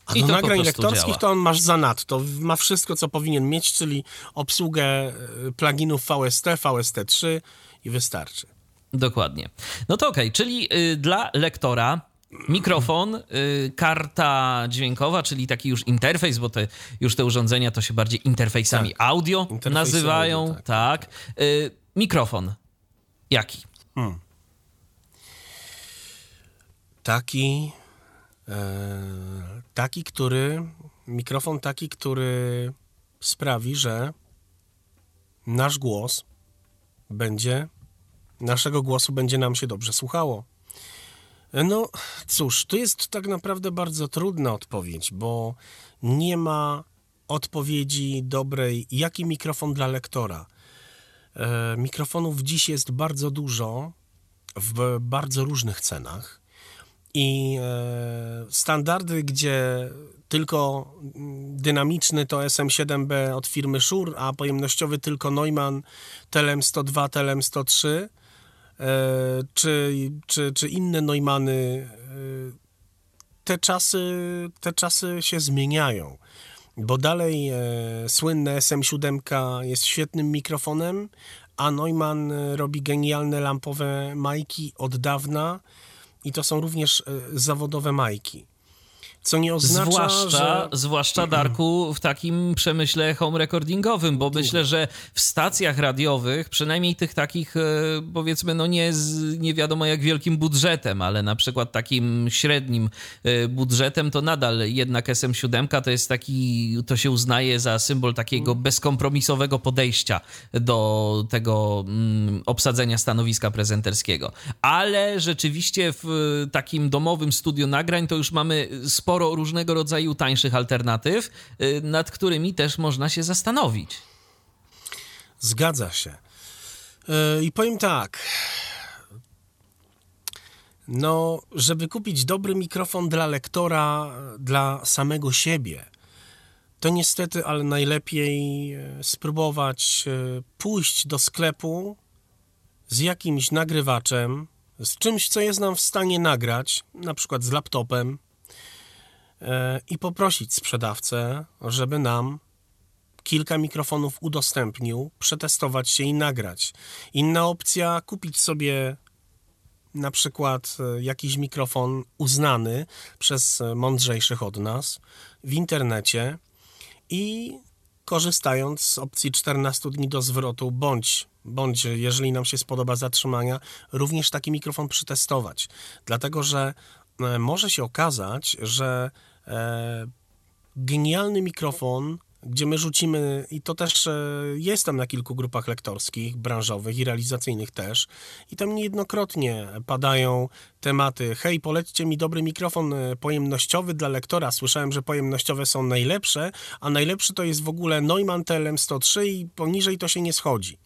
A I do po nagrań lektorskich działa. to on masz zanadto. Ma wszystko, co powinien mieć, czyli obsługę e, pluginów VST, VST3 i wystarczy. Dokładnie. No to okej, czyli y, dla lektora mikrofon, y, karta dźwiękowa, czyli taki już interfejs, bo te, już te urządzenia to się bardziej interfejsami Tak. audio nazywają. audio, tak. Y, mikrofon. Jaki? Taki, e, taki, który, mikrofon taki, który sprawi, że nasz głos będzie, naszego głosu będzie nam się dobrze słuchało. No cóż, to jest tak naprawdę bardzo trudna odpowiedź, bo nie ma odpowiedzi dobrej, jaki mikrofon dla lektora. E, mikrofonów dziś jest bardzo dużo, w bardzo różnych cenach. I e, standardy, gdzie tylko dynamiczny to SM7B od firmy Shure, a pojemnościowy tylko Neumann Telem 102, Telem 103, e, czy, czy, czy inne Neumanny, te czasy, te czasy się zmieniają bo dalej e, słynne SM7 jest świetnym mikrofonem, a Neumann e, robi genialne lampowe majki od dawna i to są również e, zawodowe majki. Co nie oznacza, zwłaszcza, że... Zwłaszcza, Darku, w takim przemyśle home recordingowym, bo myślę, że w stacjach radiowych, przynajmniej tych takich, e, powiedzmy, no nie, z, nie wiadomo jak wielkim budżetem, ale na przykład takim średnim e, budżetem, to nadal jednak SM7 to jest taki, to się uznaje za symbol takiego mm. bezkompromisowego podejścia do tego mm, obsadzenia stanowiska prezenterskiego. Ale rzeczywiście w takim domowym studiu nagrań to już mamy sporo sporo różnego rodzaju tańszych alternatyw, y, nad którymi też można się zastanowić. Zgadza się. Y, I powiem tak. No, żeby kupić dobry mikrofon dla lektora, dla samego siebie, to niestety, ale najlepiej y, spróbować pójść do sklepu z jakimś nagrywaczem, z czymś, co jest nam w stanie nagrać, na przykład z laptopem, E, i poprosić sprzedawcę, żeby nam kilka mikrofonów udostępnił, przetestować się i nagrać. Inna opcja, kupić sobie na przykład e, jakiś mikrofon uznany przez mądrzejszych od nas w internecie i korzystając z opcji 14 dni do zwrotu, bądź, bądź jeżeli nam się spodoba zatrzymania, również taki mikrofon przetestować. Dlatego, że e, może się okazać, że e, genialny mikrofon, gdzie my rzucimy, i to też e, jestem na kilku grupach lektorskich, branżowych i realizacyjnych też, i tam niejednokrotnie padają tematy, hej, polećcie mi dobry mikrofon e, pojemnościowy dla lektora, słyszałem, że pojemnościowe są najlepsze, a najlepszy to jest w ogóle Neumann TLM103 i poniżej to się nie schodzi.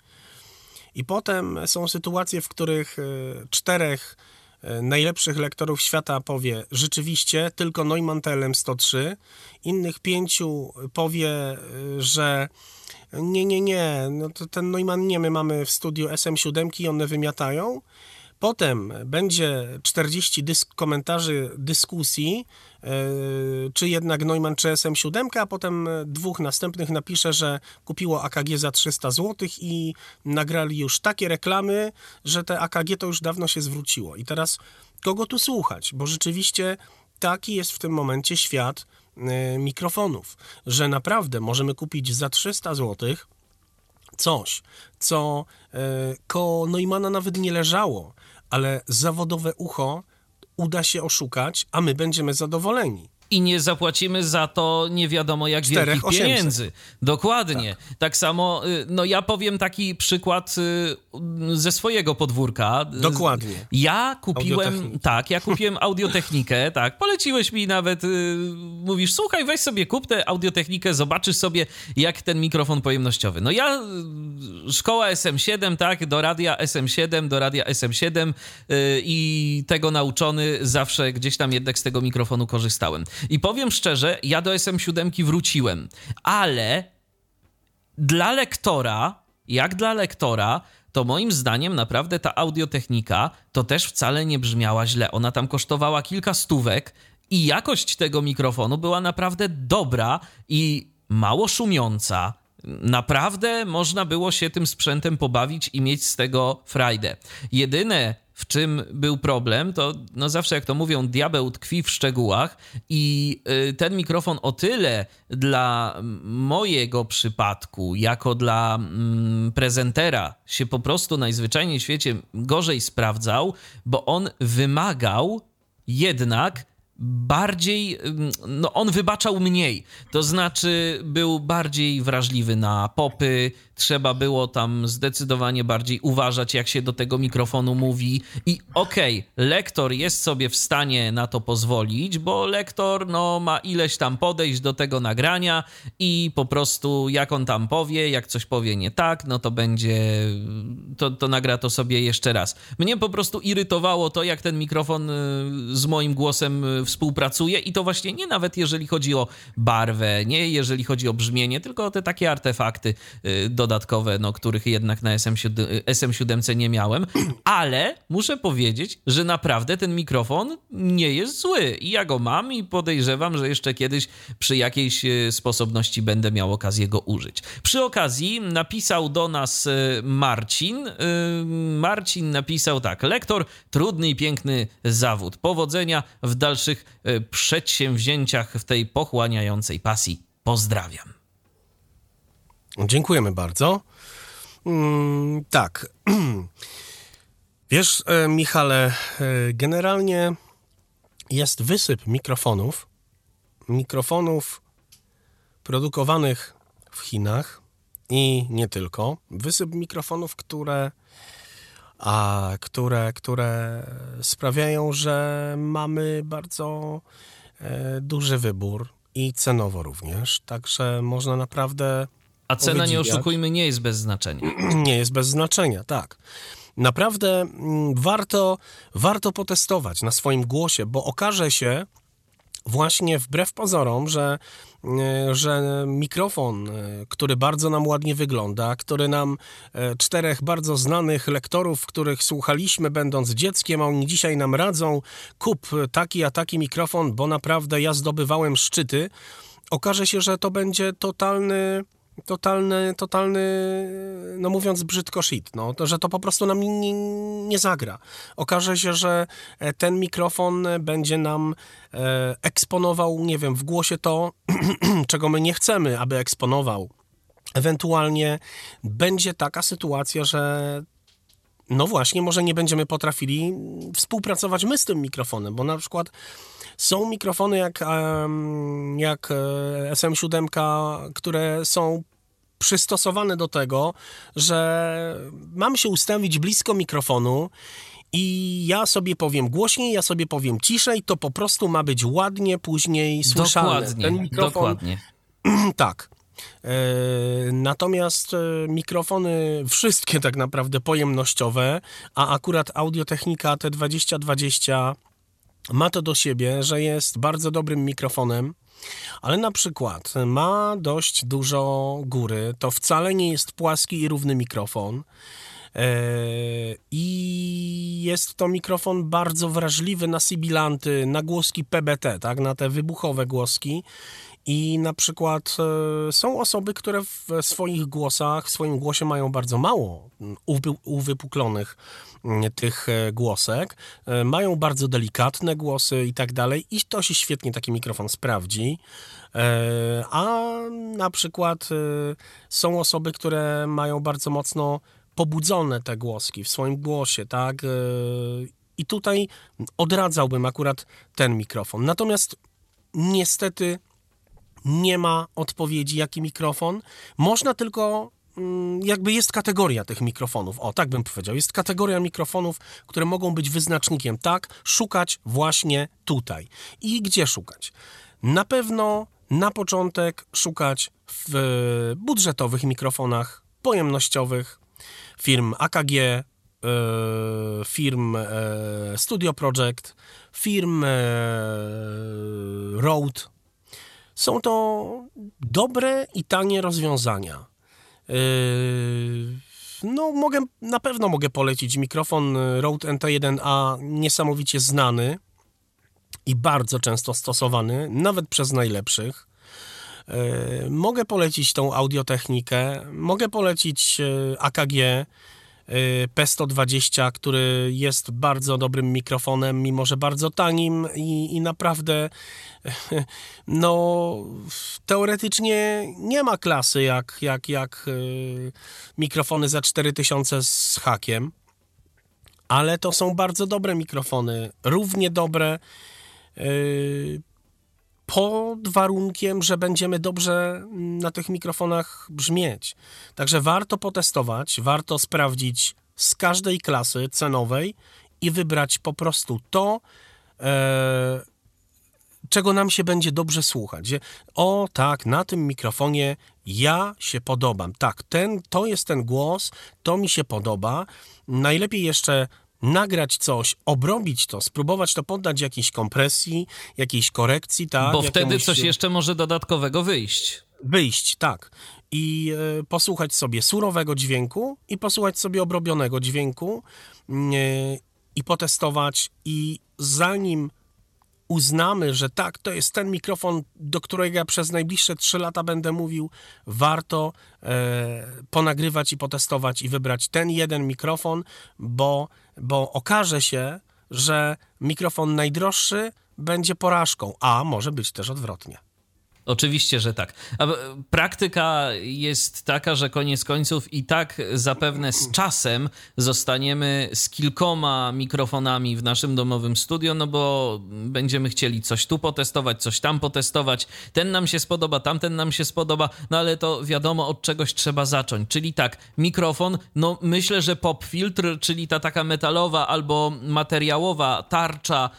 I potem są sytuacje, w których e, czterech E, najlepszych lektorów świata powie rzeczywiście tylko Neumann TLM 103, innych pięciu powie, e, że nie, nie, nie, no to ten Neumann nie, my mamy w studiu SM7 i one wymiatają, Potem będzie 40 dysk komentarzy dyskusji, yy, czy jednak Neumann czy SM7, a potem dwóch następnych napisze, że kupiło AKG za 300 zł i nagrali już takie reklamy, że te AKG to już dawno się zwróciło. I teraz kogo tu słuchać? Bo rzeczywiście taki jest w tym momencie świat yy, mikrofonów, że naprawdę możemy kupić za 300 złotych coś, co e, koło Neumana nawet nie leżało, ale zawodowe ucho uda się oszukać, a my będziemy zadowoleni i nie zapłacimy za to nie wiadomo jak wielkich pieniędzy. Dokładnie. Tak. tak. samo, y, no ja powiem taki przykład y, ze swojego podwórka. Dokładnie. Ja kupiłem, tak, ja kupiłem audiotechnikę, tak, poleciłeś mi nawet, y, mówisz, słuchaj, weź sobie kup tę audiotechnikę, zobaczysz sobie jak ten mikrofon pojemnościowy. No ja, szkoła SM7, tak, do radia SM7, do radia SM7 i tego nauczony zawsze gdzieś tam jednak z tego mikrofonu korzystałem. I powiem szczerze, ja do SM7 wróciłem, ale dla lektora, jak dla lektora, to moim zdaniem naprawdę ta audiotechnika to też wcale nie brzmiała źle. Ona tam kosztowała kilka stówek i jakość tego mikrofonu była naprawdę dobra i mało szumiąca. Naprawdę można było się tym sprzętem pobawić i mieć z tego frajdę. Jedyne, w czym był problem, to no zawsze jak to mówią, diabeł tkwi w szczegółach i y, ten mikrofon o tyle dla mojego przypadku, jako dla mm, prezentera się po prostu najzwyczajniej w świecie gorzej sprawdzał, bo on wymagał jednak bardziej, no on wybaczał mniej, to znaczy był bardziej wrażliwy na popy, trzeba było tam zdecydowanie bardziej uważać, jak się do tego mikrofonu mówi. I okej, okay, lektor jest sobie w stanie na to pozwolić, bo lektor no, ma ileś tam podejść do tego nagrania i po prostu jak on tam powie, jak coś powie nie tak, no to będzie, to, to nagra to sobie jeszcze raz. Mnie po prostu irytowało to, jak ten mikrofon y, z moim głosem y, współpracuje i to właśnie nie nawet jeżeli chodzi o barwę, nie jeżeli chodzi o brzmienie, tylko o te takie artefakty y, dodatkowe, no, których jednak na SM7, SM7 nie miałem, ale muszę powiedzieć, że naprawdę ten mikrofon nie jest zły i ja go mam i podejrzewam, że jeszcze kiedyś przy jakiejś y, sposobności będę miał okazję go użyć. Przy okazji napisał do nas y, Marcin. Marcin napisał tak: Lektor, trudny i piękny zawód. Powodzenia w dalszych przedsięwzięciach w tej pochłaniającej pasji. Pozdrawiam. Dziękujemy bardzo. Mm, tak. Wiesz, e, Michale, e, generalnie jest wysyp mikrofonów. Mikrofonów produkowanych w Chinach i nie tylko. Wysyp mikrofonów, które, a, które, które sprawiają, że mamy bardzo e, duży wybór i cenowo również. Także można naprawdę a cena, nie oszukujmy, nie jest bez znaczenia. Nie jest bez znaczenia, tak. Naprawdę mm, warto, warto potestować na swoim głosie, bo okaże się, właśnie wbrew pozorom, że, że mikrofon, e, który bardzo nam ładnie wygląda, który nam e, czterech bardzo znanych lektorów, których słuchaliśmy będąc dzieckiem, a oni dzisiaj nam radzą, kup taki a taki mikrofon, bo naprawdę ja zdobywałem szczyty, okaże się, że to będzie totalny totalny, totalny, no mówiąc brzydko, shit, no, że to po prostu nam nie, nie zagra. Okaże się, że e, ten mikrofon będzie nam e, eksponował, nie wiem, w głosie to, czego my nie chcemy, aby eksponował. Ewentualnie będzie taka sytuacja, że no właśnie, może nie będziemy potrafili współpracować my z tym mikrofonem, bo na przykład są mikrofony jak, jak e, SM7, które są przystosowane do tego, że mam się ustawić blisko mikrofonu i ja sobie powiem głośniej, ja sobie powiem ciszej, to po prostu ma być ładnie później słyszalne. Dokładnie, Ten mikrofon, dokładnie. tak. E, natomiast e, mikrofony, wszystkie tak naprawdę pojemnościowe, a akurat Audiotechnika T2020 ma to do siebie, że jest bardzo dobrym mikrofonem, ale na przykład ma dość dużo góry, to wcale nie jest płaski i równy mikrofon. E, I jest to mikrofon bardzo wrażliwy na sibilanty, na głoski PBT, tak, na te wybuchowe głoski. I na przykład e, są osoby, które w swoich głosach, w swoim głosie mają bardzo mało uwypuklonych mm, tych e, głosek, e, mają bardzo delikatne głosy i tak dalej, i to się świetnie taki mikrofon sprawdzi. A na przykład są osoby, które mają bardzo mocno pobudzone te głoski w swoim głosie, tak? I tutaj odradzałbym akurat ten mikrofon. Natomiast niestety nie ma odpowiedzi, jaki mikrofon. Można tylko mm, jakby jest kategoria tych mikrofonów. O, tak bym powiedział. Jest kategoria mikrofonów, które mogą być wyznacznikiem. Tak, szukać właśnie tutaj. I gdzie szukać? Na pewno na początek szukać w budżetowych mikrofonach pojemnościowych firm AKG, e, firm e, Studio Project, firm e, Rode, są to dobre i tanie rozwiązania. Yy, no, mogę, na pewno mogę polecić mikrofon Rode NT1A, niesamowicie znany i bardzo często stosowany, nawet przez najlepszych. Yy, mogę polecić tą audiotechnikę, mogę polecić yy, AKG, Y, P120, który jest bardzo dobrym mikrofonem, mimo że bardzo tanim i, i naprawdę no teoretycznie nie ma klasy jak, jak, jak y, mikrofony za 4000 z hakiem, ale to są bardzo dobre mikrofony, równie dobre Yy, pod warunkiem, że będziemy dobrze na tych mikrofonach brzmieć. Także warto potestować, warto sprawdzić z każdej klasy cenowej i wybrać po prostu to, e, czego nam się będzie dobrze słuchać. O tak, na tym mikrofonie ja się podobam. Tak, ten, to jest ten głos, to mi się podoba. Najlepiej jeszcze nagrać coś, obrobić to, spróbować to poddać jakiejś kompresji, jakiejś korekcji, tak? Bo wtedy jakiemuś... coś jeszcze może dodatkowego wyjść. Wyjść, tak. I y, posłuchać sobie surowego dźwięku i posłuchać sobie obrobionego dźwięku y, i potestować i zanim uznamy, że tak, to jest ten mikrofon, do którego ja przez najbliższe 3 lata będę mówił, warto e, ponagrywać i potestować i wybrać ten jeden mikrofon, bo, bo okaże się, że mikrofon najdroższy będzie porażką, a może być też odwrotnie. Oczywiście, że tak. A praktyka jest taka, że koniec końców i tak zapewne z czasem zostaniemy z kilkoma mikrofonami w naszym domowym studio, no bo będziemy chcieli coś tu potestować, coś tam potestować. Ten nam się spodoba, tamten nam się spodoba, no ale to wiadomo, od czegoś trzeba zacząć. Czyli tak, mikrofon, no myślę, że pop filtr, czyli ta taka metalowa albo materiałowa tarcza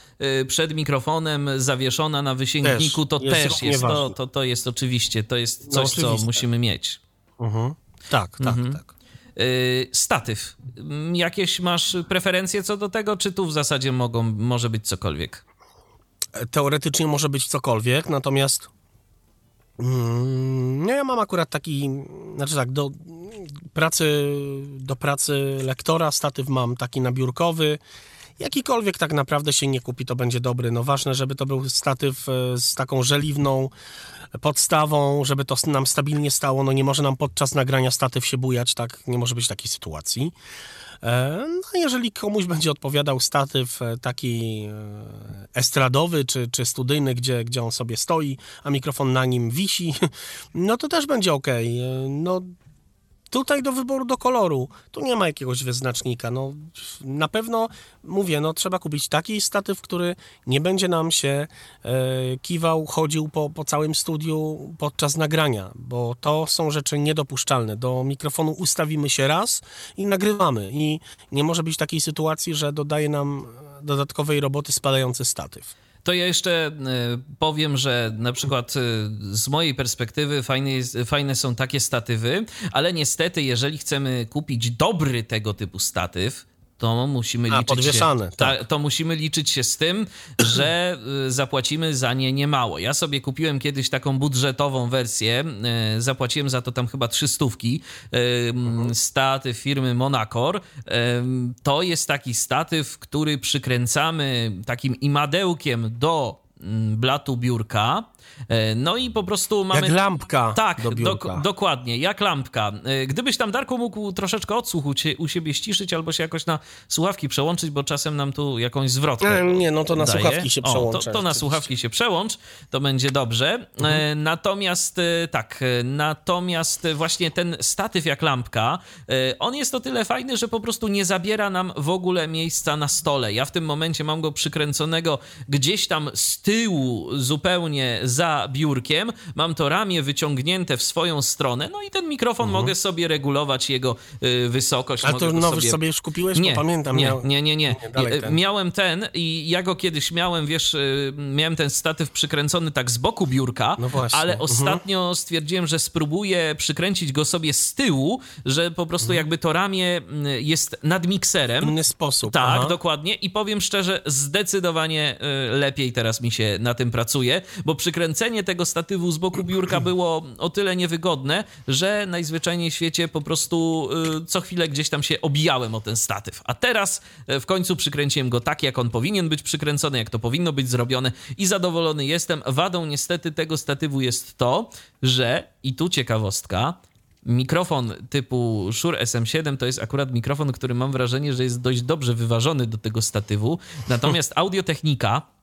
y, przed mikrofonem zawieszona na wysięgniku, to jest też jest to, to, to jest oczywiście, to jest no, coś, co musimy mieć. Mhm. Tak, tak, mhm. tak. Yy, statyw. Jakieś masz preferencje co do tego, czy tu w zasadzie mogą, może być cokolwiek? Teoretycznie może być cokolwiek, natomiast mm, no ja mam akurat taki, znaczy tak, do pracy, do pracy lektora statyw mam taki nabiórkowy, Jakikolwiek tak naprawdę się nie kupi, to będzie dobry. No ważne, żeby to był statyw e, z taką żeliwną podstawą, żeby to nam stabilnie stało. No nie może nam podczas nagrania statyw się bujać, tak? Nie może być takiej sytuacji. E, no jeżeli komuś będzie odpowiadał statyw e, taki estradowy czy, czy studyjny, gdzie, gdzie on sobie stoi, a mikrofon na nim wisi, no to też będzie ok. No Tutaj do wyboru do koloru, tu nie ma jakiegoś wyznacznika. No, na pewno mówię, no trzeba kupić taki statyw, który nie będzie nam się e, kiwał, chodził po, po całym studiu podczas nagrania, bo to są rzeczy niedopuszczalne. Do mikrofonu ustawimy się raz i nagrywamy i nie może być takiej sytuacji, że dodaje nam dodatkowej roboty spadający statyw to ja jeszcze e, powiem, że na przykład e, z mojej perspektywy fajne, jest, fajne są takie statywy, ale niestety, jeżeli chcemy kupić dobry tego typu statyw, to musimy A, liczyć podwieszane, się, tak. to musimy liczyć się z tym, że y, zapłacimy za nie niemało. Ja sobie kupiłem kiedyś taką budżetową wersję, y, zapłaciłem za to tam chyba 300 y, mhm. statyw firmy Monacor. To jest taki statyw, który przykręcamy takim imadełkiem do mm, blatu biurka no i po prostu mamy... Jak lampka Tak, do dok dokładnie, jak lampka. E, gdybyś tam, Darku, mógł troszeczkę odsłuch u, siebie ściszyć albo się jakoś na słuchawki przełączyć, bo czasem nam tu jakąś zwrotkę Nie, nie no to na daje. słuchawki się przełącza. to, to na słuchawki się przełącz, to będzie dobrze. E, mhm. Natomiast tak, natomiast właśnie ten statyw jak lampka, on jest o tyle fajny, że po prostu nie zabiera nam w ogóle miejsca na stole. Ja w tym momencie mam go przykręconego gdzieś tam z tyłu zupełnie za biurkiem, mam to ramię wyciągnięte w swoją stronę, no i ten mikrofon mhm. mogę sobie regulować jego y, wysokość. A to nowy sobie... sobie już kupiłeś? Nie, pamiętam. Nie, miał... nie, nie, nie. nie ten. Miałem ten i ja go kiedyś miałem, wiesz, y, miałem ten statyw przykręcony tak z boku biurka, no ale mhm. ostatnio stwierdziłem, że spróbuję przykręcić go sobie z tyłu, że po prostu mhm. jakby to ramię y, jest nad mikserem. Inny sposób. Tak, Aha. dokładnie i powiem szczerze, zdecydowanie y, lepiej teraz mi się na tym pracuje, bo przykręcony kręcenie tego statywu z boku biurka było o tyle niewygodne, że najzwyczajniej w świecie po prostu y, co chwilę gdzieś tam się obijałem o ten statyw. A teraz y, w końcu przykręciłem go tak, jak on powinien być przykręcony, jak to powinno być zrobione i zadowolony jestem. Wadą niestety tego statywu jest to, że i tu ciekawostka, mikrofon typu Shure SM7 to jest akurat mikrofon, który mam wrażenie, że jest dość dobrze wyważony do tego statywu. Natomiast audiotechnika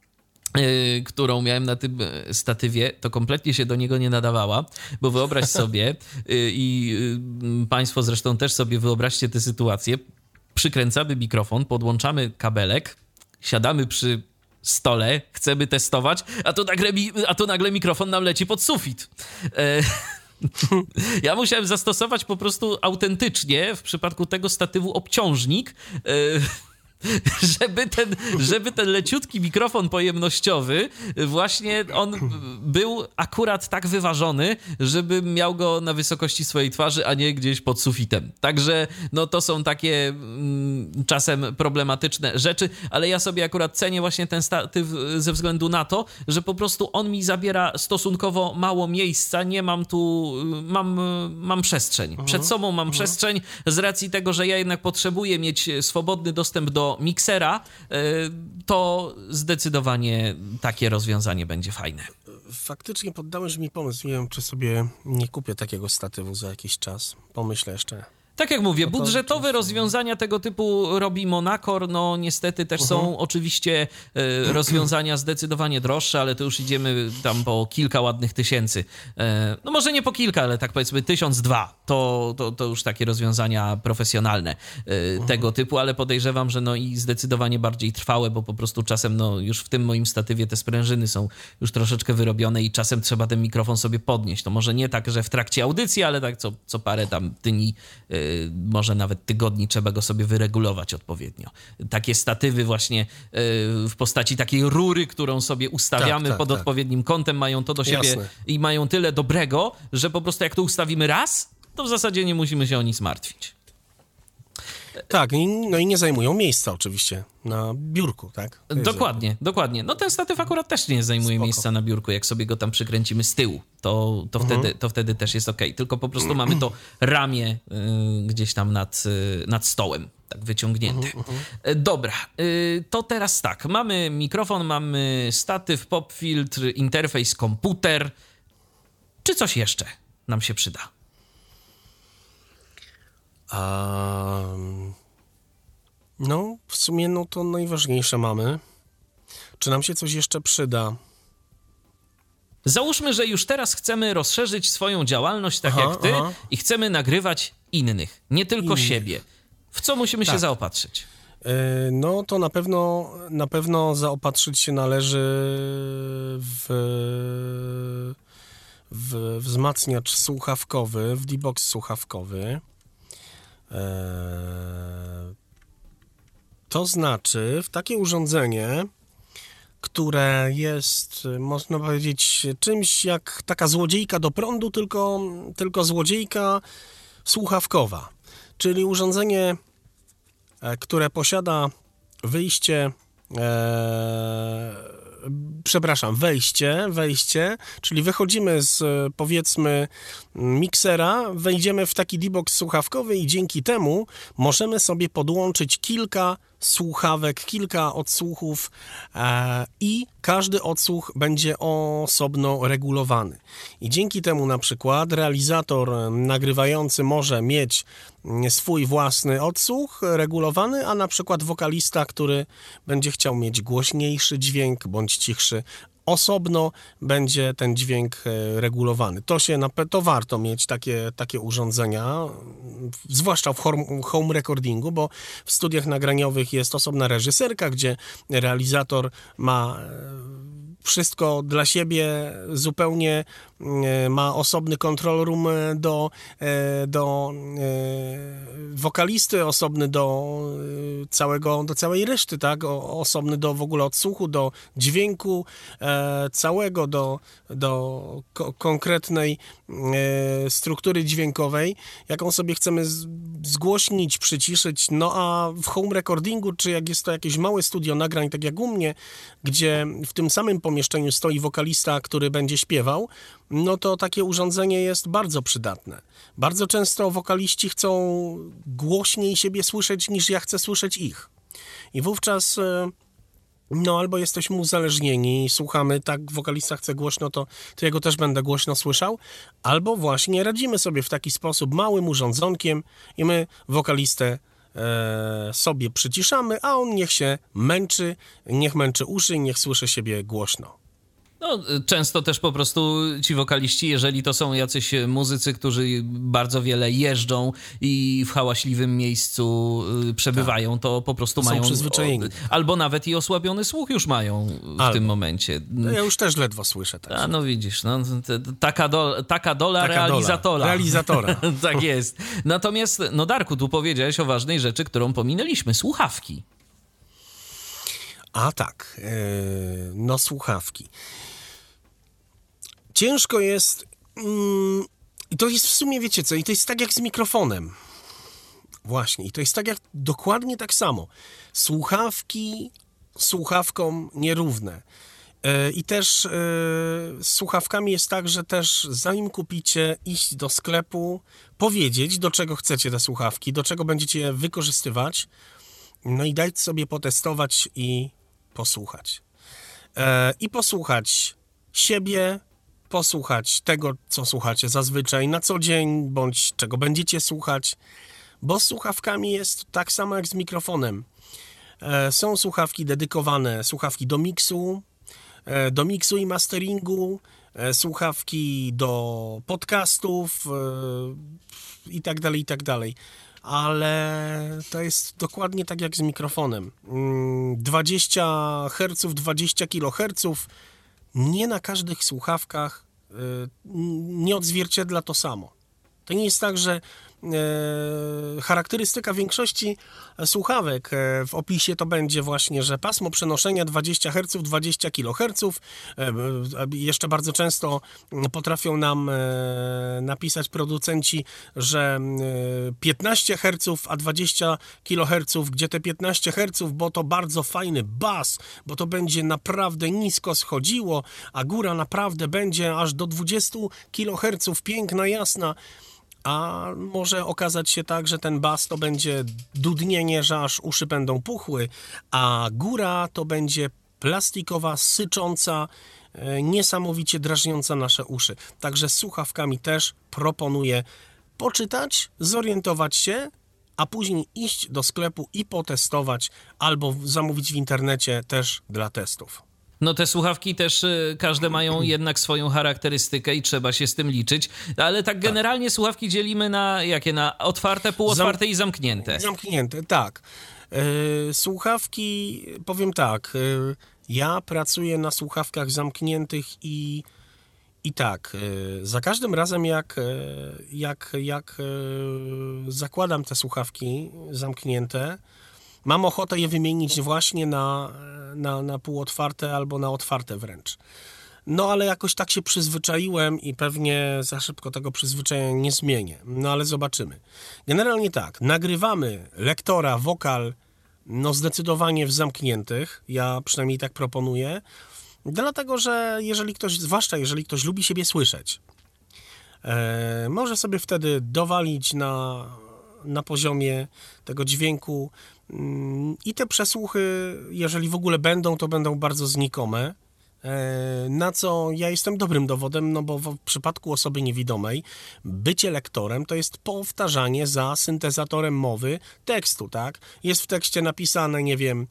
którą miałem na tym y, statywie, to kompletnie się do niego nie nadawała, bo wyobraź sobie y, i Państwo zresztą też sobie wyobraźcie tę sytuację. Przykręcamy mikrofon, podłączamy kabelek, siadamy przy stole, chcemy testować, a tu nagle, a tu nagle mikrofon nam leci pod sufit. E, ja musiałem zastosować po prostu autentycznie w przypadku tego statywu obciążnik. E, żeby ten, żeby ten leciutki mikrofon pojemnościowy właśnie on był akurat tak wyważony, żeby miał go na wysokości swojej twarzy, a nie gdzieś pod sufitem. Także no to są takie mm, czasem problematyczne rzeczy, ale ja sobie akurat cenię właśnie ten statyw ze względu na to, że po prostu on mi zabiera stosunkowo mało miejsca, nie mam tu, mam, mam przestrzeń. Przed sobą mam przestrzeń z racji tego, że ja jednak potrzebuję mieć swobodny dostęp do miksera, e, to zdecydowanie takie rozwiązanie będzie fajne. Faktycznie poddałeś mi pomysł. Nie wiem, czy sobie nie kupię takiego statywu za jakiś czas. Pomyślę jeszcze. Tak jak mówię, budżetowe rozwiązania tego typu robi Monacor. No niestety też są uh-huh. oczywiście e, rozwiązania zdecydowanie droższe, ale to już idziemy tam po kilka ładnych tysięcy. E, no może nie po kilka, ale tak powiedzmy tysiąc dwa. To, to, to już takie rozwiązania profesjonalne e, uh-huh. tego typu, ale podejrzewam, że no i zdecydowanie bardziej trwałe, bo po prostu czasem no już w tym moim statywie te sprężyny są już troszeczkę wyrobione i czasem trzeba ten mikrofon sobie podnieść. To może nie tak, że w trakcie audycji, ale tak co, co parę tam dni e, może nawet tygodni trzeba go sobie wyregulować odpowiednio. Takie statywy właśnie e, w postaci takiej rury, którą sobie ustawiamy tak, tak, pod tak. odpowiednim kątem, mają to do siebie Jasne. i mają tyle dobrego, że po prostu jak to ustawimy raz, to w zasadzie nie musimy się o nic martwić. Tak, no i nie zajmują miejsca oczywiście na biurku, tak? Dokładnie, dokładnie. No ten statyw akurat też nie zajmuje Spoko. miejsca na biurku, jak sobie go tam przykręcimy z tyłu, to, to, mhm. wtedy, to wtedy też jest ok. Tylko po prostu mamy to ramię y, gdzieś tam nad, y, nad stołem, tak wyciągnięte. Y, dobra, y, to teraz tak, mamy mikrofon, mamy statyw, pop filtr, interfejs, komputer. Czy coś jeszcze nam się przyda? Um, no, w sumie no to najważniejsze mamy. Czy nam się coś jeszcze przyda? Załóżmy, że już teraz chcemy rozszerzyć swoją działalność tak aha, jak ty aha. i chcemy nagrywać innych, nie tylko innych. siebie. W co musimy tak. się zaopatrzyć? E, no to na pewno, na pewno zaopatrzyć się należy w, w wzmacniacz słuchawkowy, w D-Box słuchawkowy. Eee, to znaczy w takie urządzenie, które jest, można powiedzieć, czymś jak taka złodziejka do prądu, tylko, tylko złodziejka słuchawkowa. Czyli urządzenie, e, które posiada wyjście e, przepraszam, wejście, wejście, czyli wychodzimy z powiedzmy miksera, wejdziemy w taki D-box słuchawkowy i dzięki temu możemy sobie podłączyć kilka słuchawek, kilka odsłuchów e, i każdy odsłuch będzie osobno regulowany. I dzięki temu na przykład realizator nagrywający może mieć swój własny odsłuch regulowany, a na przykład wokalista, który będzie chciał mieć głośniejszy dźwięk bądź cichszy, osobno będzie ten dźwięk e, regulowany. To się to warto mieć takie, takie urządzenia, zwłaszcza w home recordingu, bo w studiach nagraniowych jest osobna reżyserka, gdzie realizator ma e, wszystko dla siebie zupełnie ma osobny control room do, e, do e, wokalisty, osobny do całego, do całej reszty, tak? Osobny do w ogóle odsłuchu, do dźwięku całego, do, do konkretnej struktury dźwiękowej, jaką sobie chcemy zgłośnić, przyciszyć. No a w home recordingu, czy jak jest to jakieś małe studio nagrań, tak jak u mnie, gdzie w tym samym pomieszczeniu stoi wokalista, który będzie śpiewał, no to takie urządzenie jest bardzo przydatne. Bardzo często wokaliści chcą głośniej siebie słyszeć niż ja chcę słyszeć ich. I wówczas e, no albo jesteśmy uzależnieni i słuchamy, tak wokalista chce głośno, to, to ja go też będę głośno słyszał, albo właśnie radzimy sobie w taki sposób małym urządzonkiem i my wokalistę e, sobie przyciszamy, a on niech się męczy, niech męczy uszy niech słyszy siebie głośno. No, często też po prostu ci wokaliści, jeżeli to są jacyś muzycy, którzy bardzo wiele jeżdżą i w hałaśliwym miejscu y, przebywają, tak. to po prostu to mają. przyzwyczajeni. Albo nawet i osłabiony słuch już mają w albo. tym momencie. No ja już też ledwo słyszę. Tak A no widzisz, no, taka, do, taka dola taka realizatora. Dola. Realizatora. tak jest. Natomiast, no Darku, tu powiedziałeś o ważnej rzeczy, którą pominęliśmy. Słuchawki. A tak, e, no słuchawki. Ciężko jest. Mm, I to jest w sumie, wiecie co, i to jest tak jak z mikrofonem. Właśnie, i to jest tak jak dokładnie tak samo. Słuchawki słuchawkom nierówne. E, I też e, z słuchawkami jest tak, że też zanim kupicie, iść do sklepu, powiedzieć, do czego chcecie te słuchawki, do czego będziecie je wykorzystywać, no i dać sobie potestować i posłuchać. E, I posłuchać siebie, posłuchać tego, co słuchacie zazwyczaj na co dzień, bądź czego będziecie słuchać, bo z słuchawkami jest tak samo jak z mikrofonem. E, są słuchawki dedykowane, słuchawki do miksu, e, do miksu i masteringu, słuchawki do podcastów i tak dalej, i tak dalej ale to jest dokładnie tak jak z mikrofonem. 20 Hz, 20 kHz nie na każdych słuchawkach y, nie odzwierciedla to samo. To nie jest tak, że charakterystyka większości słuchawek e, w opisie to będzie właśnie, że pasmo przenoszenia 20 Hz, 20 kHz. Jeszcze bardzo często potrafią nam e, napisać producenci, że 15 Hz, a 20 kHz, gdzie te 15 Hz, bo to bardzo fajny bas, bo to będzie naprawdę nisko schodziło, a góra naprawdę będzie aż do 20 kHz, piękna, jasna a może okazać się tak, że ten bas to będzie dudnienie, że aż uszy będą puchły, a góra to będzie plastikowa, sycząca, e, niesamowicie drażniąca nasze uszy. Także słuchawkami też proponuję poczytać, zorientować się, a później iść do sklepu i potestować, albo zamówić w internecie też dla testów. No te słuchawki też y, każde mają jednak swoją charakterystykę i trzeba się z tym liczyć, ale tak, generalnie tak. słuchawki dzielimy na jakie? Na otwarte, półotwarte Zam i zamknięte. Zamknięte, tak. Yy, słuchawki, powiem tak, yy, ja pracuję na słuchawkach zamkniętych i i tak, za każdym razem jak, jak, jak zakładam te słuchawki zamknięte, mam ochotę je wymienić właśnie na, na, na półotwarte albo na otwarte wręcz. No ale jakoś tak się przyzwyczaiłem i pewnie za szybko tego przyzwyczajenia nie zmienię. No ale zobaczymy. Generalnie tak, nagrywamy lektora, wokal, no zdecydowanie w zamkniętych. Ja przynajmniej tak proponuję. Dlatego, że jeżeli ktoś, zwłaszcza jeżeli ktoś lubi siebie słyszeć, e, może sobie wtedy dowalić na, na poziomie tego dźwięku i te przesłuchy, jeżeli w ogóle będą, to będą bardzo znikome. E, na co ja jestem dobrym dowodem, no bo w przypadku osoby niewidomej bycie lektorem to jest powtarzanie za syntezatorem mowy tekstu, tak? Jest w tekście napisane, nie wiem,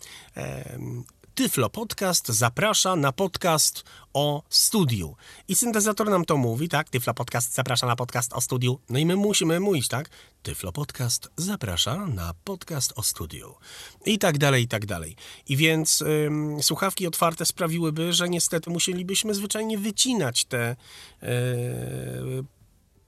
Tyflo Podcast zaprasza na podcast o studiu. I syntezator nam to mówi, tak? Tyflo Podcast zaprasza na podcast o studiu. No i my musimy mówić, tak? Tyflo Podcast zaprasza na podcast o studiu. I tak dalej, i tak dalej. I więc ym, słuchawki otwarte sprawiłyby, że niestety musielibyśmy zwyczajnie wycinać te yy,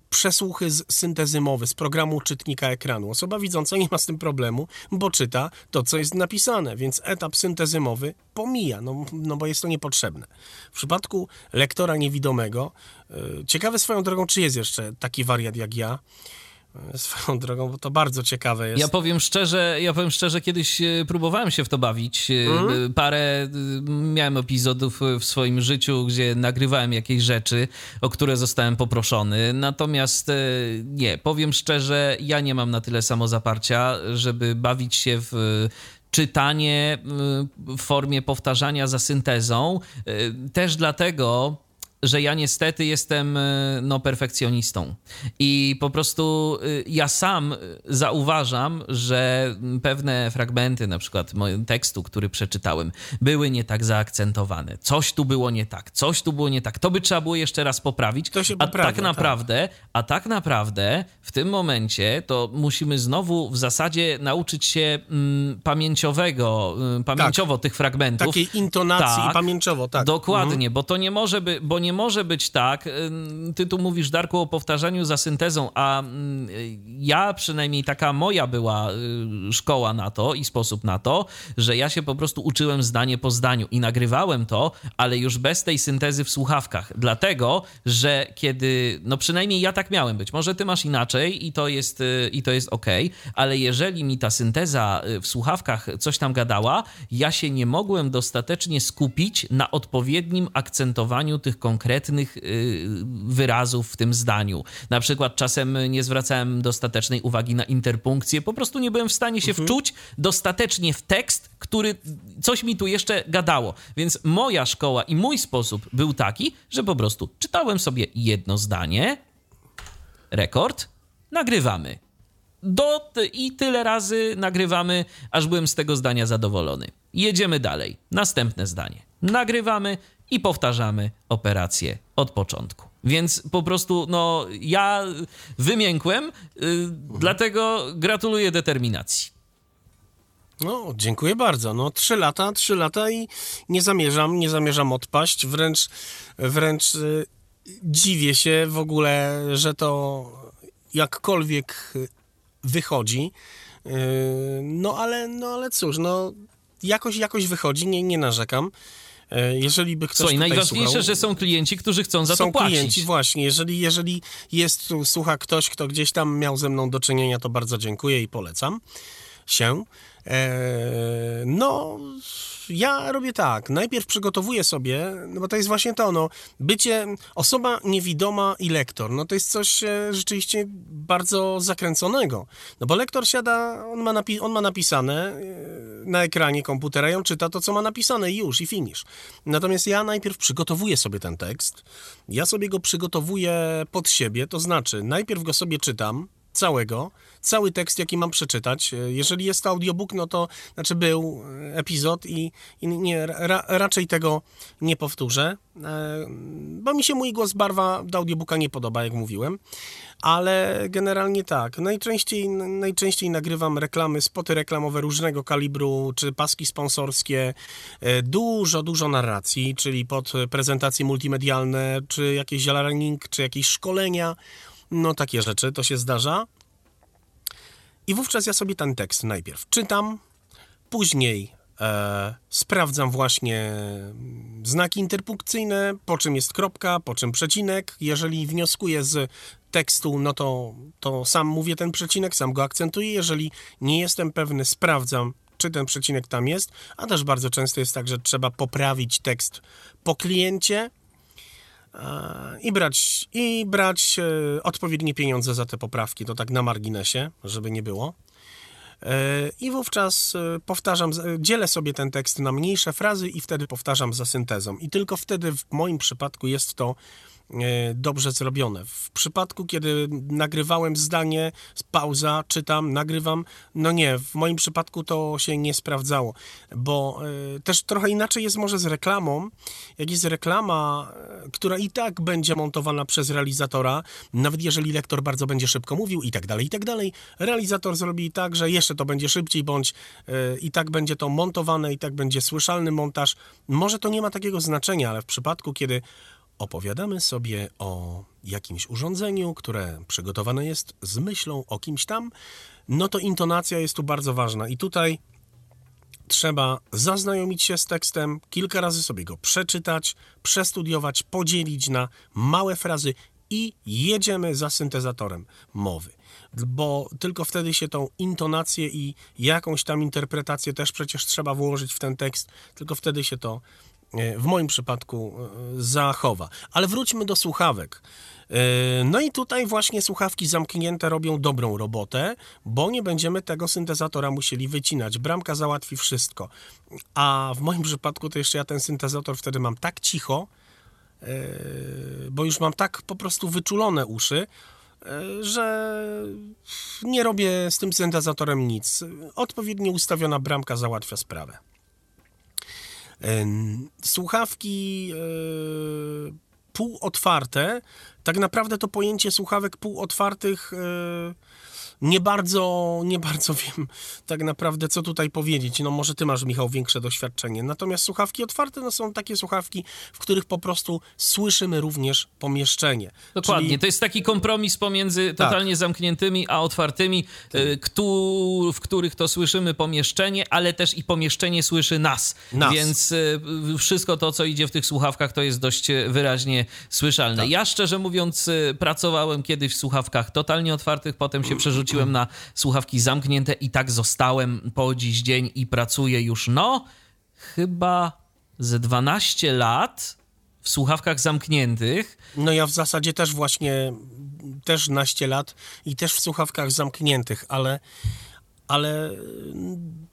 przesłuchy z syntezy mowy, z programu czytnika ekranu. Osoba widząca nie ma z tym problemu, bo czyta to, co jest napisane, więc etap syntezy mowy pomija, no, no bo jest to niepotrzebne. W przypadku lektora niewidomego, yy, ciekawe swoją drogą, czy jest jeszcze taki wariat jak ja, swoją drogą, bo to bardzo ciekawe jest. Ja powiem szczerze, ja powiem szczerze, kiedyś e, próbowałem się w to bawić. Mm. Parę miałem epizodów w swoim życiu, gdzie nagrywałem jakieś rzeczy, o które zostałem poproszony. Natomiast nie, powiem szczerze, ja nie mam na tyle samozaparcia, żeby bawić się w czytanie w formie powtarzania za syntezą. Też dlatego, że ja niestety jestem y, no, perfekcjonistą. I po prostu y, ja sam zauważam, że pewne fragmenty, na przykład tekstu, który przeczytałem, były nie tak zaakcentowane. Coś tu było nie tak, coś tu było nie tak. To by trzeba było jeszcze raz poprawić. To się a poprawia, tak naprawdę, tak. a tak naprawdę w tym momencie to musimy znowu w zasadzie nauczyć się mm, pamięciowego, y, pamięciowo tak. tych fragmentów. Takiej intonacji tak, pamięciowo, tak. Dokładnie, mhm. bo to nie może by, bo nie może być tak, ty tu mówisz, Darku, o powtarzaniu za syntezą, a ja przynajmniej taka moja była y, szkoła na to i sposób na to, że ja się po prostu uczyłem zdanie po zdaniu i nagrywałem to, ale już bez tej syntezy w słuchawkach. Dlatego, że kiedy, no przynajmniej ja tak miałem być, może ty masz inaczej i to jest, y, i to jest ok, ale jeżeli mi ta synteza y, w słuchawkach coś tam gadała, ja się nie mogłem dostatecznie skupić na odpowiednim akcentowaniu tych konkretnych y, wyrazów w tym zdaniu. Na przykład czasem nie zwracałem dostatecznej uwagi na interpunkcję, po prostu nie byłem w stanie się mhm. wczuć dostatecznie w tekst, który coś mi tu jeszcze gadało. Więc moja szkoła i mój sposób był taki, że po prostu czytałem sobie jedno zdanie, rekord, nagrywamy. Do, I tyle razy nagrywamy, aż byłem z tego zdania zadowolony. Jedziemy dalej. Następne zdanie. Nagrywamy i powtarzamy operację od początku. Więc po prostu, no, ja wymiękłem, yy, dlatego gratuluję determinacji. No, dziękuję bardzo. No, trzy lata, trzy lata i nie zamierzam, nie zamierzam odpaść. Wręcz, wręcz yy, dziwię się w ogóle, że to jakkolwiek wychodzi. Yy, no, ale, no, ale cóż, no, jakoś, jakoś wychodzi, nie, nie narzekam. E, jeżeli by ktoś Słuchaj, najważniejsze, słuchał, że są klienci, którzy chcą za to płacić. Są klienci, właśnie. Jeżeli, jeżeli jest, słucha ktoś, kto gdzieś tam miał ze mną do czynienia, to bardzo dziękuję i polecam się. Eee, no, ja robię tak. Najpierw przygotowuję sobie, no bo to jest właśnie to, no, bycie osoba niewidoma i lektor, no to jest coś e, rzeczywiście bardzo zakręconego. No bo lektor siada, on ma, napi- on ma napisane e, na ekranie komputera i on czyta to, co ma napisane już, i finish. Natomiast ja najpierw przygotowuję sobie ten tekst, ja sobie go przygotowuję pod siebie, to znaczy najpierw go sobie czytam, całego, cały tekst, jaki mam przeczytać. Jeżeli jest to audiobook, no to znaczy był epizod i, i nie, ra, raczej tego nie powtórzę, e, bo mi się mój głos barwa do audiobooka nie podoba, jak mówiłem, ale generalnie tak. Najczęściej, najczęściej nagrywam reklamy, spoty reklamowe różnego kalibru, czy paski sponsorskie, e, dużo, dużo narracji, czyli pod prezentacje multimedialne, czy jakiś learning, czy jakieś szkolenia, no takie rzeczy, to się zdarza. I wówczas ja sobie ten tekst najpierw czytam, później e, sprawdzam właśnie znaki interpunkcyjne, po czym jest kropka, po czym przecinek. Jeżeli wnioskuję z tekstu, no to, to sam mówię ten przecinek, sam go akcentuję. Jeżeli nie jestem pewny, sprawdzam, czy ten przecinek tam jest, a też bardzo często jest tak, że trzeba poprawić tekst po kliencie, i brać, i brać e, odpowiednie pieniądze za te poprawki, to tak na marginesie, żeby nie było. E, I wówczas e, powtarzam, dzielę sobie ten tekst na mniejsze frazy i wtedy powtarzam za syntezą. I tylko wtedy w moim przypadku jest to E, dobrze zrobione. W przypadku, kiedy nagrywałem zdanie, pauza, czytam, nagrywam, no nie, w moim przypadku to się nie sprawdzało, bo e, też trochę inaczej jest może z reklamą. Jak jest reklama, e, która i tak będzie montowana przez realizatora, nawet jeżeli lektor bardzo będzie szybko mówił i tak dalej, i tak dalej, realizator zrobi tak, że jeszcze to będzie szybciej, bądź i tak będzie to montowane, i tak będzie słyszalny montaż. Może to nie ma takiego znaczenia, ale w przypadku, kiedy opowiadamy sobie o jakimś urządzeniu, które przygotowane jest z myślą o kimś tam, no to intonacja jest tu bardzo ważna. I tutaj trzeba zaznajomić się z tekstem, kilka razy sobie go przeczytać, przestudiować, podzielić na małe frazy i jedziemy za syntezatorem mowy. Bo tylko wtedy się tą intonację i jakąś tam interpretację też przecież trzeba włożyć w ten tekst, tylko wtedy się to w moim przypadku e, zachowa. Ale wróćmy do słuchawek. E, no i tutaj właśnie słuchawki zamknięte robią dobrą robotę, bo nie będziemy tego syntezatora musieli wycinać. Bramka załatwi wszystko. A w moim przypadku to jeszcze ja ten syntezator wtedy mam tak cicho, bo już mam tak po prostu wyczulone uszy, że nie robię z tym syntezatorem nic. Odpowiednio ustawiona bramka załatwia sprawę. Słuchawki półotwarte, tak naprawdę to pojęcie słuchawek półotwartych nie bardzo, nie bardzo wiem tak naprawdę, co tutaj powiedzieć. No może ty masz, Michał, większe doświadczenie. Natomiast słuchawki otwarte no, są takie słuchawki, w których po prostu słyszymy również pomieszczenie. Dokładnie, Czyli... to jest taki kompromis pomiędzy tak. totalnie tak. zamkniętymi, a otwartymi, tak. w których to słyszymy pomieszczenie, ale też i pomieszczenie słyszy nas. nas. Więc y, wszystko to, co idzie w tych słuchawkach, to jest dość wyraźnie słyszalne. Tak. Ja szczerze mówiąc, y, pracowałem kiedyś w słuchawkach totalnie otwartych, potem się przerzuciłem przerzuciłem na słuchawki zamknięte i tak zostałem po dziś dzień i pracuję już, no, chyba ze 12 lat w słuchawkach zamkniętych. No ja w zasadzie też właśnie, też naście lat i też w słuchawkach zamkniętych, ale ale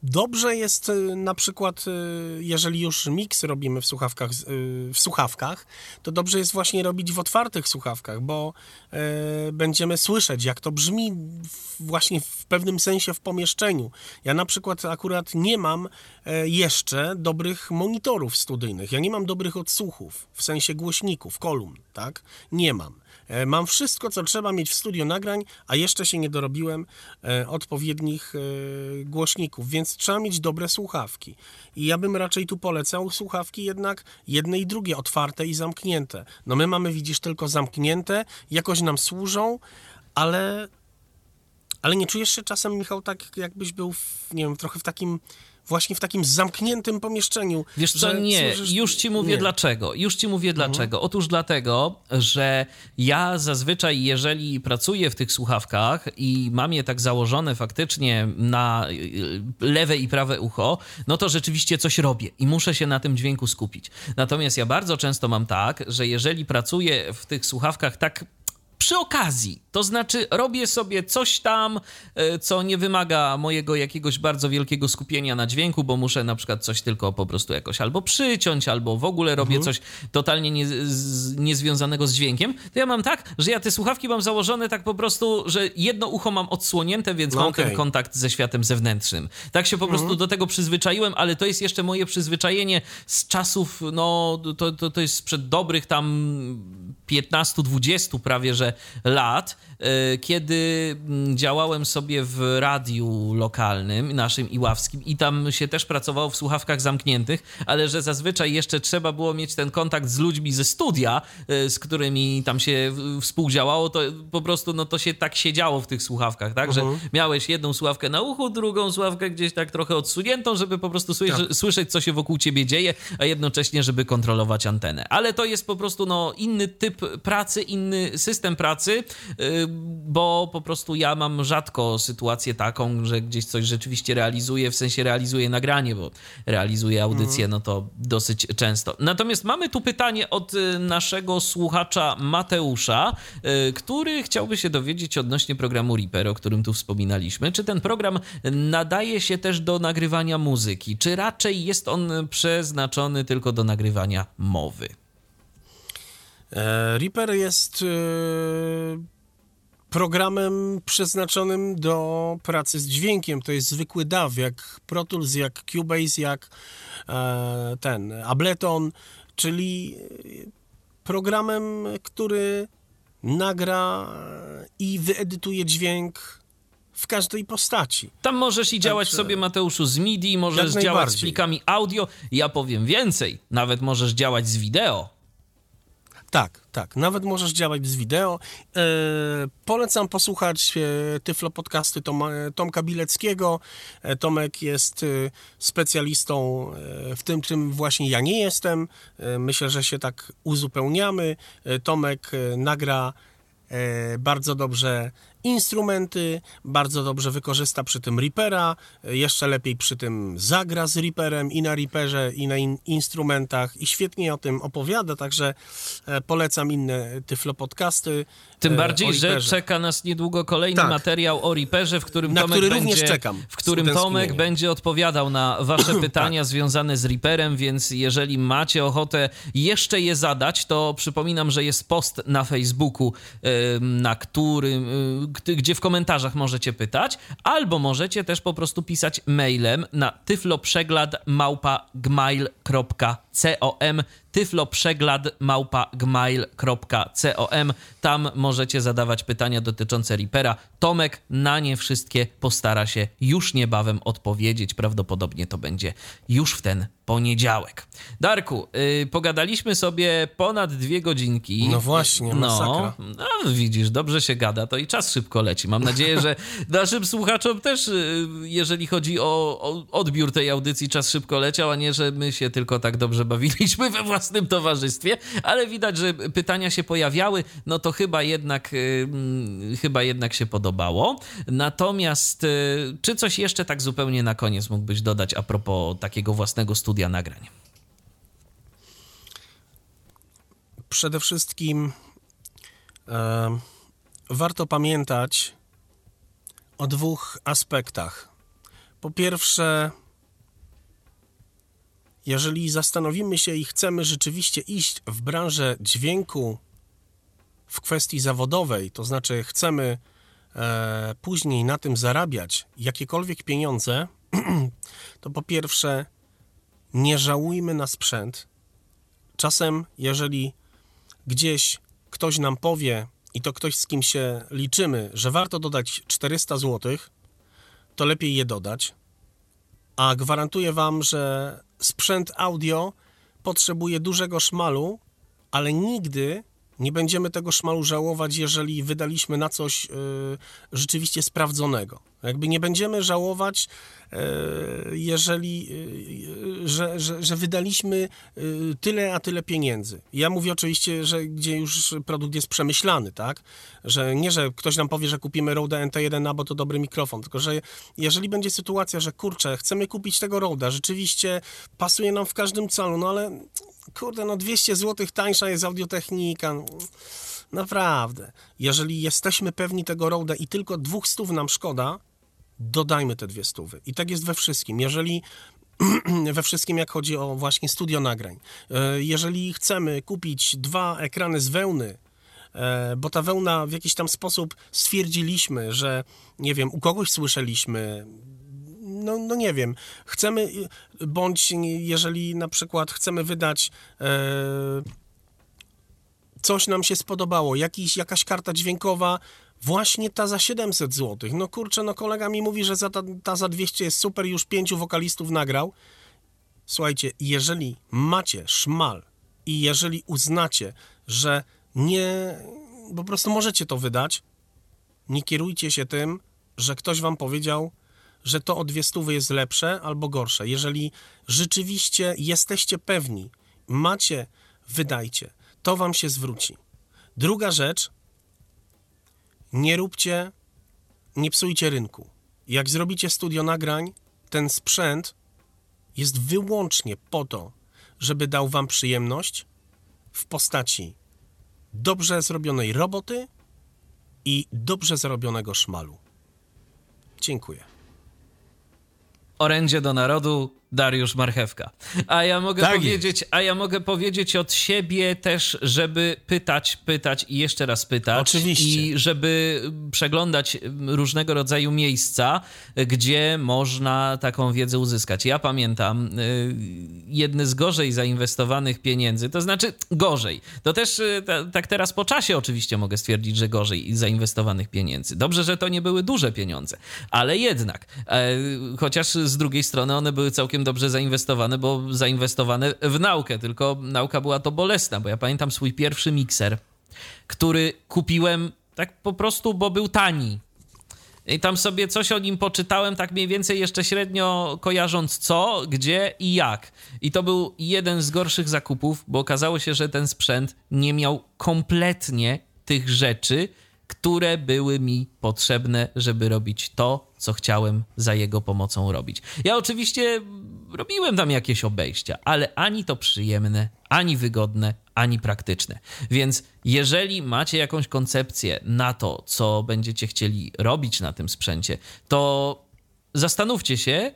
dobrze jest y, na przykład, y, jeżeli już miks robimy w słuchawkach, y, w słuchawkach, to dobrze jest właśnie robić w otwartych słuchawkach, bo będziemy słyszeć, jak to brzmi właśnie w pewnym sensie w pomieszczeniu. Ja na przykład akurat nie mam jeszcze dobrych monitorów studyjnych, ja nie mam dobrych odsłuchów, w sensie głośników, kolumn, tak? Nie mam. E, mam wszystko, co trzeba mieć w studio nagrań, a jeszcze się nie dorobiłem e, odpowiednich e, głośników, więc trzeba mieć dobre słuchawki. I ja bym raczej tu polecał słuchawki jednak jedne i drugie, otwarte i zamknięte. No my mamy, widzisz, tylko zamknięte, jakoś nam służą, ale ale nie czujesz się czasem, Michał, tak jakbyś był, w, nie wiem, trochę w takim właśnie w takim zamkniętym pomieszczeniu. Wiesz co, nie, już ci mówię nie. dlaczego. Już ci mówię mhm. dlaczego. Otóż dlatego, że ja zazwyczaj, jeżeli pracuję w tych słuchawkach i mam je tak założone faktycznie na y, lewe i prawe ucho, no to rzeczywiście coś robię i muszę się na tym dźwięku skupić. Natomiast ja bardzo często mam tak, że jeżeli pracuję w tych słuchawkach tak przy okazji. To znaczy, robię sobie coś tam, e, co nie wymaga mojego jakiegoś bardzo wielkiego skupienia na dźwięku, bo muszę na przykład coś tylko po prostu jakoś albo przyciąć, albo w ogóle robię mhm. coś totalnie nie, z, niezwiązanego z dźwiękiem. To ja mam tak, że ja te słuchawki mam założone tak po prostu, że jedno ucho mam odsłonięte, więc no mam okay. ten kontakt ze światem zewnętrznym. Tak się po prostu mhm. do tego przyzwyczaiłem, ale to jest jeszcze moje przyzwyczajenie z czasów, no to, to, to jest sprzed dobrych tam 15-20 prawie, że lat, e, kiedy mm, działałem sobie w radiu lokalnym, naszym iławskim i tam się też pracowało w słuchawkach zamkniętych, ale że zazwyczaj jeszcze trzeba było mieć ten kontakt z ludźmi ze studia, e, z którymi tam się współdziałało, to po prostu no to się tak siedziało w tych słuchawkach, tak, uh -huh. że mhm. miałeś jedną słuchawkę na uchu, drugą słuchawkę gdzieś tak trochę odsuniętą, żeby po prostu tak. słyszeć, co się wokół ciebie dzieje, a jednocześnie, żeby kontrolować antenę. Ale to jest po prostu no inny typ pracy, inny system pracy, y, bo po prostu ja mam rzadko sytuację taką, że gdzieś coś rzeczywiście realizuję, w sensie realizuję nagranie, bo realizuję audycję, no to dosyć często. Natomiast mamy tu pytanie od y, naszego słuchacza Mateusza, y, który chciałby się dowiedzieć odnośnie programu Reaper, o którym tu wspominaliśmy. Czy ten program nadaje się też do nagrywania muzyki, czy raczej jest on przeznaczony tylko do nagrywania mowy? E, Reaper jest e, programem przeznaczonym do pracy z dźwiękiem. To jest zwykły DAW, jak Pro Tools, jak Cubase, jak e, ten Ableton, czyli programem, który nagra i wyedytuje dźwięk w każdej postaci. Tam możesz i działać Także, sobie, Mateuszu, z MIDI, możesz działać z plikami audio. Ja powiem więcej, nawet możesz działać z wideo. Tak, tak. Nawet możesz działać z wideo. E, polecam posłuchać e, Tyflo podcasty Toma, Tomka Bileckiego. E, Tomek jest e, specjalistą e, w tym, czym właśnie ja nie jestem. E, myślę, że się tak uzupełniamy. Tomek nagra bardzo dobrze instrumenty, bardzo dobrze wykorzysta przy tym Reapera, jeszcze lepiej przy tym zagra z Reaperem i na Reaperze i na in instrumentach i świetnie o tym opowiada, także e, polecam inne Tyflo podcasty. Tym e, bardziej, że czeka nas niedługo kolejny Tak. materiał o Reaperze, w którym Na Tomek który będzie, również czekam w którym Tomek będzie odpowiadał na wasze pytania Tak. związane z Reaperem, więc jeżeli macie ochotę jeszcze je zadać, to przypominam, że jest post na Facebooku, na którym, gdzie w komentarzach możecie pytać, albo możecie też po prostu pisać mailem na tyfloprzeglad@gmail.com tyfloprzeglad@gmail.com Tam możecie zadawać pytania dotyczące Reapera. Tomek na nie wszystkie postara się już niebawem odpowiedzieć. Prawdopodobnie to będzie już w ten poniedziałek. Darku, yy, pogadaliśmy sobie ponad dwie godzinki. No właśnie, No, masakra. no, widzisz, dobrze się gada, to i czas szybko leci. Mam nadzieję, że naszym słuchaczom też, y, jeżeli chodzi o, o odbiór tej audycji, czas szybko leciał, a nie, że my się tylko tak dobrze bawiliśmy we własnym towarzystwie, ale widać, że pytania się pojawiały, no to chyba jednak, y, mm, chyba jednak się podobało. Natomiast y, czy coś jeszcze tak zupełnie na koniec mógłbyś dodać a propos takiego własnego studia nagrań? Przede wszystkim e, warto pamiętać o dwóch aspektach. Po pierwsze, jeżeli zastanowimy się i chcemy rzeczywiście iść w branżę dźwięku w kwestii zawodowej, to znaczy chcemy e, później na tym zarabiać jakiekolwiek pieniądze, to po pierwsze nie żałujmy na sprzęt. Czasem, jeżeli gdzieś ktoś nam powie, i to ktoś z kim się liczymy, że warto dodać 400 zł, to lepiej je dodać. A gwarantuję Wam, że sprzęt audio potrzebuje dużego szmalu, ale nigdy nie będziemy tego szmalu żałować, jeżeli wydaliśmy na coś y, rzeczywiście sprawdzonego. Jakby nie będziemy żałować, y, jeżeli, y, że, że, że wydaliśmy tyle, a tyle pieniędzy. Ja mówię oczywiście, że gdzie już produkt jest przemyślany, tak? Że nie, że ktoś nam powie, że kupimy Rode NT1A, bo to dobry mikrofon, tylko że jeżeli będzie sytuacja, że kurczę, chcemy kupić tego Roda, rzeczywiście pasuje nam w każdym calu, no ale kurde, no 200 zł tańsza jest audiotechnika. Naprawdę. Jeżeli jesteśmy pewni tego Roda i tylko dwóch stów nam szkoda, dodajmy te dwie stówy. I tak jest we wszystkim. Jeżeli we wszystkim, jak chodzi o właśnie studio nagrań. E, Jeżeli chcemy kupić dwa ekrany z wełny, e, bo ta wełna w jakiś tam sposób stwierdziliśmy, że nie wiem, u kogoś słyszeliśmy, no, no nie wiem, chcemy, bądź jeżeli na przykład chcemy wydać e, coś nam się spodobało, jakiś, jakaś karta dźwiękowa, właśnie ta za 700 zł. No kurczę, no kolega mi mówi, że za ta, ta za 200 jest super, już pięciu wokalistów nagrał. Słuchajcie, jeżeli macie szmal i jeżeli uznacie, że nie, po prostu możecie to wydać, nie kierujcie się tym, że ktoś wam powiedział, że to o dwie stówy jest lepsze albo gorsze. Jeżeli rzeczywiście jesteście pewni, macie, wydajcie, to wam się zwróci. Druga rzecz, nie róbcie, nie psujcie rynku. Jak zrobicie studio nagrań, ten sprzęt jest wyłącznie po to, żeby dał wam przyjemność w postaci dobrze zrobionej roboty i dobrze zarobionego szmalu. Dziękuję. Orędzie do narodu Dariusz Marchewka. A ja mogę Tak powiedzieć, a ja mogę powiedzieć od siebie też, żeby pytać, pytać i jeszcze raz pytać. Oczywiście. I żeby przeglądać różnego rodzaju miejsca, gdzie można taką wiedzę uzyskać. Ja pamiętam y, jedne z gorzej zainwestowanych pieniędzy, to znaczy gorzej. To też y, ta, tak teraz po czasie oczywiście mogę stwierdzić, że gorzej zainwestowanych pieniędzy. Dobrze, że to nie były duże pieniądze, ale jednak. E, chociaż z drugiej strony one były całkiem dobrze zainwestowane, bo zainwestowane w naukę, tylko nauka była to bolesna, bo ja pamiętam swój pierwszy mikser, który kupiłem tak po prostu, bo był tani. I tam sobie coś o nim poczytałem, tak mniej więcej jeszcze średnio kojarząc co, gdzie i jak. I to był jeden z gorszych zakupów, bo okazało się, że ten sprzęt nie miał kompletnie tych rzeczy, które były mi potrzebne, żeby robić to, co chciałem za jego pomocą robić. Ja oczywiście robiłem tam jakieś obejścia, ale ani to przyjemne, ani wygodne, ani praktyczne. Więc jeżeli macie jakąś koncepcję na to, co będziecie chcieli robić na tym sprzęcie, to zastanówcie się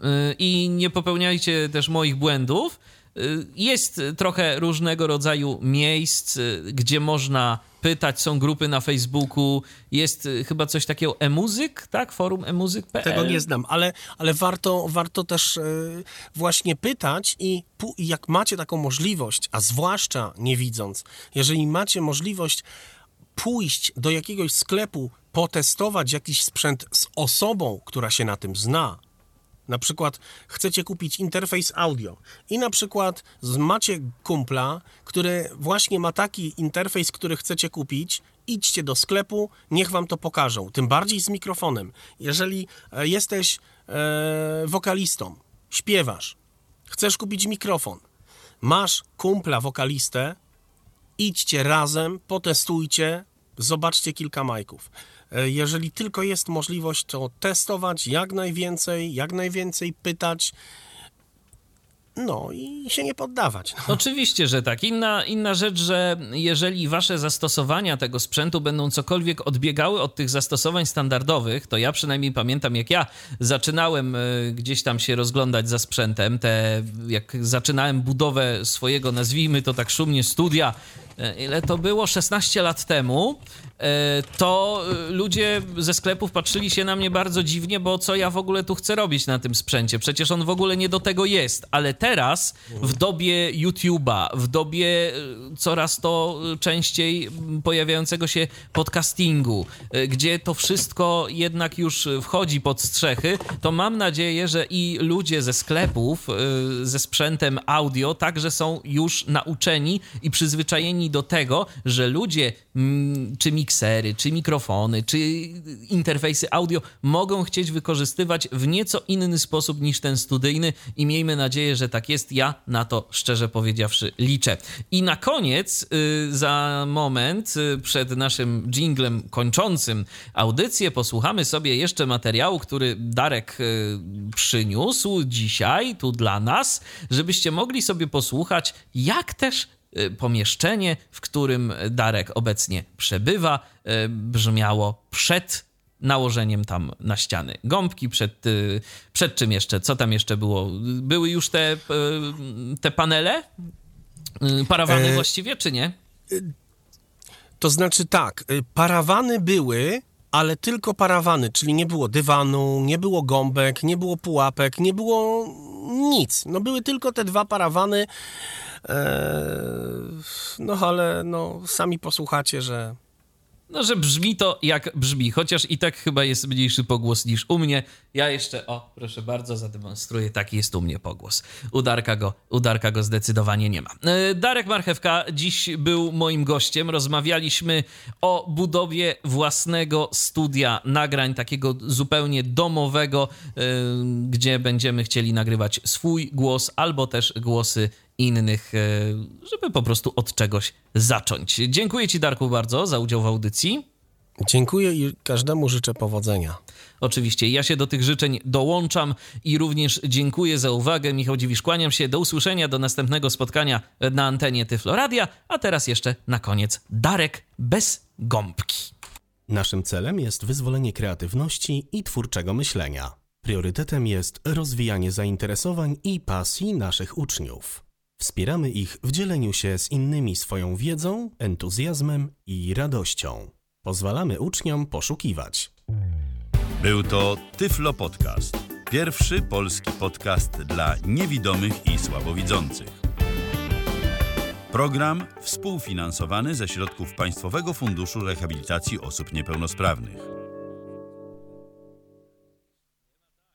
yy, i nie popełniajcie też moich błędów. Yy, jest trochę różnego rodzaju miejsc, yy, gdzie można pytać, są grupy na Facebooku, jest y, chyba coś takiego e-muzyk, tak? Forum e-muzyk.pl. Tego nie znam, ale, ale warto, warto też y, właśnie pytać i jak macie taką możliwość, a zwłaszcza nie widząc, jeżeli macie możliwość pójść do jakiegoś sklepu, potestować jakiś sprzęt z osobą, która się na tym zna, na przykład chcecie kupić interfejs audio i na przykład macie kumpla, który właśnie ma taki interfejs, który chcecie kupić, idźcie do sklepu, niech wam to pokażą. Tym bardziej z mikrofonem. Jeżeli e, jesteś e, wokalistą, śpiewasz, chcesz kupić mikrofon, masz kumpla wokalistę, idźcie razem, potestujcie, zobaczcie kilka majków. E, jeżeli tylko jest możliwość, to testować jak najwięcej, jak najwięcej pytać. No i się nie poddawać. No. Oczywiście, że tak. Inna, inna rzecz, że jeżeli wasze zastosowania tego sprzętu będą cokolwiek odbiegały od tych zastosowań standardowych, to ja przynajmniej pamiętam, jak ja zaczynałem e, gdzieś tam się rozglądać za sprzętem, te, jak zaczynałem budowę swojego, nazwijmy to tak szumnie, studia, e, ile to było? 16 lat temu, to e, ludzie ze sklepów patrzyli się na mnie bardzo dziwnie, bo co ja w ogóle tu chcę robić na tym sprzęcie? Przecież on w ogóle nie do tego jest. Ale teraz, w dobie YouTube'a, w dobie e, coraz to częściej pojawiającego się podcastingu, gdzie to wszystko jednak już wchodzi pod strzechy, to mam nadzieję, że i ludzie ze sklepów ze sprzętem audio także są już nauczeni i przyzwyczajeni do tego, że ludzie czy mi miksery, czy mikrofony, czy interfejsy audio mogą chcieć wykorzystywać w nieco inny sposób niż ten studyjny i miejmy nadzieję, że tak jest. Ja na to szczerze powiedziawszy liczę. I na koniec, y, za moment, y, przed naszym jinglem kończącym audycję, posłuchamy sobie jeszcze materiału, który Darek y, przyniósł dzisiaj tu dla nas, żebyście mogli sobie posłuchać, jak też pomieszczenie, w którym Darek obecnie przebywa, y, brzmiało przed nałożeniem tam na ściany gąbki, przed, y, przed czym jeszcze, co tam jeszcze było? Były już te, te panele? Parawany e... właściwie, czy nie? To znaczy tak, parawany były, ale tylko parawany, czyli nie było dywanu, nie było gąbek, nie było pułapek, nie było nic. No były tylko te dwa parawany, Eee, no ale no, sami posłuchacie, że no, że brzmi to jak brzmi, chociaż i tak chyba jest mniejszy pogłos niż u mnie. Ja jeszcze, o, proszę bardzo, zademonstruję, taki jest u mnie pogłos. Udarka go, udarka go zdecydowanie nie ma. E, Darek Marchewka dziś był moim gościem. Rozmawialiśmy o budowie własnego studia nagrań, takiego zupełnie domowego, e, gdzie będziemy chcieli nagrywać swój głos albo też głosy innych, e, żeby po prostu od czegoś zacząć. Dziękuję Ci, Darku, bardzo za udział w audycji. Dziękuję i każdemu życzę powodzenia. Oczywiście, ja się do tych życzeń dołączam i również dziękuję za uwagę. Michał Dziwisz, kłaniam się. Do usłyszenia, do następnego spotkania na antenie Tyfloradia. A teraz jeszcze na koniec Darek bez gąbki. Naszym celem jest wyzwolenie kreatywności i twórczego myślenia. Priorytetem jest rozwijanie zainteresowań i pasji naszych uczniów. Wspieramy ich w dzieleniu się z innymi swoją wiedzą, entuzjazmem i radością. Pozwalamy uczniom poszukiwać. Był to Tyflo Podcast. Pierwszy polski podcast dla niewidomych i słabowidzących. Program współfinansowany ze środków Państwowego Funduszu Rehabilitacji Osób Niepełnosprawnych.